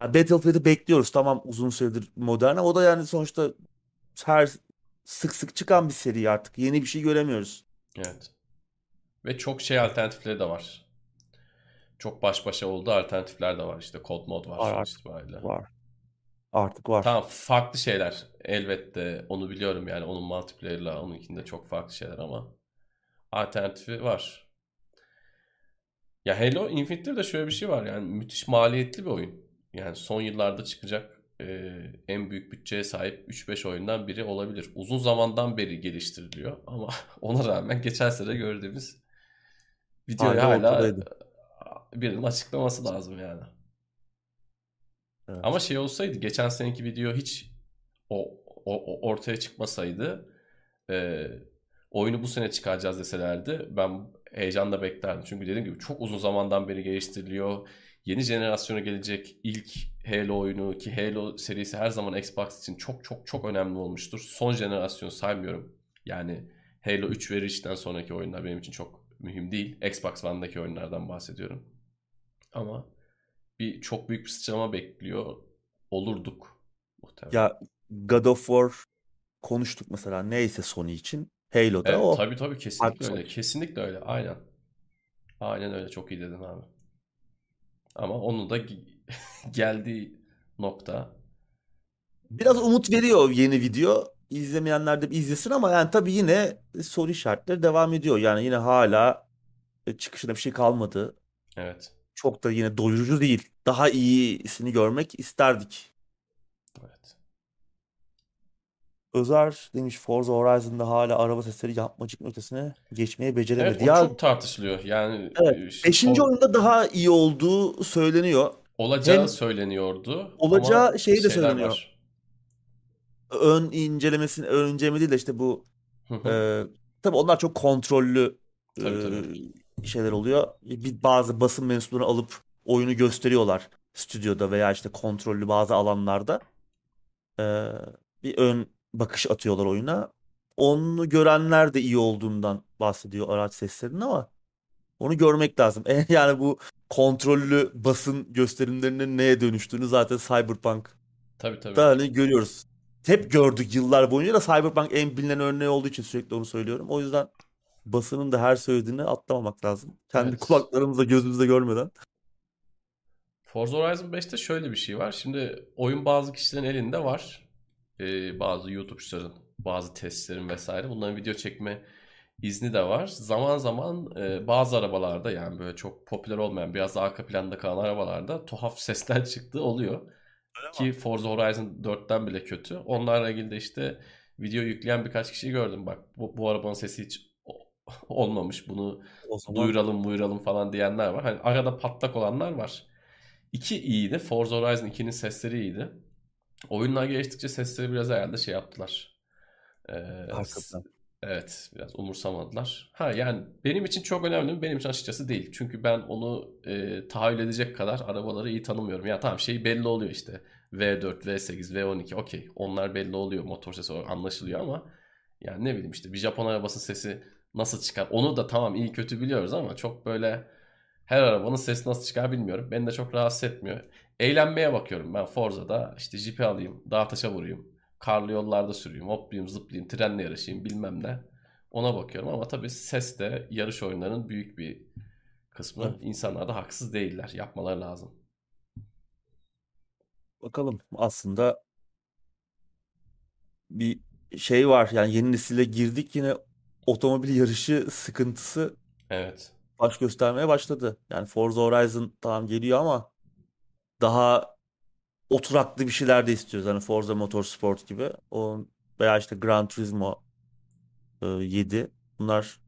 Battlefield'i bekliyoruz tamam uzun süredir modern ama o da yani sonuçta her sık sık çıkan bir seri artık. Yeni bir şey göremiyoruz. Evet. Ve çok şey alternatifleri de var. Çok baş başa olduğu alternatifler de var. İşte Cold Mod var Var artık itibariyle. var. Artık var. Tamam farklı şeyler. Elbette onu biliyorum yani onun multiplayer'la onunkinde çok farklı şeyler ama alternatifi var. Ya Halo Infinite'de de şöyle bir şey var yani müthiş maliyetli bir oyun. Yani son yıllarda çıkacak e, en büyük bütçeye sahip 3-5 oyundan biri olabilir. Uzun zamandan beri geliştiriliyor ama ona rağmen geçen sene gördüğümüz videoyu Hala ortadaydı. birinin açıklaması lazım yani. Evet. Ama şey olsaydı geçen seneki video hiç o, o- o ortaya çıkmasaydı e, oyunu bu sene çıkaracağız deselerdi ben heyecanla beklerdim. Çünkü dediğim gibi çok uzun zamandan beri geliştiriliyor. Yeni jenerasyona gelecek ilk Halo oyunu ki Halo serisi her zaman Xbox için çok çok çok önemli olmuştur. Son jenerasyon saymıyorum. Yani Halo 3 ve Reach'ten sonraki oyunlar benim için çok mühim değil. Xbox One'daki oyunlardan bahsediyorum. Ama bir çok büyük bir sıçrama bekliyor olurduk muhtemelen. Ya God of War konuştuk mesela neyse Sony için. Halo'da Evet o. tabii tabii kesinlikle Farklı öyle. Kesinlikle öyle. Aynen. Aynen öyle. Çok iyi dedin abi. Ama onun da ge- geldiği nokta Biraz umut veriyor yeni video. İzlemeyenler de bir izlesin ama yani tabii yine soru işaretleri devam ediyor. Yani yine hala e, çıkışına bir şey kalmadı. evet. Çok da yine doyurucu değil. Daha iyisini görmek isterdik. Evet. Özer demiş Forza Horizon'da hala araba sesleri yapmacık ötesine geçmeyi Evet beceremedi. o Ya çok tartışılıyor. Yani evet e, şu 5. son oyunda daha iyi olduğu söyleniyor. olacağı Hem söyleniyordu olacağı şey de söyleniyor. var. Ön incelemesini ön inceleme değil de işte bu e, tabii onlar çok kontrollü e, Tabii tabii. şeyler oluyor. Bir bazı basın mensuplarını alıp oyunu gösteriyorlar stüdyoda veya işte kontrollü bazı alanlarda. Ee, bir ön bakış atıyorlar oyuna. Onu görenler de iyi olduğundan bahsediyor araç seslerinin ama onu görmek lazım. E, Yani bu kontrollü basın gösterimlerinin neye dönüştüğünü zaten Cyberpunk Tabii tabii. da hani görüyoruz. Hep gördük yıllar boyunca da Cyberpunk en bilinen örneği olduğu için sürekli onu söylüyorum. O yüzden basının da her söylediğini atlamamak lazım. Kendi Evet. kulaklarımızla gözümüzle görmeden. Forza Horizon 5'te şöyle bir şey var. Şimdi oyun bazı kişilerin elinde var. Ee, bazı YouTube'cuların, bazı testlerin vesaire. Bunların video çekme izni de var. Zaman zaman e, bazı arabalarda yani böyle çok popüler olmayan biraz da arka planda kalan arabalarda tuhaf sesler çıktığı oluyor. Ki Forza Horizon 4'ten bile kötü. Onlarla ilgili de işte video yükleyen birkaç kişiyi gördüm. Bak bu, bu arabanın sesi hiç olmamış. Bunu zaman duyuralım duyuralım falan diyenler var. Hani arada patlak olanlar var. 2 iyiydi. Forza Horizon 2'nin sesleri iyiydi. Oyunlar geliştikçe sesleri biraz herhalde şey yaptılar. Ee. Evet, biraz umursamadılar. Ha yani benim için çok önemli mi? Benim için açıkçası değil. Çünkü ben onu e, tahayyül edecek kadar arabaları iyi tanımıyorum. Ya tamam şey belli oluyor işte. V4, V8, V12 okey. Onlar belli oluyor. Motor sesi anlaşılıyor ama yani ne bileyim işte bir Japon arabasının sesi nasıl çıkar? Onu da tamam iyi kötü biliyoruz ama çok böyle her arabanın sesi nasıl çıkar bilmiyorum. Beni de çok rahatsız etmiyor. Eğlenmeye bakıyorum ben Forza'da. işte jipi alayım, dağ taşa vurayım. Karlı yollarda süreyim, hoplayayım, zıplayayım, trenle yarışayım bilmem ne. Ona bakıyorum ama tabii ses de yarış oyunlarının büyük bir kısmı. Evet. İnsanlar da haksız değiller. Yapmaları lazım. Bakalım aslında bir şey var yani yeni nesile girdik yine otomobil yarışı sıkıntısı Evet. baş göstermeye başladı. Yani Forza Horizon tamam geliyor ama daha oturaklı bir şeyler de istiyoruz. Hani Forza Motorsport gibi. O veya işte Gran Turismo e, 7. Bunlar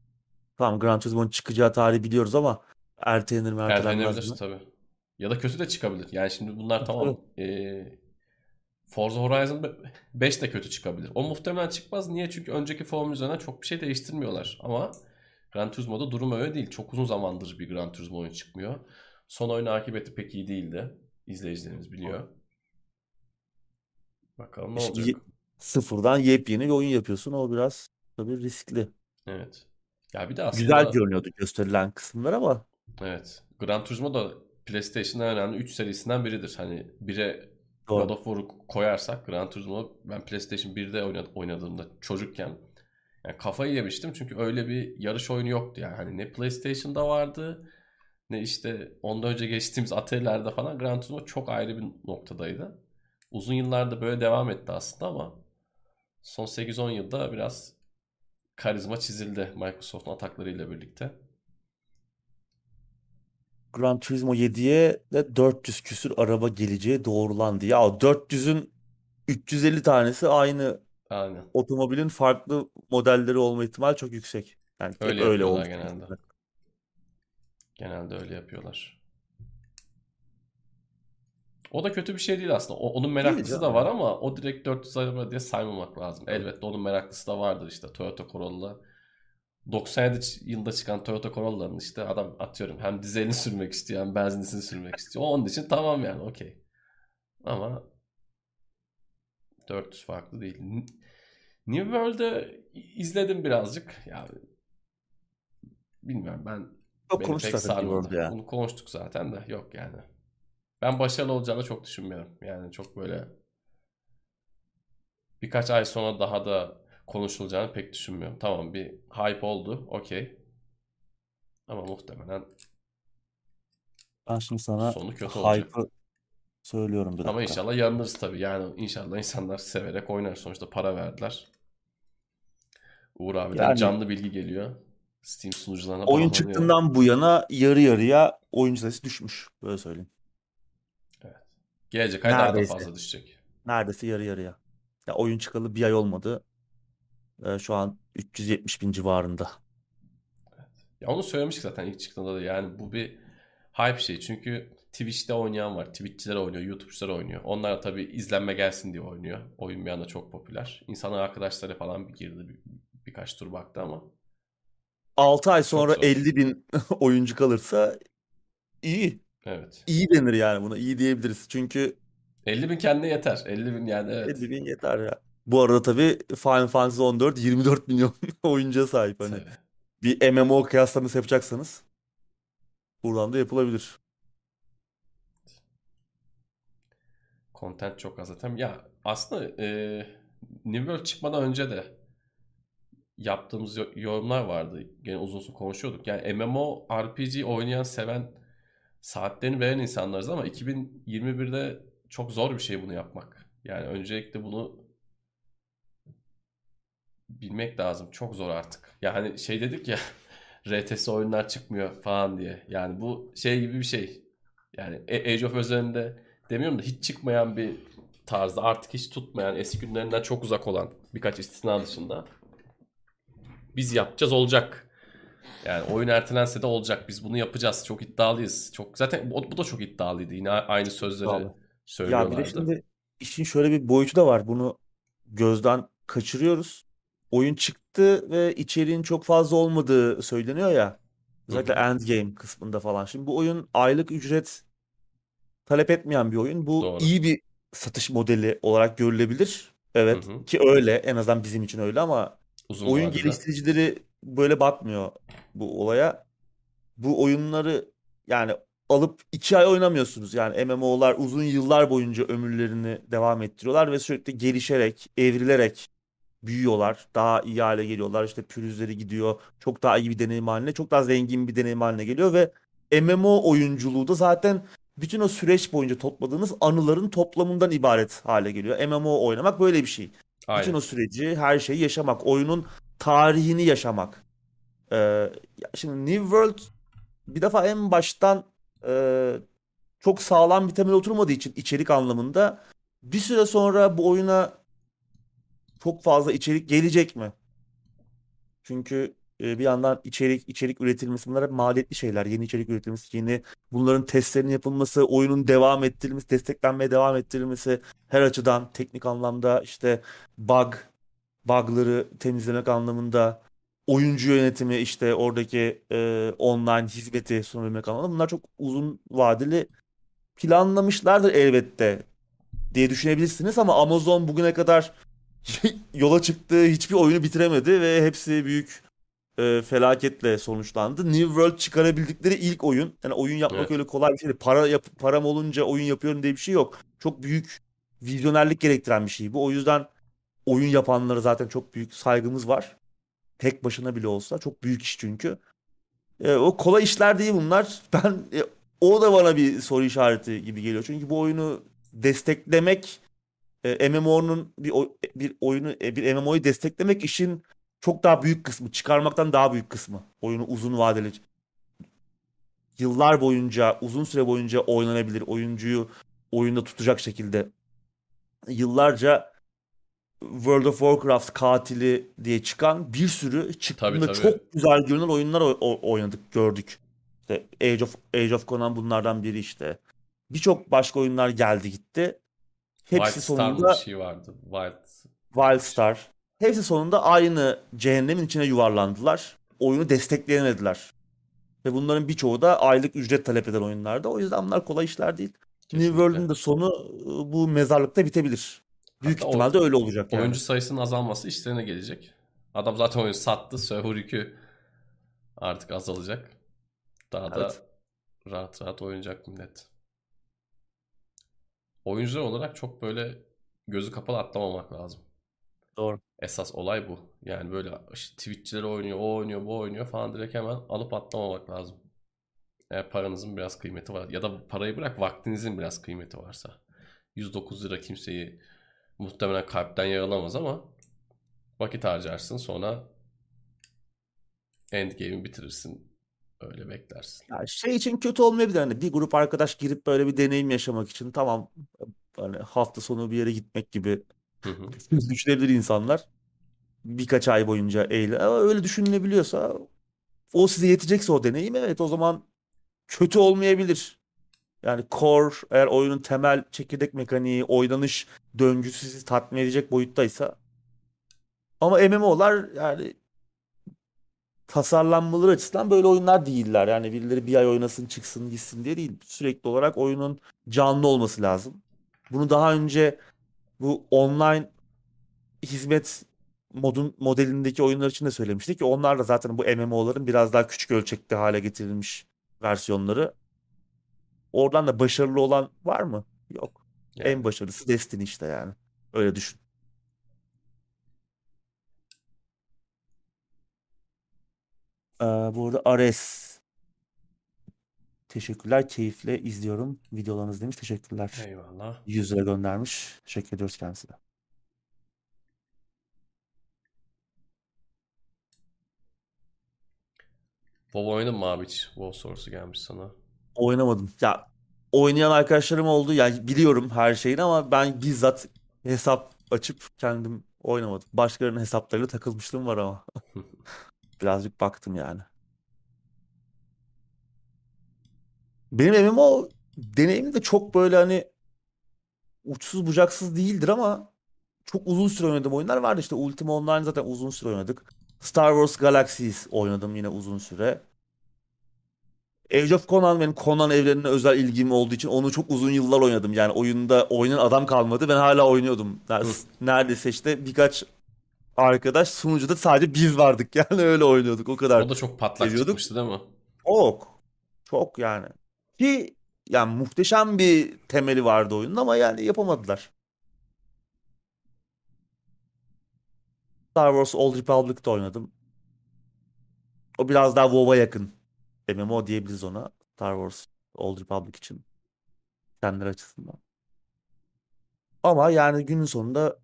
tamam Gran Turismo'nun çıkacağı tarihi biliyoruz ama ertelenir mi ertelenmez mi? tabii. Ya da kötü de çıkabilir. Yani şimdi bunlar tamam. Evet. Ee, Forza Horizon 5 de kötü çıkabilir. O muhtemelen çıkmaz. Niye? Çünkü önceki form üzerine çok bir şey değiştirmiyorlar. Ama Gran Turismo'da durum öyle değil. Çok uzun zamandır bir Gran Turismo oyun çıkmıyor. Son oyun akıbeti pek iyi değildi. İzleyicilerimiz biliyor. Bakalım ne olacak. sıfırdan yepyeni bir oyun yapıyorsun. O biraz tabii riskli. Evet. Ya bir de aslında Güzel görünüyordu gösterilen kısımlar ama evet. Gran Turismo da PlayStation'ın önemli 3 serisinden biridir. Hani bire God of War'u koyarsak Gran Turismo ben PlayStation 1'de oyna- oynadığımda çocukken yani kafayı yemiştim çünkü öyle bir yarış oyunu yoktu yani. Hani ne PlayStation'da vardı ne işte ondan önce geçtiğimiz Atari'lerde falan Gran Turismo çok ayrı bir noktadaydı. Uzun yıllarda böyle devam etti aslında ama son 8-10 yılda biraz karizma çizildi Microsoft'un ataklarıyla birlikte. Gran Turismo 7'ye de 400 küsür araba geleceği doğrulandı. Ya o 400'ün 350 tanesi aynı Aynen. otomobilin farklı modelleri olma ihtimali çok yüksek. Yani Öyle öyle oldu. genelde. Genelde öyle yapıyorlar. O da kötü bir şey değil aslında. O- onun meraklısı da canım. var ama o direkt 400 araba diye saymamak lazım. Elbette onun meraklısı da vardır işte Toyota Corolla. 97 ç- yılında çıkan Toyota Corolla'nın işte adam atıyorum hem dizelini sürmek istiyor hem benzinlisini sürmek istiyor. O onun için tamam yani okey. Ama 400 farklı değil. New World'ı izledim birazcık. Ya bilmiyorum ben Çok Beni konuştuk pek sarmadı. Ya. Bunu konuştuk zaten de yok yani. Ben başarılı olacağını çok düşünmüyorum. Yani çok böyle birkaç ay sonra daha da konuşulacağını pek düşünmüyorum. Tamam bir hype oldu. Okey. Ama muhtemelen Ben şimdi sana sonu kötü olacak. söylüyorum bir Ama dakika. inşallah yanılırız tabii. Yani inşallah insanlar severek oynar. Sonuçta para verdiler. Uğur abiden Yani- canlı bilgi geliyor. Steam sunucularına Oyun çıktığından bu yana yarı yarıya oyuncu sayısı düşmüş. Böyle söyleyeyim. Gelecek ay daha da fazla düşecek. Neredeyse yarı yarıya. Ya oyun çıkalı bir ay olmadı. Ee, şu an 370 bin civarında. Ya onu söylemiştik zaten ilk çıktığında da yani bu bir hype şey. Çünkü Twitch'te oynayan var. Twitch'çiler oynuyor, YouTube'çiler oynuyor. Onlar tabii izlenme gelsin diye oynuyor. Oyun bir anda çok popüler. İnsanlar arkadaşları falan bir girdi. Bir, birkaç tur baktı ama 6 ay sonra zor. 50 bin oyuncu kalırsa iyi. evet. İyi denir yani buna. iyi diyebiliriz. Çünkü 50 bin kendine yeter. 50 bin yani evet. 50 bin yeter ya. Bu arada tabii Final Fantasy 14 24 milyon oyuncuya sahip. Hani Tabii. bir MMO kıyaslaması yapacaksanız buradan da yapılabilir. Content çok az zaten. Ya aslında e, New World çıkmadan önce de yaptığımız yorumlar vardı. Gene uzun uzun konuşuyorduk. Yani MMO RPG oynayan, seven, saatlerini veren insanlarız ama 2021'de çok zor bir şey bunu yapmak. Yani öncelikle bunu bilmek lazım. Çok zor artık. Yani şey dedik ya RTS oyunlar çıkmıyor falan diye. Yani bu şey gibi bir şey. Yani e, Age of özelinde demiyorum da hiç çıkmayan bir tarzda artık hiç tutmayan eski günlerinden çok uzak olan birkaç istisna dışında biz yapacağız olacak. Yani oyun ertelense de olacak. Biz bunu yapacağız. Çok iddialıyız. Çok zaten bu da çok iddialıydı. Yine aynı sözleri Vallahi. söylüyorlardı. Ya bir de şimdi işin şöyle bir boyutu da var. Bunu gözden kaçırıyoruz. Oyun çıktı ve içeriğin çok fazla olmadığı söyleniyor ya. Özellikle endgame kısmında falan. Şimdi bu oyun aylık ücret talep etmeyen bir oyun. Bu Doğru. iyi bir satış modeli olarak görülebilir. Evet Hı hı. ki öyle en azından bizim için öyle ama Uzun oyun vadede. geliştiricileri böyle bakmıyor bu olaya. Bu oyunları yani alıp iki ay oynamıyorsunuz. Yani MMO'lar uzun yıllar boyunca ömürlerini devam ettiriyorlar ve sürekli gelişerek, evrilerek büyüyorlar. Daha iyi hale geliyorlar. İşte pürüzleri gidiyor. Çok daha iyi bir deneyim haline, çok daha zengin bir deneyim haline geliyor ve MMO oyunculuğu da zaten bütün o süreç boyunca topladığınız anıların toplamından ibaret hale geliyor. MMO oynamak böyle bir şey. Bütün Aynen. o süreci, her şeyi yaşamak, oyunun tarihini yaşamak. Ee, şimdi New World bir defa en baştan e, çok sağlam bir temel oturmadığı için içerik anlamında bir süre sonra bu oyuna çok fazla içerik gelecek mi? Çünkü e, bir yandan içerik içerik üretilmesi bunlar hep maliyetli şeyler. Yeni içerik üretilmesi, yeni bunların testlerinin yapılması, oyunun devam ettirilmesi, desteklenmeye devam ettirilmesi her açıdan teknik anlamda işte bug bug'ları temizlemek anlamında oyuncu yönetimi işte oradaki e, online hizmeti sunabilmek anlamında bunlar çok uzun vadeli planlamışlardır elbette diye düşünebilirsiniz ama Amazon bugüne kadar yola çıktığı hiçbir oyunu bitiremedi ve hepsi büyük e, felaketle sonuçlandı. New World çıkarabildikleri ilk oyun. Yani oyun yapmak Evet. öyle kolay bir şey değil. Para yap param olunca oyun yapıyorum diye bir şey yok. Çok büyük vizyonerlik gerektiren bir şey bu. O yüzden oyun yapanlara zaten çok büyük saygımız var. Tek başına bile olsa çok büyük iş çünkü. E, o kolay işler değil bunlar. Ben e, o da bana bir soru işareti gibi geliyor. Çünkü bu oyunu desteklemek e, MMO'nun bir bir oyunu e, bir MMO'yu desteklemek işin çok daha büyük kısmı, çıkarmaktan daha büyük kısmı. Oyunu uzun vadeli yıllar boyunca, uzun süre boyunca oynanabilir, oyuncuyu oyunda tutacak şekilde yıllarca World of Warcraft katili diye çıkan bir sürü çıktığında çok güzel görünen oyunlar oynadık, gördük. İşte Age of Age of Conan bunlardan biri işte. Birçok başka oyunlar geldi gitti. Hepsi Wild sonunda bir şey vardı. Wild. Wildstar. Hepsi sonunda aynı cehennemin içine yuvarlandılar. Oyunu destekleyemediler. Ve bunların birçoğu da aylık ücret talep eden oyunlardı. O yüzden bunlar kolay işler değil. New Kesinlikle. World'un da sonu e, bu mezarlıkta bitebilir. Büyük Hatta o- ihtimalle öyle olacak yani. Oyuncu sayısının azalması işlerine gelecek. Adam zaten oyunu sattı. Server yükü artık azalacak. Daha da Evet. rahat rahat oynayacak millet. Oyuncular olarak çok böyle gözü kapalı atlamamak lazım. Doğru. Esas olay bu. Yani böyle işte Twitch'çiler oynuyor, o oynuyor, bu oynuyor falan direkt hemen alıp atlamamak lazım. Eğer paranızın biraz kıymeti var ya da parayı bırak vaktinizin biraz kıymeti varsa. 109 lira kimseyi muhtemelen kalpten yaralamaz ama vakit harcarsın sonra endgame'i bitirirsin. Öyle beklersin. Ya şey için kötü olmayabilir. Hani bir grup arkadaş girip böyle bir deneyim yaşamak için tamam hani hafta sonu bir yere gitmek gibi. Düşünebilir insanlar. Birkaç ay boyunca. Ama öyle düşünülebiliyorsa o size yetecekse o deneyim evet o zaman kötü olmayabilir. Yani core eğer oyunun temel çekirdek mekaniği, oynanış döngüsü sizi tatmin edecek boyuttaysa ama MMO'lar yani tasarlanmaları açısından böyle oyunlar değiller. Yani birileri bir ay oynasın çıksın gitsin diye değil. Sürekli olarak oyunun canlı olması lazım. Bunu daha önce bu online hizmet modun modelindeki oyunlar için de söylemiştik ki onlar da zaten bu MMO'ların biraz daha küçük ölçekte hale getirilmiş versiyonları. Oradan da başarılı olan var mı? Yok. Yani. En başarılısı Destiny işte yani. Öyle düşün. Ee, bu arada Ares Teşekkürler. Keyifle izliyorum. Videolarınızı demiş. Teşekkürler. Eyvallah. 100 lira göndermiş. Teşekkür ediyoruz kendisine. WoW oynadın mı abi hiç? WoW sorusu gelmiş sana. Oynamadım. Ya oynayan arkadaşlarım oldu. Yani biliyorum her şeyini ama ben bizzat hesap açıp kendim oynamadım. Başkalarının hesaplarıyla takılmışlığım var ama. Birazcık baktım yani. Benim MMO deneyimim de çok böyle hani uçsuz bucaksız değildir ama çok uzun süre oynadığım oyunlar vardı. İşte Ultima Online zaten uzun süre oynadık. Star Wars Galaxies oynadım yine uzun süre. Age of Conan benim Conan evrenine özel ilgim olduğu için onu çok uzun yıllar oynadım. Yani oyunda oynayan adam kalmadı. Ben hala oynuyordum. Neredeyse işte birkaç arkadaş sunucuda sadece biz vardık. Yani öyle oynuyorduk. O kadar. O da çok patlak seviyorduk. çıkmıştı değil mi? Çok. Çok yani. Ki yani muhteşem bir temeli vardı oyunun ama yani yapamadılar. Star Wars Old Republic'te oynadım. O biraz daha WoW'a yakın. MMO diyebiliriz ona. Star Wars Old Republic için. Kendileri açısından. Ama yani günün sonunda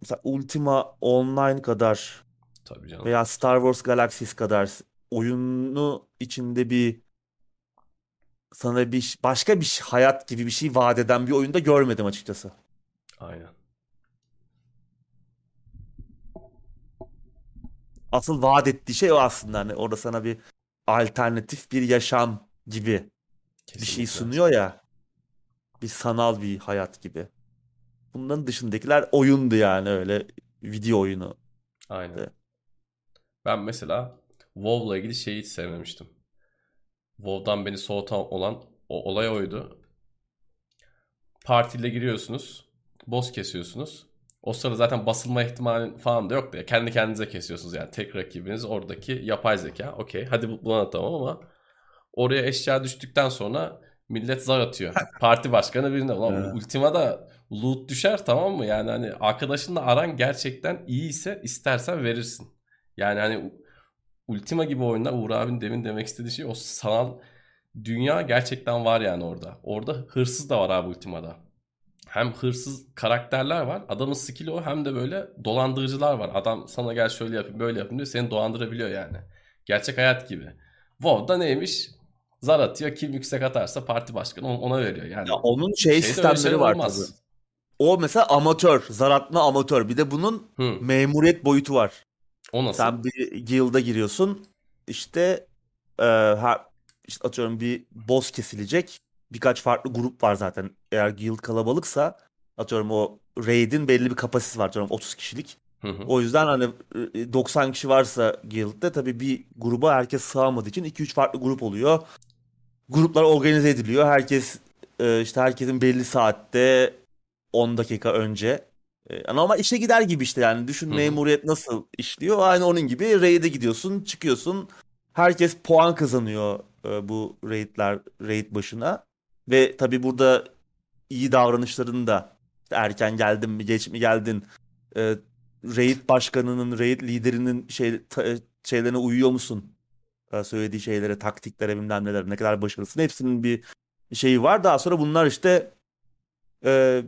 mesela Ultima Online kadar Tabii canım. veya Star Wars Galaxies kadar oyunu içinde bir sana bir başka bir hayat gibi bir şey vaat eden bir oyunda görmedim açıkçası. Aynen. Asıl vaat ettiği şey o aslında. Hani orada sana bir alternatif bir yaşam gibi Kesinlikle. bir şey sunuyor ya. Bir sanal bir hayat gibi. Bunların dışındakiler oyundu yani öyle video oyunu. Aynen. Ben mesela WoW'la ilgili şeyi hiç sevmemiştim. WoW'dan beni soğutan olan o olay oydu. Partiyle giriyorsunuz. Boss kesiyorsunuz. O sırada zaten basılma ihtimali falan da yok ya. Kendi kendinize kesiyorsunuz yani. Tek rakibiniz oradaki yapay zeka. Okey. Hadi buna tamam ama oraya eşya düştükten sonra millet zar atıyor. Parti başkanı birine. Ulan. Ultima'da loot düşer tamam mı? Yani hani arkadaşınla aran gerçekten iyi ise istersen verirsin. Yani hani Ultima gibi oyunlar Uğur abinin demin demek istediği şey o sanal dünya gerçekten var yani orada. Orada hırsız da var abi Ultima'da. Hem hırsız karakterler var. Adamın skill'i o hem de böyle dolandırıcılar var. Adam sana gel şöyle yapayım böyle yapayım diyor. Seni dolandırabiliyor yani. Gerçek hayat gibi. WoW'da neymiş? Zar atıyor. Kim yüksek atarsa parti başkanı ona veriyor. Yani ya onun şey sistemleri var olmaz. tabii. O mesela amatör. Zar atma amatör. Bir de bunun Hı. memuriyet boyutu var. O nasıl? Sen bir guild'a giriyorsun. İşte e, her, işte atıyorum bir boss kesilecek. Birkaç farklı grup var zaten. Eğer guild kalabalıksa atıyorum o raid'in belli bir kapasitesi var. Atıyorum 30 kişilik. Hı hı. O yüzden hani 90 kişi varsa guild'de tabii bir gruba herkes sığamadığı için 2-3 farklı grup oluyor. Gruplar organize ediliyor. Herkes işte herkesin belli saatte 10 dakika önce e, normal işe gider gibi işte yani. Düşün Hı-hı. memuriyet nasıl işliyor. Aynı onun gibi raid'e gidiyorsun çıkıyorsun. Herkes puan kazanıyor e, bu raidler raid başına. Ve tabi burada iyi davranışlarını da işte erken geldin mi geç mi geldin e, raid başkanının raid liderinin şey ta, e, şeylerine uyuyor musun? E, söylediği şeylere taktiklere bilmem neler ne kadar başarılısın. Hepsinin bir şeyi var. Daha sonra bunlar işte e,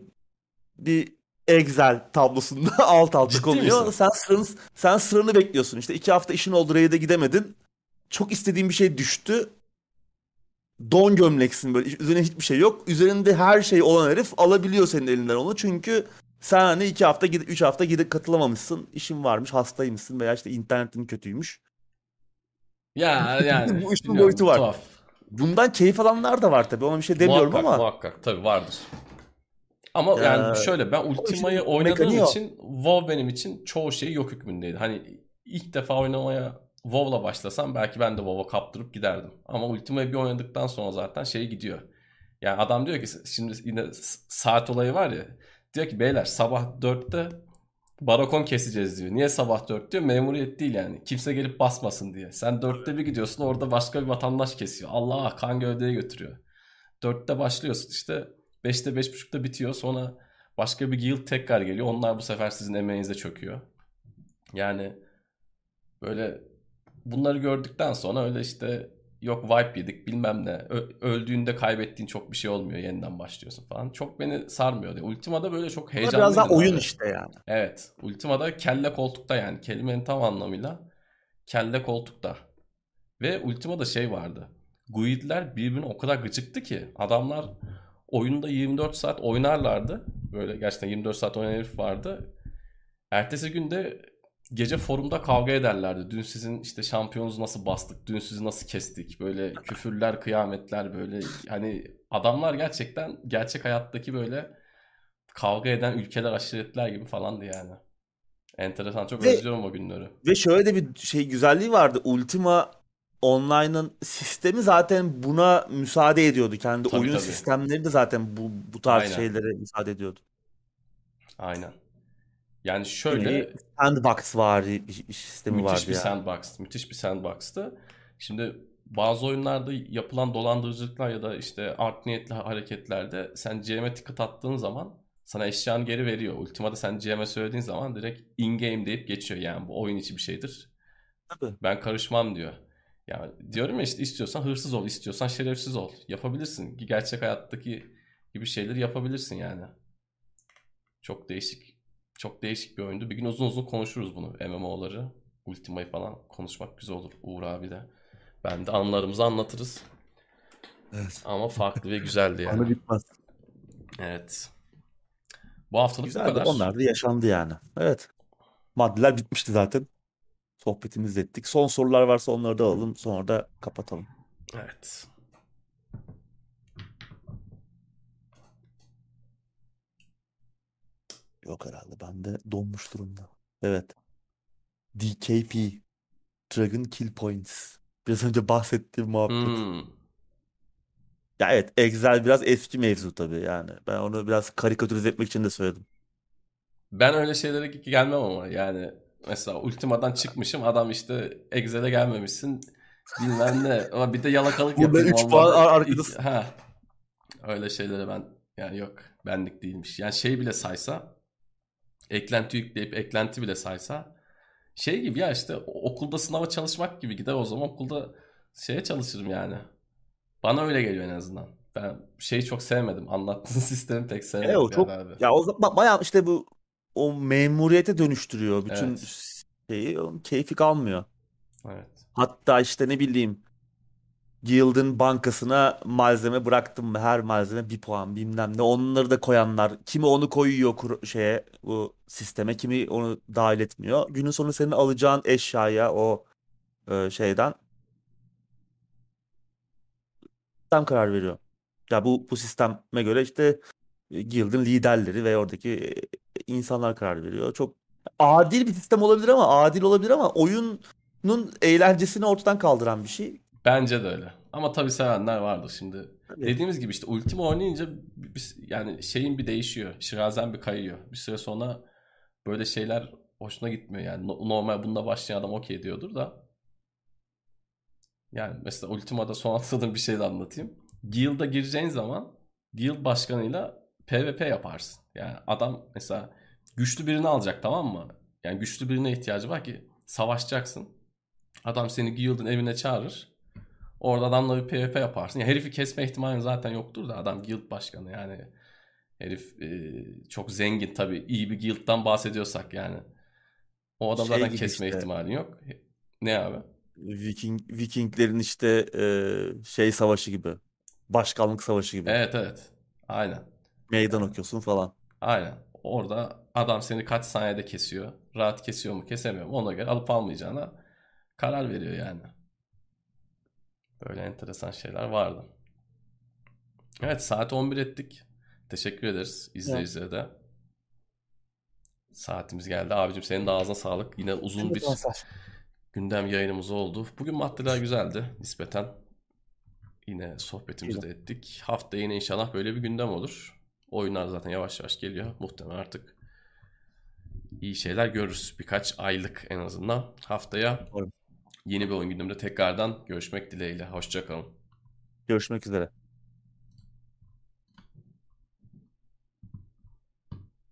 bir Excel tablosunda alt alta konuyor. Sen sıranı, sen sıranı bekliyorsun. İşte iki hafta işin oldu raid'e gidemedin. Çok istediğin bir şey düştü. Don gömleksin böyle. Üzerine hiçbir şey yok. Üzerinde her şey olan herif alabiliyor senin elinden onu. Çünkü sen hani iki hafta gidip üç hafta gidip katılamamışsın. İşin varmış, hastaymışsın veya işte internetin kötüymüş. Ya yani. Bu işin boyutu var. Tuhaf. Bundan keyif alanlar da var tabii. Ona bir şey demiyorum muhakkak, ama. Muhakkak tabii vardır. Ama ya, yani şöyle ben Ultima'yı oynadığım için WoW benim için çoğu şey yok hükmündeydi. Hani ilk defa oynamaya WoW'la başlasam belki ben de WoW'a kaptırıp giderdim. Ama Ultima'yı bir oynadıktan sonra zaten şey gidiyor. Yani adam diyor ki şimdi yine saat olayı var ya. Diyor ki beyler sabah 4'te barakon keseceğiz diyor. Niye sabah 4 diyor? Memuriyet değil yani. Kimse gelip basmasın diye. Sen 4'te bir gidiyorsun orada başka bir vatandaş kesiyor. Allah kan gövdeye götürüyor. 4'te başlıyorsun işte 5'te 5.30'da bitiyor. Sonra başka bir guild tekrar geliyor. Onlar bu sefer sizin emeğinize çöküyor. Yani böyle bunları gördükten sonra öyle işte yok wipe yedik bilmem ne. Ö- öldüğünde kaybettiğin çok bir şey olmuyor. Yeniden başlıyorsun falan. Çok beni sarmıyor. Yani Ultima'da böyle çok Ama heyecanlıydım. biraz daha oyun abi. işte yani. Evet. Ultima'da kelle koltukta yani. Kelimenin tam anlamıyla kelle koltukta. Ve Ultima'da şey vardı. Guild'ler birbirine o kadar gıcıktı ki adamlar oyunda 24 saat oynarlardı. Böyle gerçekten 24 saat oynayan herif vardı. Ertesi günde gece forumda kavga ederlerdi. Dün sizin işte şampiyonunuzu nasıl bastık, dün sizi nasıl kestik. Böyle küfürler, kıyametler böyle. Hani adamlar gerçekten gerçek hayattaki böyle kavga eden ülkeler, aşiretler gibi falandı yani. Enteresan. Çok Ve- özlüyorum o günleri. Ve şöyle de bir şey güzelliği vardı. Ultima Online'ın sistemi zaten buna müsaade ediyordu. Kendi Tabii, oyun tabii. sistemleri de zaten bu bu tarz Aynen. şeylere müsaade ediyordu. Aynen. Yani şöyle sandbox var bir bir sistemi müthiş vardı bir yani. sandbox. Müthiş bir sandbox'tı. Şimdi bazı oyunlarda yapılan dolandırıcılıklar ya da işte art niyetli hareketlerde sen GM'e ticket attığın zaman sana eşyanı geri veriyor. Ultima'da sen GM'e söylediğin zaman direkt in-game deyip geçiyor. Yani bu oyun içi bir şeydir. Tabii. Ben karışmam diyor. Yani diyorum ya işte istiyorsan hırsız ol, istiyorsan şerefsiz ol. Yapabilirsin. Gerçek hayattaki gibi şeyleri yapabilirsin yani. Çok değişik. Çok değişik bir oyundu. Bir gün uzun uzun konuşuruz bunu. MMO'ları, Ultima'yı falan konuşmak güzel olur Uğur abi de. Ben de anılarımızı anlatırız. Evet. Ama farklı ve güzeldi Anı yani. bitmez. Evet. Bu haftalık bu Güzeldi. kadar. Onlar da yaşandı yani. Evet. Maddeler bitmişti zaten. Sohbetimizi ettik. Son sorular varsa onları da alalım. Sonra da kapatalım. Evet. Yok herhalde. Ben de donmuş durumda. Evet. DKP. Dragon Kill Points. Biraz önce bahsettiğim muhabbet. Hmm. Ya evet Excel biraz eski mevzu tabii yani. Ben onu biraz karikatürize etmek için de söyledim. Ben öyle şeylere gelmem ama yani mesela Ultima'dan çıkmışım adam işte Excel'e gelmemişsin bilmem ne ama bir de yalakalık Burada yapayım üç puan olmadı. ar- arkadasın. Ha. Öyle şeylere ben yani yok benlik değilmiş. Yani şey bile saysa eklenti yükleyip eklenti bile saysa şey gibi ya işte o- okulda sınava çalışmak gibi gider o zaman okulda şeye çalışırım yani. Bana öyle geliyor en azından. Ben şeyi çok sevmedim. Anlattığın sistemi pek E sevmedim o yani çok abi. ya o zaman bayağı işte bu o memuriyete dönüştürüyor bütün Evet. şeyi. Onun keyfi kalmıyor. Evet. Hatta işte ne bileyim Guild'in bankasına malzeme bıraktım her malzeme bir puan bilmem ne onları da koyanlar kimi onu koyuyor kur- şeye bu sisteme kimi onu dahil etmiyor. Günün sonunda senin alacağın eşyaya o e, şeyden sistem karar veriyor. Ya bu bu sisteme göre işte e, Guild'in liderleri ve oradaki e, insanlar karar veriyor. Çok adil bir sistem olabilir ama adil olabilir ama oyunun eğlencesini ortadan kaldıran bir şey. Bence de öyle. Ama tabii sevenler vardır şimdi. Tabii. Dediğimiz gibi işte Ultima oynayınca bir- yani şeyin bir değişiyor. Şirazen bir kayıyor. Bir süre sonra böyle şeyler hoşuna gitmiyor. Yani no- normal bunda başlayan adam okey diyordur da. Yani mesela Ultima'da son atladığım bir şey de anlatayım. Guild'a gireceğin zaman Guild başkanıyla PvP yaparsın. Yani adam mesela güçlü birini alacak tamam mı? Yani güçlü birine ihtiyacı var ki savaşacaksın. Adam seni Guild'ın evine çağırır. Orada adamla bir PvP yaparsın. Ya herifi kesme ihtimalin zaten yoktur da adam guild başkanı yani. Herif e, çok zengin tabii. iyi bir guild'dan bahsediyorsak yani. O adam Şey zaten kesme işte. ihtimalin yok. Ne abi? Viking Vikinglerin işte e, şey savaşı gibi. Başkanlık savaşı gibi. Evet evet. Aynen. Meydan okuyorsun falan. Aynen. Orada adam seni kaç saniyede kesiyor. Rahat kesiyor mu kesemiyor mu ona göre alıp almayacağına karar veriyor yani. Böyle enteresan şeyler vardı. Evet saat 11 ettik. Teşekkür ederiz izleyicilere de. Saatimiz geldi. Abicim senin de ağzına sağlık. Yine uzun bir gündem yayınımız oldu. Bugün maddeler güzeldi nispeten. Yine sohbetimizi de ettik. Hafta yine inşallah böyle bir gündem olur. Oyunlar zaten yavaş yavaş geliyor. Muhtemelen artık iyi şeyler görürüz. Birkaç aylık en azından. Haftaya yeni bir oyun gündeminde tekrardan görüşmek dileğiyle. Hoşçakalın. Görüşmek üzere.